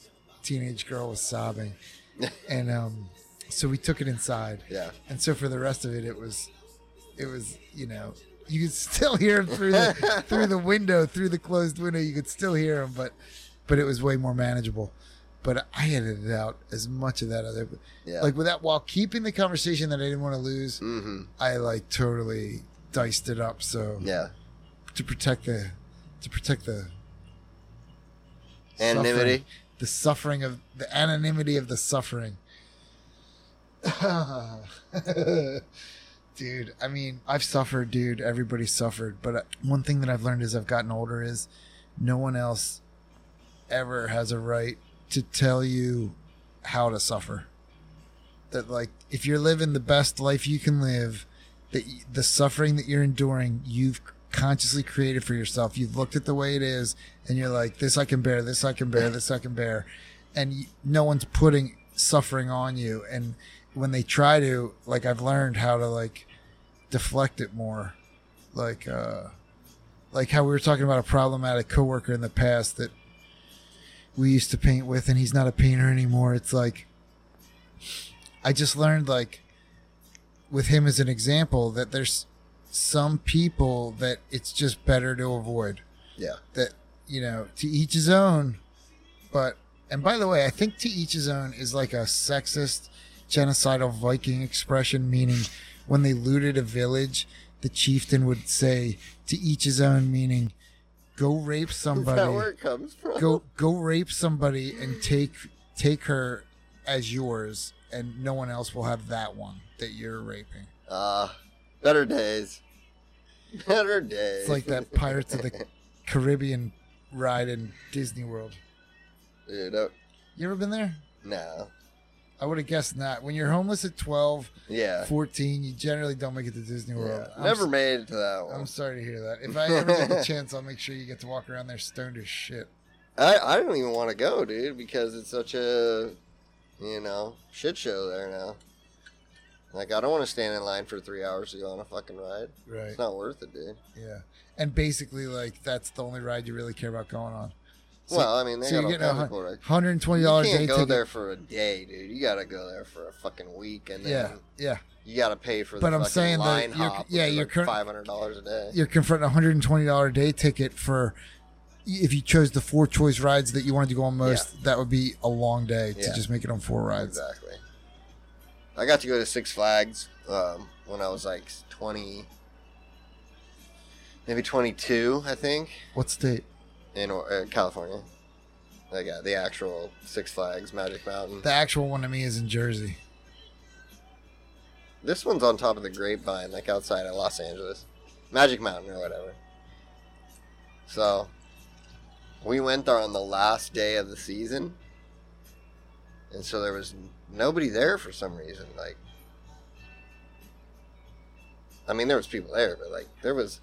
teenage girl was sobbing. and um, so we took it inside. yeah. And so for the rest of it, it was, it was, you know, you could still hear him through the through the window, through the closed window. You could still hear him, but but it was way more manageable. But I edited out as much of that other, Yeah. like without while keeping the conversation that I didn't want to lose. hmm I like totally diced it up so Yeah. to protect the to protect the Anonymity. suffering- the suffering of the anonymity of the suffering. dude, I mean, I've suffered, dude. Everybody suffered, but uh, one thing that I've learned as I've gotten older is no one else ever has a right to tell you how to suffer. that like if you're living the best life you can live, that the suffering that you're enduring, you've consciously created for yourself. You've looked at the way it is, and you're like, this I can bear, this I can bear, this I can bear, and no one's putting suffering on you. And when they try to, like, I've learned how to like deflect it more, like, uh, like how we were talking about a problematic coworker in the past that we used to paint with, and he's not a painter anymore. It's like I just learned like with him as an example that there's some people that it's just better to avoid. Yeah. That you know, to each his own. But and by the way, I think to each his own is like a sexist, genocidal Viking expression, meaning when they looted a village, the chieftain would say to each his own, meaning go rape somebody that where it comes from? go go rape somebody and take take her as yours and no one else will have that one that you're raping Ah, better days. Better days. it's like that pirates of the caribbean ride in disney world Dude, no, you ever been there no. i would have guessed not when you're homeless at 12 Yeah. 14 you generally don't make it to disney world yeah. I'm Never s- made it to that one. i'm sorry to hear that if i ever get the chance i'll make sure you get to walk around there stoned as shit I, I don't even want to go, dude, because it's such a, you know, shit show there now. Like, I don't want to stand in line for three hours to go on a fucking ride. right It's not worth it, dude. yeah and basically like that's the only ride you really care about going on So- well, I mean, they so got you're getting a hun- of cool rides. hundred and twenty You can't day go ticket. there for a day, dude. You gotta go there for a fucking week, and then Yeah, yeah. you gotta pay for the But I'm saying that line you're- hop. yeah, you're like five hundred dollars a day. You're confronting a hundred and twenty dollar day ticket for if you chose the four choice rides that you wanted to go on most. That would be a long day to Yeah. just make it on four rides. Exactly. I got to go to Six Flags um, when I was like twenty, maybe twenty-two, I think, What state? in uh, California. Like uh, the actual Six Flags Magic Mountain. The actual one to me is in Jersey. This one's on top of the Grapevine, like outside of Los Angeles, Magic Mountain or whatever. So, we went there on the last day of the season, and so there was nobody there for some reason. Like, I mean, there was people there, but like, there was.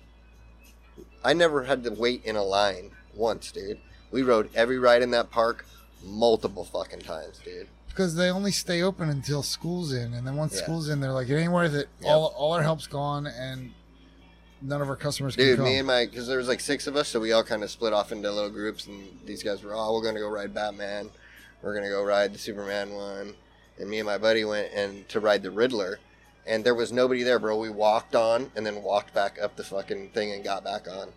I never had to wait in a line once, dude. We rode every ride in that park multiple fucking times, dude. Because they only stay open until school's in, and then once Yeah. school's in, they're like, it ain't worth it. Yep. All all our help's gone, and none of our customers can Dude, me and my, because there was like six of us, so we all kind of split off into little groups, and these guys were, oh, we're gonna go ride Batman, we're gonna go ride the Superman one, and me and my buddy went and to ride the Riddler, and there was nobody there, bro. We walked on and then walked back up the fucking thing and got back on,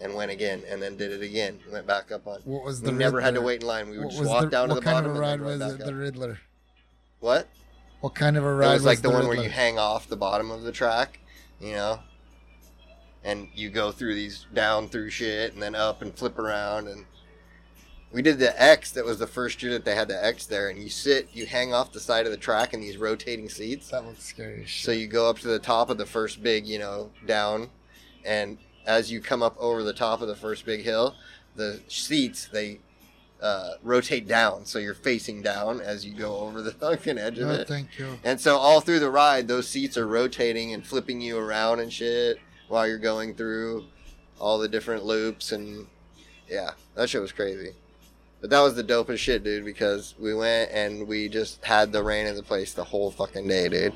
and went again, and then did it again, went back up on. what was We the never had to wait in line. We would What just was walk the- down to what the kind bottom of a ride was it, the. Riddler? What? What kind of a ride? It ride was like the, one where you hang off the bottom of the track, you know, and you go through these down through shit and then up and flip around. And we did the X. That was the first year that they had the X there. And you sit, you hang off the side of the track in these rotating seats. That looks scary. So you go up to the top of the first big, you know, down, and as you come up over the top of the first big hill, the seats they uh, rotate down, so you're facing down as you go over the fucking edge of No, it. thank you. And so all through the ride, those seats are rotating and flipping you around and shit while you're going through all the different loops and yeah, that shit was crazy. But that was the dopest shit, dude, because we went and we just had the rain in the place the whole fucking day, dude.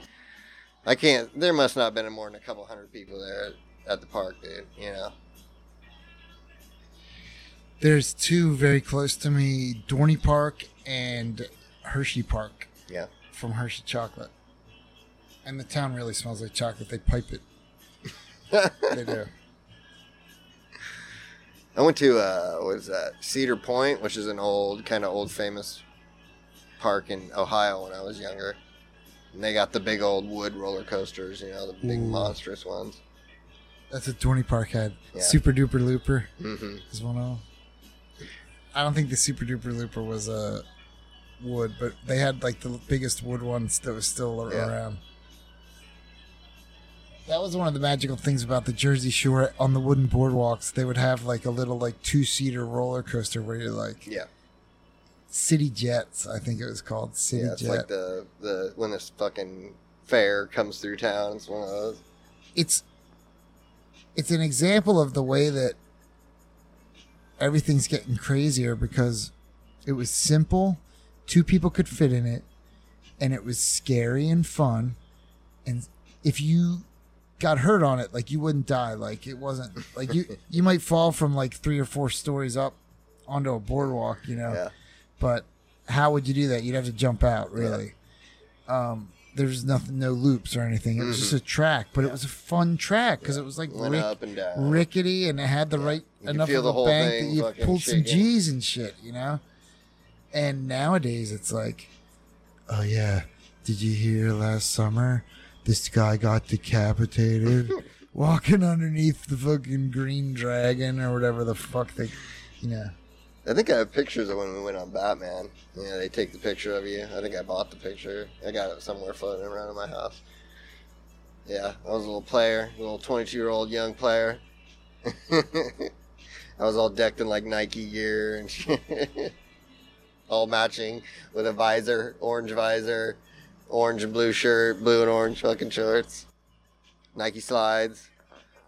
I can't. There must not have been more than a couple hundred people there at, at the park, dude. You know. There's two very close to me, Dorney Park and Hershey Park Yeah. from Hershey Chocolate. And the town really smells like chocolate. They pipe it. They do. I went to uh, what is that? Cedar Point, which is an old, kind of old famous park in Ohio when I was younger. And they got the big old wood roller coasters, you know, the big Ooh. monstrous ones. That's what Dorney Park had. Yeah. Super Duper Looper hmm is one of them. I don't think the Super Duper Looper was a wood, but they had like the biggest wood ones that was still Yeah. around. That was one of the magical things about the Jersey Shore on the wooden boardwalks. They would have like a little like two seater roller coaster where you're like Yeah. City Jets. I think it was called City Yeah, it's Jet. like the the when this fucking fair comes through town. It's one of those. it's it's an example of the way that everything's getting crazier because it was simple, two people could fit in it, and it was scary and fun. And if you got hurt on it, like you wouldn't die. Like it wasn't like you you might fall from like three or four stories up onto a boardwalk, you know. Yeah. But how would you do that? You'd have to jump out, really. Um, there's nothing, no loops or anything. It was just a track, but it was a fun track because it was like Went rick- and rickety and it had the right You enough of the a whole bank thing that you pulled some. G's and shit, you know. And nowadays it's like, oh yeah, did you hear last summer this guy got decapitated walking underneath the fucking green dragon or whatever the fuck they, you know. I think I have pictures of when we went on Batman. Yeah, they take the picture of you. I think I bought the picture. I got it somewhere floating around in my house. Yeah, I was a little player, a little 22 year old young player. I was all decked in like Nike gear and all matching with a visor, orange visor, orange and blue shirt, blue and orange fucking shorts, Nike slides.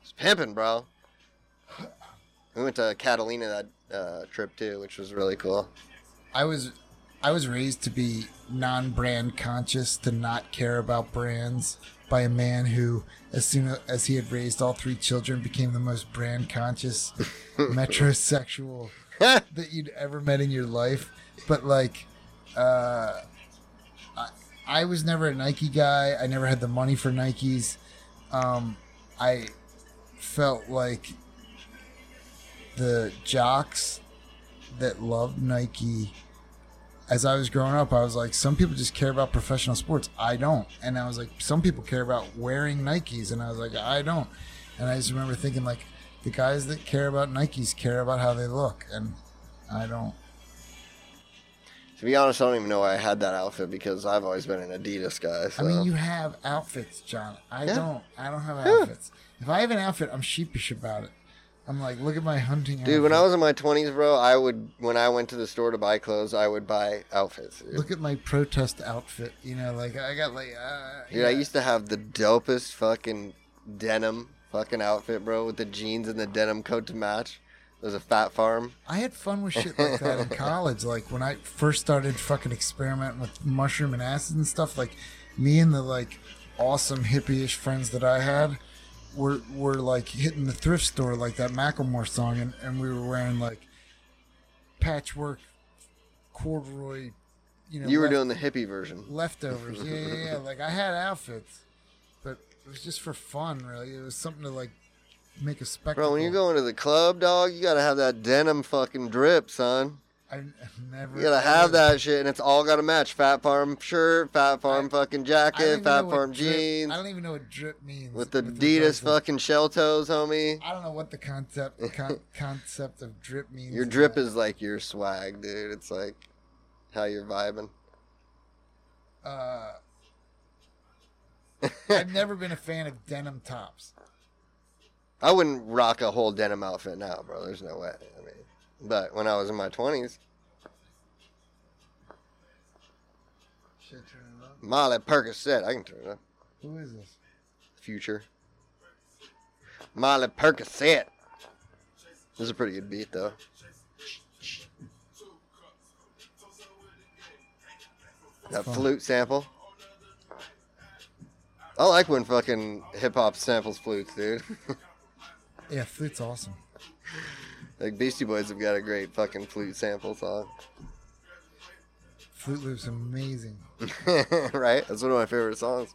It's pimping, bro. We went to Catalina that uh, trip too, which was really cool. I was I was raised to be non-brand conscious, to not care about brands by a man who, as soon as he had raised all three children, became the most brand conscious metrosexual that you'd ever met in your life. But like, uh, I, was never a Nike guy. I never had the money for Nikes. Um, I felt like the jocks that loved Nike as I was growing up, I was like, some people just care about professional sports. I don't. And I was like, some people care about wearing Nikes. And I was like, I don't. And I just remember thinking, like, the guys that care about Nikes care about how they look. And I don't. To be honest, I don't even know why I had that outfit because I've always been an Adidas guy. So. I mean, you have outfits, John. I Yeah. don't. I don't have Yeah. outfits. If I have an outfit, I'm sheepish about it. I'm like, look at my hunting Dude, when I was in my twenties, bro, I would when I went to the store to buy clothes, I would buy outfits. Dude, Look at my protest outfit. You know, like, I got like. Uh, dude I used to have the dopest fucking denim fucking outfit, bro, with the jeans and the denim coat to match. Was a Phat Farm. I had fun with shit like that in college. Like when I first started fucking experimenting with mushroom and acid and stuff. Like me and the like awesome hippie-ish friends that I had were were like hitting the thrift store like that Macklemore song, and, and we were wearing like patchwork corduroy. You know, You were left- doing the hippie version. leftovers. Yeah, yeah, yeah. Like I had outfits, but it was just for fun. Really, it was something to like make a spectacle. Bro, when you're going to the club, dog, you gotta have that denim fucking drip, son. I never. You gotta have that shit, and it's all gotta match. Phat Farm shirt, Phat Farm I- fucking jacket, Phat Farm drip- jeans, I don't even know what drip means. with the regards Adidas fucking shell toes, homie. I don't know what the concept con- concept of drip means. Your drip is like your swag, dude. It's like how you're vibing. Uh, I've never been a fan of denim tops. I wouldn't rock a whole denim outfit now, bro. There's no way. I mean, but when I was in my 20s, Should I turn it up? Molly Percocet, I can turn it up. Who is this? Future. Molly Percocet. This is a pretty good beat, though. That Fun. flute sample. I like when fucking hip hop samples flutes, dude. Yeah, flute's awesome. like Beastie Boys have got a great fucking flute sample song. Flute Loop's amazing. right? That's one of my favorite songs.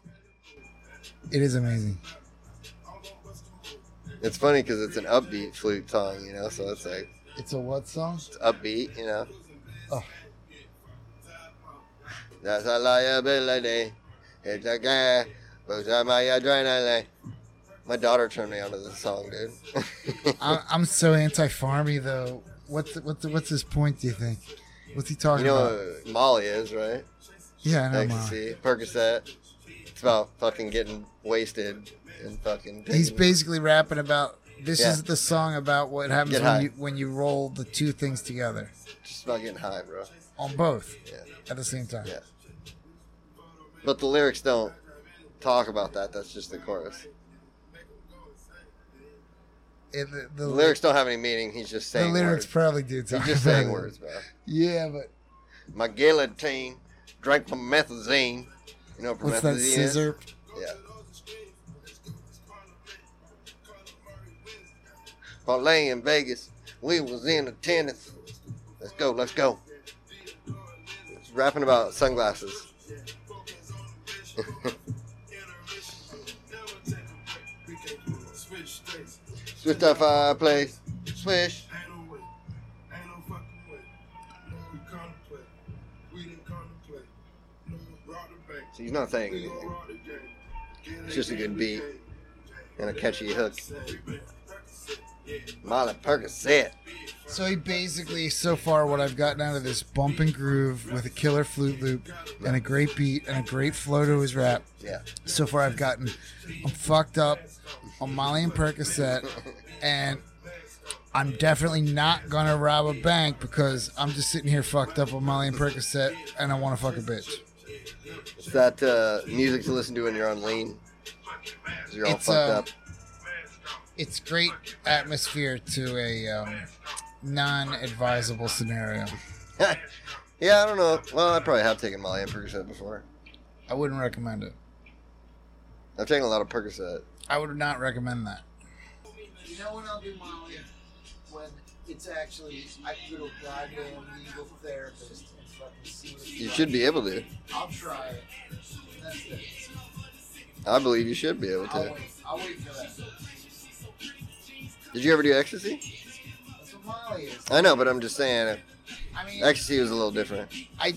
It is amazing. It's funny because it's an upbeat flute song, you know, so it's like It's a what song? it's upbeat, you know. Oh, That's a liability. It's a guy. But my adrenaline. My daughter turned me onto this song, dude. I, I'm so anti-farmy though. What's what's what's his point? Do you think? What's he you talking know about? Molly is, right? Yeah, I know. Ecstasy, Percocet. It's about fucking getting wasted and fucking. He's basically rapping about This Yeah. is the song about what happens Get when high. you when you roll the two things together Just about getting high, bro. on both Yeah. at the same time. Yeah. But the lyrics don't talk about that. That's just the chorus. It- the, The the, lyrics don't have any meaning. He's just saying. the lyrics words. probably do. He's just saying it. words, bro. Yeah, but My guillotine drank from methazine. You know what what's that is? scissor? Yeah. Parlay in Vegas. We was in attendance. Let's go, let's go. It's rapping about sunglasses. Switch uh, that fireplace. Swish. So he's not saying anything. It's just a good beat and a catchy hook. Molly Percocet. So he basically, so far, what I've gotten out of this bump and groove with a killer flute loop and a great beat and a great flow to his rap. Yeah. So far, I've gotten, I'm fucked up on Molly and Percocet, and I'm definitely not gonna rob a bank because I'm just sitting here fucked up on Molly and Percocet, and I want to fuck a bitch. Is that uh, music to listen to when you're on lean? you're all It's, fucked uh, up. It's great atmosphere to a um, non-advisable scenario. yeah, I don't know. Well, I probably have taken Molly and Percocet before. I wouldn't recommend it. I've taken a lot of Percocet. I would not recommend that. You know when I'll do Molly? When it's actually I can go to a goddamn legal therapist and fucking see what You should be able to. I'll try it. That's it. I believe you should be able I'll to. wait. I'll wait for that. Did you ever do ecstasy? That's what Molly is. I know, but I'm just saying, I mean, ecstasy was a little different. I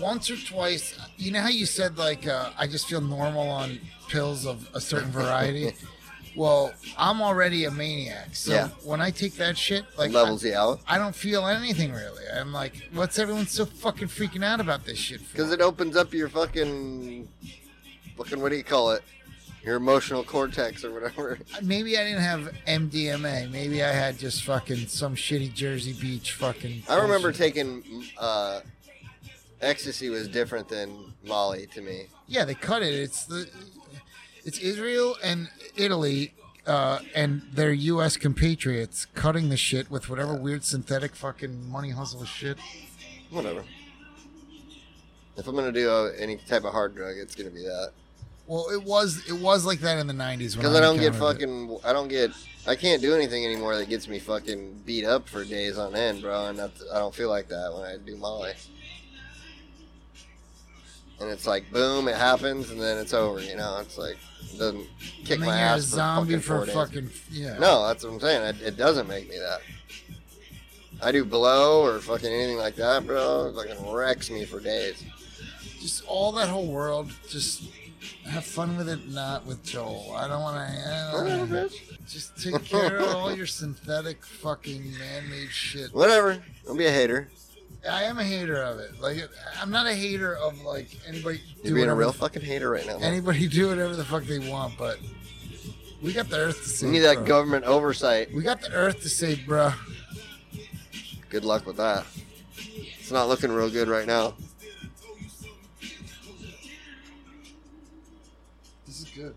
once or twice. You know how you said like uh, I just feel normal on pills of a certain variety. well, I'm already a maniac, so Yeah. when I take that shit, like levels you out. I, I don't feel anything really. I'm like, what's everyone so fucking freaking out about this shit? Because it opens up your fucking, fucking what do you call it? Your emotional cortex or whatever. Maybe I didn't have MDMA. Maybe I had just fucking some shitty Jersey Beach fucking. I remember bullshit. taking uh, ecstasy was different than Molly to me. Yeah, they cut it. It's the it's Israel and Italy uh, and their U.S. compatriots cutting the shit with whatever weird synthetic fucking money hustle shit. Whatever. If I'm gonna do uh, any type of hard drug, it's gonna be that. Well, it was it was like that in the '90s. Because I don't get encountered it. fucking, I don't get, I can't do anything anymore that gets me fucking beat up for days on end, bro. And that's, I don't feel like that when I do Molly. And it's like, boom, it happens, and then it's over. You know, it's like it doesn't kick And my you're a ass zombie for, for fucking, four fucking days. yeah. No, that's what I'm saying. It, it doesn't make me that. I do blow or fucking anything like that, bro. It fucking wrecks me for days. just all that whole world. Just have fun with it, not with Joel. I don't want to. bitch. Just take care of all your synthetic fucking man-made shit. Whatever. Don't be a hater. I am a hater of it. Like I'm not a hater of like anybody. You're being a real fucking hater right now. Anybody do whatever the fuck they want, but we got the earth to save. need that bro. government oversight. We got the earth to save, bruh. Good luck with that. It's not looking real good right now. This is good.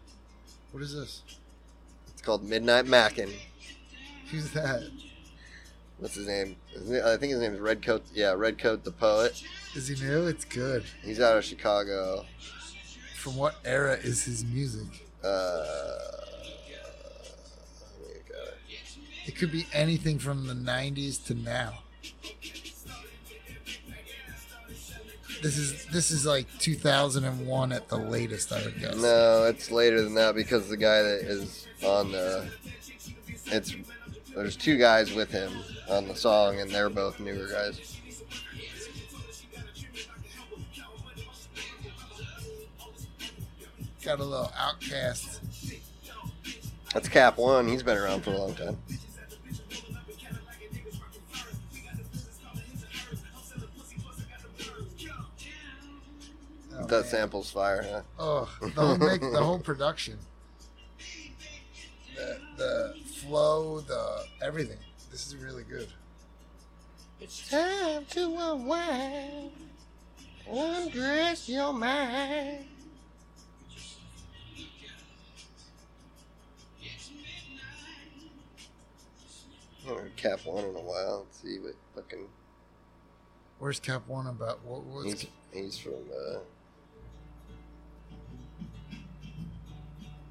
What is this? It's called Midnight Mackin. Who's that? What's his name? I think his name is Redcoat. Yeah, Redcoat the poet. Is he new? It's good. He's out of Chicago. From what era is his music? Uh, let me get it. It could be anything from the 90s to now. This is this is like 2001 at the latest, I would guess. No, it's later than that because the guy that is on the it's there's two guys with him on the song and they're both newer guys. Got a little OutKast. That's Cap One. He's been around for a long time. Oh, that man. sample's fire, huh? Oh, the whole make, the whole production. The, the flow, the everything. This is really good. It's time to unwind, undress your mind. I haven't heard Cap One in a while. Let's see what fucking Where's Cap One about? What, what's he's, he's from. Uh,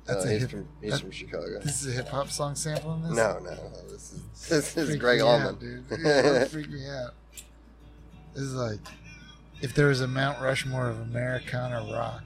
That's uh, a he's hip, from he's that, from Chicago. This is a hip hop song sampling this. No, no, no this is this is freak Gregg Allman, dude. Yeah, freak me out. This is like if there was a Mount Rushmore of Americana rock.